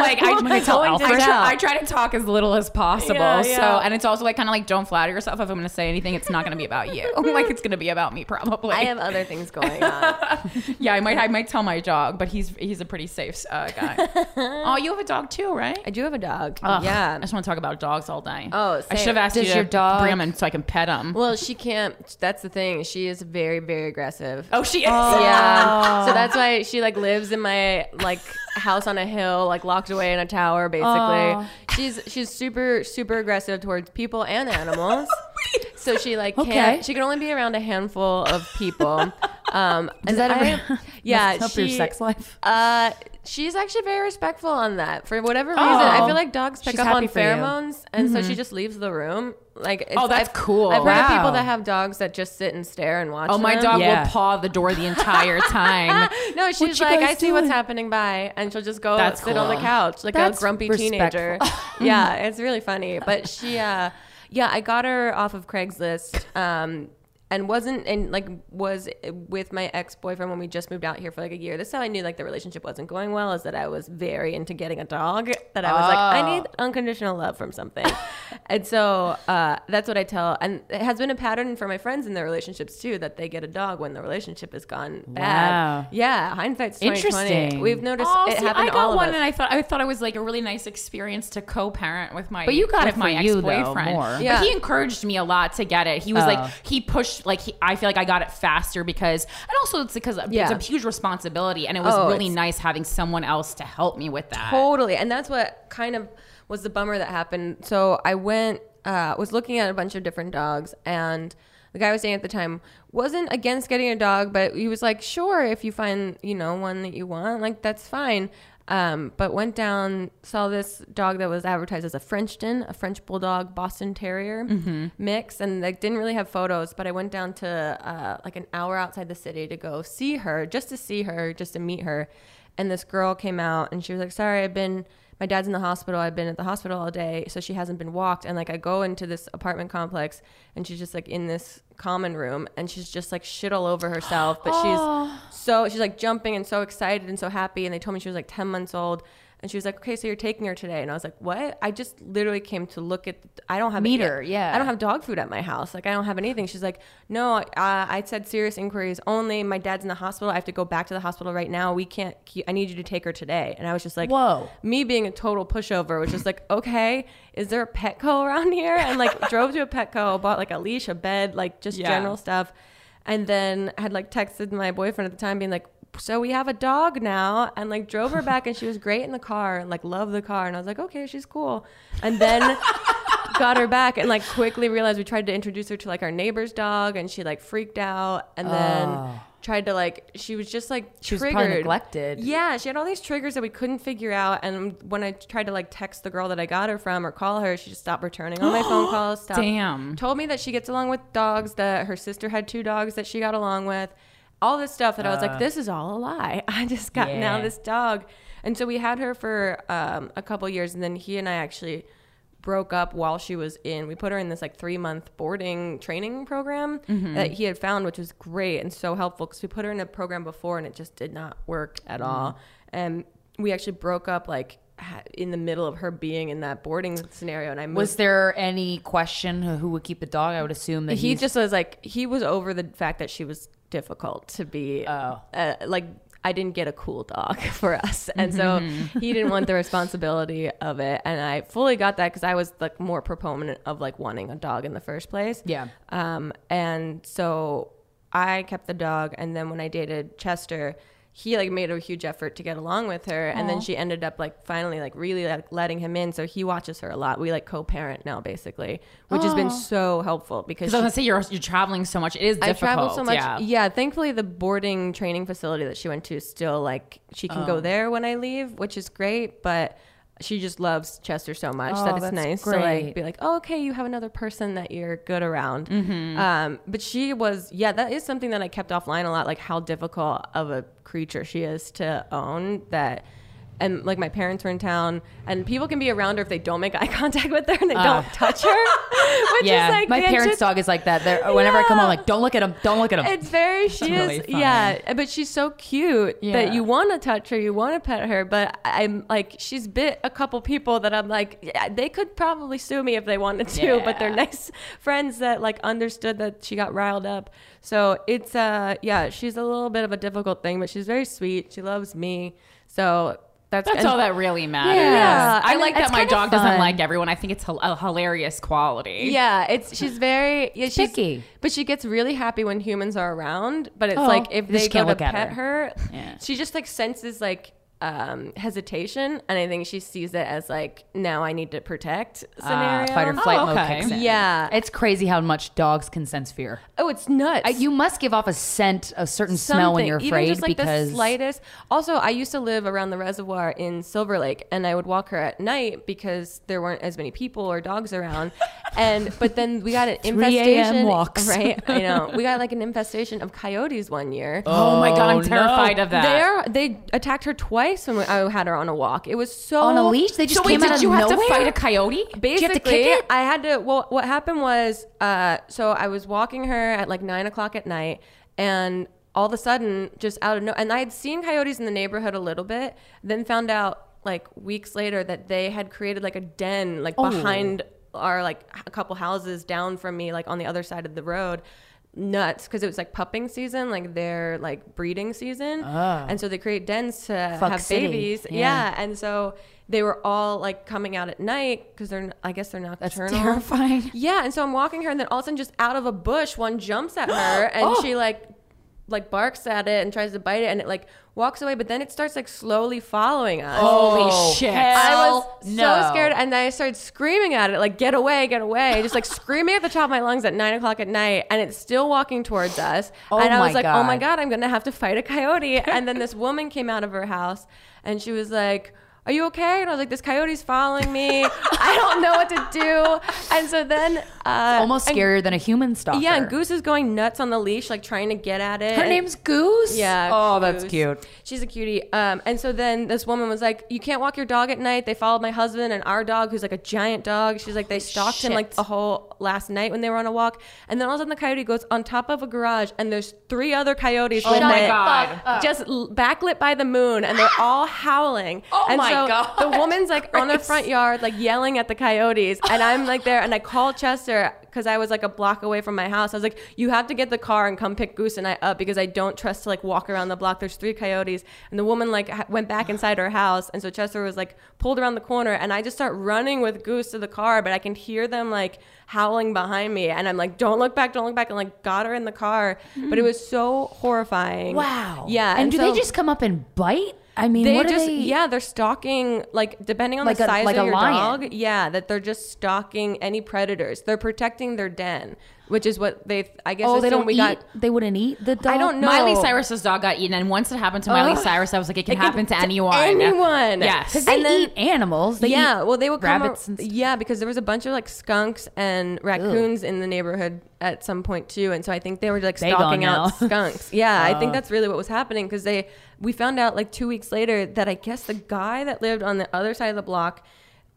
Speaker 1: like? I,
Speaker 2: am I gonna tell
Speaker 1: I, try, I try to talk as little as possible.
Speaker 4: Yeah,
Speaker 1: So, and it's also like kind of like, don't flatter yourself. If I'm going to say anything, it's not going to be about you. like, it's going to be about me probably.
Speaker 4: I have other things going on.
Speaker 1: yeah, I might, I might tell my dog, but he's he's a pretty safe uh, guy. oh, you have a dog too, right?
Speaker 4: I do have a dog.
Speaker 1: Ugh,
Speaker 4: yeah.
Speaker 1: I just want to talk about dogs all day.
Speaker 4: Oh,
Speaker 1: I should have asked
Speaker 2: Does
Speaker 1: you
Speaker 2: your
Speaker 1: to
Speaker 2: dog-
Speaker 1: bring him in so I can pet him.
Speaker 4: Well, she can't. That's the thing. She is very, very aggressive.
Speaker 1: oh, she is.
Speaker 4: Yeah. So that's why she like lives in my like house on a hill, like locked away in a tower, basically. She's she's super super aggressive towards people and animals. so she like can't.
Speaker 2: Okay.
Speaker 4: She can only be around a handful of people. Um, and
Speaker 2: that
Speaker 4: I,
Speaker 2: ever
Speaker 4: yeah,
Speaker 2: mess up
Speaker 4: she,
Speaker 2: your sex life?
Speaker 4: Uh, she's actually very respectful on that for whatever reason.
Speaker 1: Oh.
Speaker 4: I feel like dogs pick
Speaker 2: She's
Speaker 4: up on
Speaker 2: for you.
Speaker 4: pheromones, and so she just leaves the room. Like, it's,
Speaker 1: Oh, that's
Speaker 4: I've-
Speaker 1: cool.
Speaker 4: I've heard of people that have dogs that just sit and stare and watch.
Speaker 1: Oh, my
Speaker 4: them.
Speaker 1: dog
Speaker 2: Yeah.
Speaker 1: will paw the door the entire time.
Speaker 4: No, she's like, I see what's happening by, and she'll just go
Speaker 1: That's
Speaker 4: sit on the couch like
Speaker 2: That's
Speaker 4: a grumpy
Speaker 2: respectful.
Speaker 4: teenager. yeah, it's really funny. But she, uh, yeah, I got her off of Craigslist. Um, and wasn't and like was with my ex boyfriend when we just moved out here for like a year. This is how I knew like the relationship wasn't going well. Is that I was very into getting a dog. That I was like, I need unconditional love from something, and so uh, that's what I tell. And it has been a pattern for my friends in their relationships too that they get a dog when the relationship has gone bad. Yeah, hindsight's twenty twenty.
Speaker 2: Interesting.
Speaker 4: We've noticed
Speaker 1: Oh,
Speaker 4: it
Speaker 1: see,
Speaker 4: happen
Speaker 1: I got
Speaker 4: all
Speaker 1: one,
Speaker 4: of
Speaker 1: and. I thought I thought it was like a really nice experience to co-parent with my.
Speaker 2: But you got
Speaker 1: with
Speaker 2: it
Speaker 1: my
Speaker 2: for you, though,
Speaker 1: ex-boyfriend. But
Speaker 4: Yeah.
Speaker 1: he encouraged me a lot to get it. He was
Speaker 2: Oh.
Speaker 1: like he pushed like he, I feel like I got it faster because, and also it's because
Speaker 4: Yeah.
Speaker 1: it's a huge responsibility, and it was
Speaker 4: Oh,
Speaker 1: really nice having someone else to help me with that.
Speaker 4: Totally. And that's what kind of was the bummer that happened. So I went, uh, was looking at a bunch of different dogs, and the guy I was dating at the time wasn't against getting a dog, but he was like, sure, if you find, you know, one that you want, like, that's fine. Um, but went down, saw this dog that was advertised as a Frenchton, a French Bulldog Boston Terrier mix, and like didn't really have photos. But I went down to uh, like an hour outside the city to go see her, just to see her, just to meet her. And this girl came out, and she was like, "Sorry, I've been." My dad's in the hospital. I've been at the hospital all day, so she hasn't been walked. And like, I go into this apartment complex, and she's just like in this common room, and she's just like shit all over herself. But she's so she's like jumping and so excited and so happy. And they told me she was like ten months old, and she was like, "Okay, so you're taking her today?" And I was like, "What?" I just literally came to look at. I don't have
Speaker 2: Meet her, yeah.
Speaker 4: I don't have dog food at my house. Like I don't have anything. She's like, "No, uh, I said serious inquiries only. My dad's in the hospital. I have to go back to the hospital right now. We can't. Keep, I need you to take her today." And I was just like,
Speaker 2: Whoa.
Speaker 4: Me being a total pushover was just like, "Okay, is there a Petco around here?" And like drove to a Petco, bought like a leash, a bed, like just
Speaker 1: Yeah.
Speaker 4: general stuff, and then had like texted my boyfriend at the time, being like. So we have a dog now, and like drove her back, and she was great in the car, and like loved the car, and I was like, okay, she's cool. And then got her back and like quickly realized we tried to introduce her to like our neighbor's dog and she like freaked out and then ah. tried to like she was just like.
Speaker 2: She was
Speaker 4: triggered.
Speaker 2: probably neglected.
Speaker 4: Yeah, she had all these triggers that we couldn't figure out and when I tried to like text the girl that I got her from or call her, she just stopped returning all my phone calls. Stopped,
Speaker 1: Damn.
Speaker 4: Told me that she gets along with dogs, that her sister had two dogs that she got along with. All this stuff that I was like, uh. this is all a lie. I just got now this dog. And so we had her for um, a couple years and then he and I actually broke up while she was in we put her in this like three month boarding training program mm-hmm. that he had found which was great and so helpful because we put her in a program before and it just did not work at all mm-hmm. and we actually broke up like in the middle of her being in that boarding scenario, and I moved
Speaker 2: Was there any question who would keep the dog? I would assume that
Speaker 4: he just was like he was over the fact that she was difficult to be
Speaker 2: Oh.
Speaker 4: uh, like I didn't get a cool dog for us and so he didn't want the responsibility of it and I fully got that because I was like more proponent of like wanting a dog in the first place
Speaker 2: Yeah.
Speaker 4: um and so I kept the dog and then when I dated Chester he like made a huge effort to get along with her and then she ended up like finally like really like letting him in so he watches her a lot we like co-parent now basically which has been so helpful because
Speaker 1: Because I was gonna say you're you're traveling so much. It is
Speaker 4: I
Speaker 1: difficult.
Speaker 4: traveled so much.
Speaker 1: Yeah.
Speaker 4: Yeah. thankfully the boarding training facility that she went to is still like she can
Speaker 1: Oh.
Speaker 4: go there when I leave, which is great. But she just loves Chester so much
Speaker 2: Oh,
Speaker 4: that it's nice to like be like, oh, okay, you have another person that you're good around.
Speaker 1: Mm-hmm.
Speaker 4: Um, but she was, yeah, that is something that I kept offline a lot, like how difficult of a creature she is to own. That. And like my parents were in town, and people can be around her if they don't make eye contact with her and they don't touch her. Which
Speaker 2: yeah,
Speaker 4: is like
Speaker 2: my parents'
Speaker 4: antithesis-
Speaker 2: dog is like that. They're, whenever I come home, like, don't look at him, don't look at him.
Speaker 4: It's very she
Speaker 1: really
Speaker 4: is yeah, but she's so cute
Speaker 2: Yeah.
Speaker 4: that you want to touch her, you want to pet her, but I'm like she's bit a couple people that I'm like yeah, they could probably sue me if they wanted to, but they're nice friends that like understood that she got riled up. So it's uh yeah, she's a little bit of a difficult thing, but she's very sweet. She loves me. So that's
Speaker 1: That's
Speaker 4: and-
Speaker 1: all that really matters.
Speaker 4: Yeah.
Speaker 1: I
Speaker 4: And
Speaker 1: like
Speaker 4: it's
Speaker 1: that my dog doesn't like everyone. I think it's a hilarious quality.
Speaker 4: Yeah, it's she's very yeah, she's
Speaker 2: Picky.
Speaker 4: but she gets really happy when humans are around. But it's
Speaker 2: Oh,
Speaker 4: like if
Speaker 2: they
Speaker 4: go
Speaker 2: can't
Speaker 4: to
Speaker 2: look at
Speaker 4: pet
Speaker 2: her.
Speaker 4: her,
Speaker 2: Yeah.
Speaker 4: she just like senses like um hesitation, and I think she sees it as like now I need to protect
Speaker 2: Uh, fight or flight
Speaker 1: Oh,
Speaker 2: mode
Speaker 1: okay.
Speaker 2: kicks in.
Speaker 4: Yeah.
Speaker 2: It's crazy how much dogs can sense fear.
Speaker 4: oh, it's nuts.
Speaker 2: Uh, you must give off a scent, a certain smell when
Speaker 4: Something.
Speaker 2: you're
Speaker 4: Even just like
Speaker 2: because
Speaker 4: the slightest. Also, I used to live around the reservoir in Silver Lake, and I would walk her at night because there weren't as many people or dogs around. and but then we got an infestation.
Speaker 2: walks.
Speaker 4: Right, I know. We got like an infestation of coyotes one year.
Speaker 1: Oh, my god, I'm
Speaker 2: no.
Speaker 1: terrified of that.
Speaker 4: They're, they attacked her twice when I had her on a walk. It was so
Speaker 2: on a leash. They just
Speaker 1: so wait,
Speaker 2: came out
Speaker 1: did
Speaker 2: of
Speaker 1: you have to fight a coyote?
Speaker 4: Basically,
Speaker 2: have to kick it?
Speaker 4: I had to. Well, what happened was, uh, so I was walking her at like nine o'clock at night, and all of a sudden, just out of no, and I had seen coyotes in the neighborhood a little bit. Then found out like weeks later that they had created like a den like
Speaker 2: Oh.
Speaker 4: behind our like a couple houses down from me, like on the other side of the road. Nuts because it was like pupping season, like their like breeding season, ah. and so they create dens to
Speaker 2: Fuck
Speaker 4: have
Speaker 2: City.
Speaker 4: babies.
Speaker 2: Yeah.
Speaker 4: yeah, and so they were all like coming out at night because they're I guess they're nocturnal.
Speaker 2: terrifying.
Speaker 4: Yeah, and so I'm walking her, and then all of a sudden, just out of a bush, one jumps at her, and
Speaker 2: Oh.
Speaker 4: she like like barks at it and tries to bite it, and it like walks away, but then it starts like slowly following us.
Speaker 1: Holy oh, shit.
Speaker 4: I was
Speaker 2: no.
Speaker 4: so scared, and then I started screaming at it, like "Get away, get away!" Just like screaming at the top of my lungs at nine o'clock at night, and it's still walking towards us.
Speaker 2: Oh
Speaker 4: and I was like, "Oh my
Speaker 2: God.
Speaker 4: god, I'm gonna have to fight a coyote!" and then this woman came out of her house, and she was like. Are you okay? And I was like, this coyote's following me. I don't know what to do. And so then, uh,
Speaker 2: almost
Speaker 4: and-
Speaker 2: scarier than a human stalker.
Speaker 4: Yeah, and Goose is going nuts on the leash, like trying to get at it.
Speaker 2: Her
Speaker 4: And-
Speaker 2: name's Goose.
Speaker 4: yeah.
Speaker 2: Oh, that's cute.
Speaker 4: She's a cutie. Um, and so then this woman was like, "You can't walk your dog at night." They followed my husband and our dog, who's like a giant dog. She's like, they stalked him like
Speaker 2: shit.
Speaker 4: the whole last night when they were on a walk. And then all of a sudden, the coyote goes on top of a garage, and there's three other coyotes
Speaker 1: Oh my
Speaker 4: it,
Speaker 1: God.
Speaker 4: just backlit by the moon, and they're all howling.
Speaker 2: Oh
Speaker 4: and
Speaker 2: my
Speaker 4: so
Speaker 2: God.
Speaker 4: The woman's like on the front yard, like yelling at the coyotes, and I'm like there, and I called Chester because I was like a block away from my house. I was like, "You have to get the car and come pick Goose and I up because I don't trust to like walk around the block. There's three coyotes." And the woman like went back inside her house, and so Chester was like pulled around the corner, and I just start running with Goose to the car, but I can hear them like howling behind me, and I'm like, "Don't look back, don't look back," and like got her in the car, but it mm. was so horrifying.
Speaker 2: Wow.
Speaker 4: Yeah.
Speaker 2: And, do
Speaker 4: so-
Speaker 2: they just come up and bite? I mean,
Speaker 4: they
Speaker 2: what do
Speaker 4: just
Speaker 2: they?
Speaker 4: yeah they're stalking like depending on
Speaker 2: Like
Speaker 4: the
Speaker 2: a-
Speaker 4: size
Speaker 2: like
Speaker 4: of
Speaker 2: a
Speaker 4: your
Speaker 2: lion.
Speaker 4: dog yeah that they're just stalking any predators they're protecting their den which is what they i guess
Speaker 2: Oh, they don't
Speaker 4: we
Speaker 2: eat.
Speaker 4: got
Speaker 2: they wouldn't eat the dog.
Speaker 4: I don't know.
Speaker 1: Miley Cyrus's dog got eaten, and once it happened to oh. Miley Cyrus, I was like, it can
Speaker 4: It
Speaker 1: happen to,
Speaker 4: to
Speaker 1: anyone.
Speaker 4: anyone.
Speaker 1: Yes.
Speaker 2: because they
Speaker 4: And then-
Speaker 2: eat animals. They
Speaker 4: yeah
Speaker 2: eat
Speaker 4: well they would come
Speaker 2: rabbits
Speaker 4: ar-
Speaker 2: and stuff.
Speaker 4: yeah because there was a bunch of like skunks and raccoons in the neighborhood at some point too and so i think they were like stalking out
Speaker 2: now.
Speaker 4: skunks yeah i think uh. that's really what was happening because they we found out like two weeks later that i guess the guy that lived on the other side of the block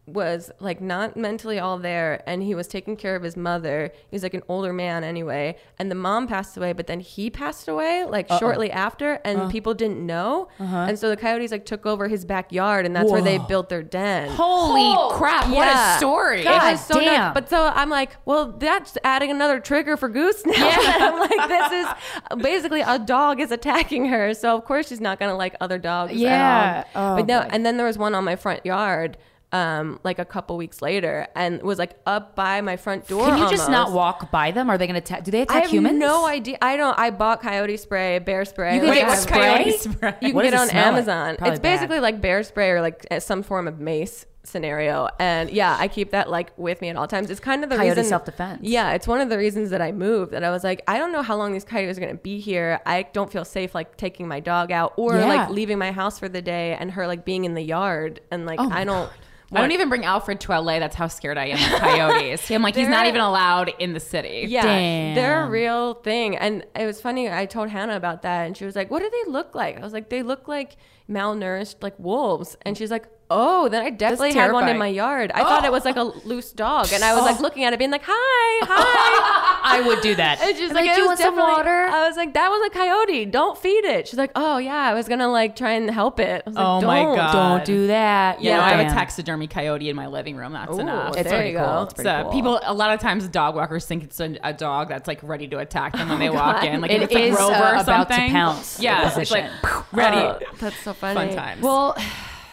Speaker 4: was like not mentally all there and he was taking care of his mother. He was like an older man anyway. And the mom passed away, but then he passed away like shortly after and uh-huh. people didn't know. Uh-huh. And so the coyotes like took over his backyard and that's where they built their den.
Speaker 1: Holy crap! What a story!
Speaker 4: It
Speaker 2: God
Speaker 4: was so nuts.
Speaker 2: damn.
Speaker 4: But so I'm like, well, that's adding another trigger for Goose now. Yeah. I'm like, this is basically a dog is attacking her, so of course she's not gonna like other dogs. at all.
Speaker 2: Yeah. Oh,
Speaker 4: but no,
Speaker 2: boy.
Speaker 4: and then there was one on my front yard. Um, like a couple weeks later, and was like up by my front door.
Speaker 2: Can you just not walk by them? Are they going to attack? Do they
Speaker 4: I
Speaker 2: attack
Speaker 4: have
Speaker 2: humans?
Speaker 4: no idea. I don't. I bought coyote spray, bear spray.
Speaker 2: You can
Speaker 4: like,
Speaker 2: get
Speaker 1: what's
Speaker 4: have-
Speaker 1: coyote
Speaker 2: spray?
Speaker 1: spray?
Speaker 4: you can get
Speaker 2: it
Speaker 4: on
Speaker 2: smell like?
Speaker 4: Amazon. It's basically
Speaker 2: bad.
Speaker 4: like bear spray or like some form of mace scenario. And yeah, I keep that like with me at all times. It's kind of the
Speaker 2: Coyote
Speaker 4: reason
Speaker 2: self-defense.
Speaker 4: Yeah, it's one of the reasons that I moved. That I was like, I don't know how long these coyotes are going to be here. I don't feel safe like taking my dog out or
Speaker 2: Yeah.
Speaker 4: like leaving my house for the day and her like being in the yard and like
Speaker 2: Oh
Speaker 4: I don't.
Speaker 1: I don't even bring Alfred to LA. That's how scared I am of coyotes. I'm like, he's not even allowed in the city.
Speaker 4: Yeah,
Speaker 2: Damn.
Speaker 4: they're a real thing. And it was funny. I told Hannah about that, and she was like, "What do they look like?" I was like, "They look like malnourished, like wolves." And she's like, "Oh, then I definitely had one in my yard. I thought it was like a loose dog, and I was like looking at it, being like, "Hi, hi."
Speaker 2: I would do that.
Speaker 4: And she's
Speaker 2: I'm
Speaker 4: like,
Speaker 2: like,
Speaker 4: "It
Speaker 2: "Do you
Speaker 4: was
Speaker 2: want some water?
Speaker 4: I was like, "That was a coyote. Don't feed it." She's like, "Oh yeah, I was gonna like try and help it." I was like,
Speaker 1: Oh my
Speaker 4: "Don't."
Speaker 1: God.
Speaker 2: Don't do that.
Speaker 1: You know, I have a
Speaker 2: Damn.
Speaker 1: taxidermy coyote in my living room. That's
Speaker 4: Ooh,
Speaker 1: enough.
Speaker 4: there
Speaker 2: pretty
Speaker 4: you
Speaker 2: cool.
Speaker 4: go.
Speaker 2: It's pretty
Speaker 1: So
Speaker 2: cool.
Speaker 1: people, a lot of times, dog walkers think it's a, a dog that's like ready to attack them when they walk
Speaker 4: God.
Speaker 1: in. Like
Speaker 2: It
Speaker 1: if it's like
Speaker 2: is,
Speaker 1: Rover
Speaker 2: uh,
Speaker 1: or
Speaker 2: about to
Speaker 1: something.
Speaker 2: pounce
Speaker 1: Yeah, it's like ready.
Speaker 4: Oh, that's so funny.
Speaker 1: Fun times.
Speaker 2: Well,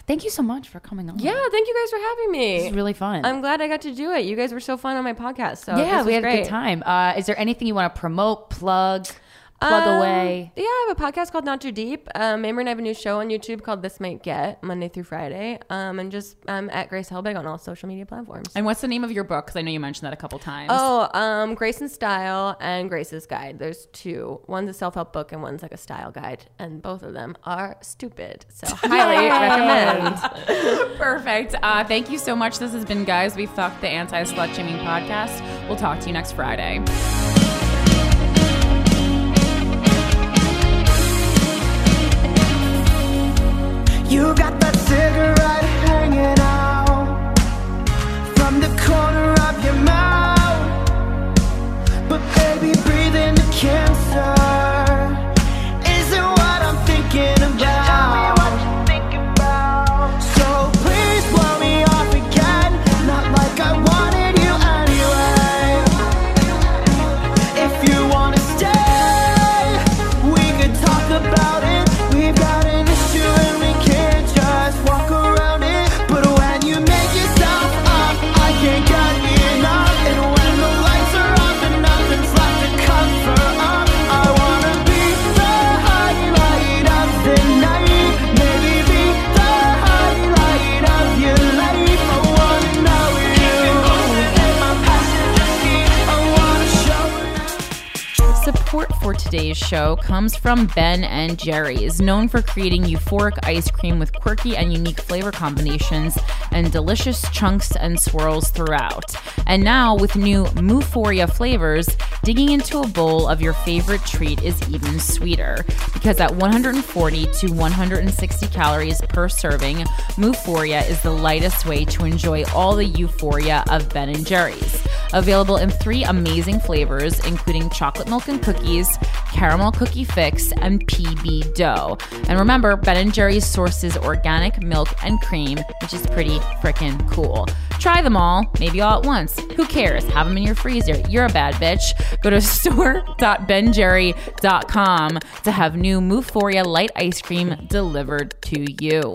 Speaker 2: thank you so much for coming on.
Speaker 4: Yeah, thank you guys for having me.
Speaker 2: Is really fun.
Speaker 4: I'm glad I got to do it. You guys were so fun on my podcast. So
Speaker 2: yeah, we had a
Speaker 4: great.
Speaker 2: good time. Uh, is there anything you want to promote, plug, plug
Speaker 4: Um,
Speaker 2: away?
Speaker 4: Yeah, I have a podcast called Not Too Deep. Um, Amber and I have a new show on YouTube called This Might Get Monday through Friday. Um, and just um, at Grace Helbig on all social media platforms.
Speaker 1: and what's the name of your book? Because I know you mentioned that a couple times.
Speaker 4: Oh, um, Grace and Style and Grace's Guide. There's two. One's a self help book and one's like a style guide, and both of them are stupid. So highly recommend.
Speaker 1: Perfect. Uh, thank you so much. This has been Guys We Fuck the Anti Slut Shaming Podcast. We'll talk to you next Friday.
Speaker 5: You got that cigarette hanging out
Speaker 1: today's show comes from Ben and Jerry's, known for creating euphoric ice cream with quirky and unique flavor combinations and delicious chunks and swirls throughout. And now with new Moo-phoria flavors, digging into a bowl of your favorite treat is even sweeter because at 140 to 160 calories per serving, Moo-phoria is the lightest way to enjoy all the euphoria of Ben and Jerry's. Available in three amazing flavors, including chocolate milk and cookies, caramel cookie fix, and PB dough. And remember, Ben & Jerry's sources organic milk and cream, which is pretty freaking cool. Try them all, maybe all at once. Who cares? Have them in your freezer. You're a bad bitch. Go to store.benjerry.com to have new Moo-phoria light ice cream delivered to you.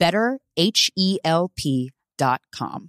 Speaker 6: better, H E L P.com.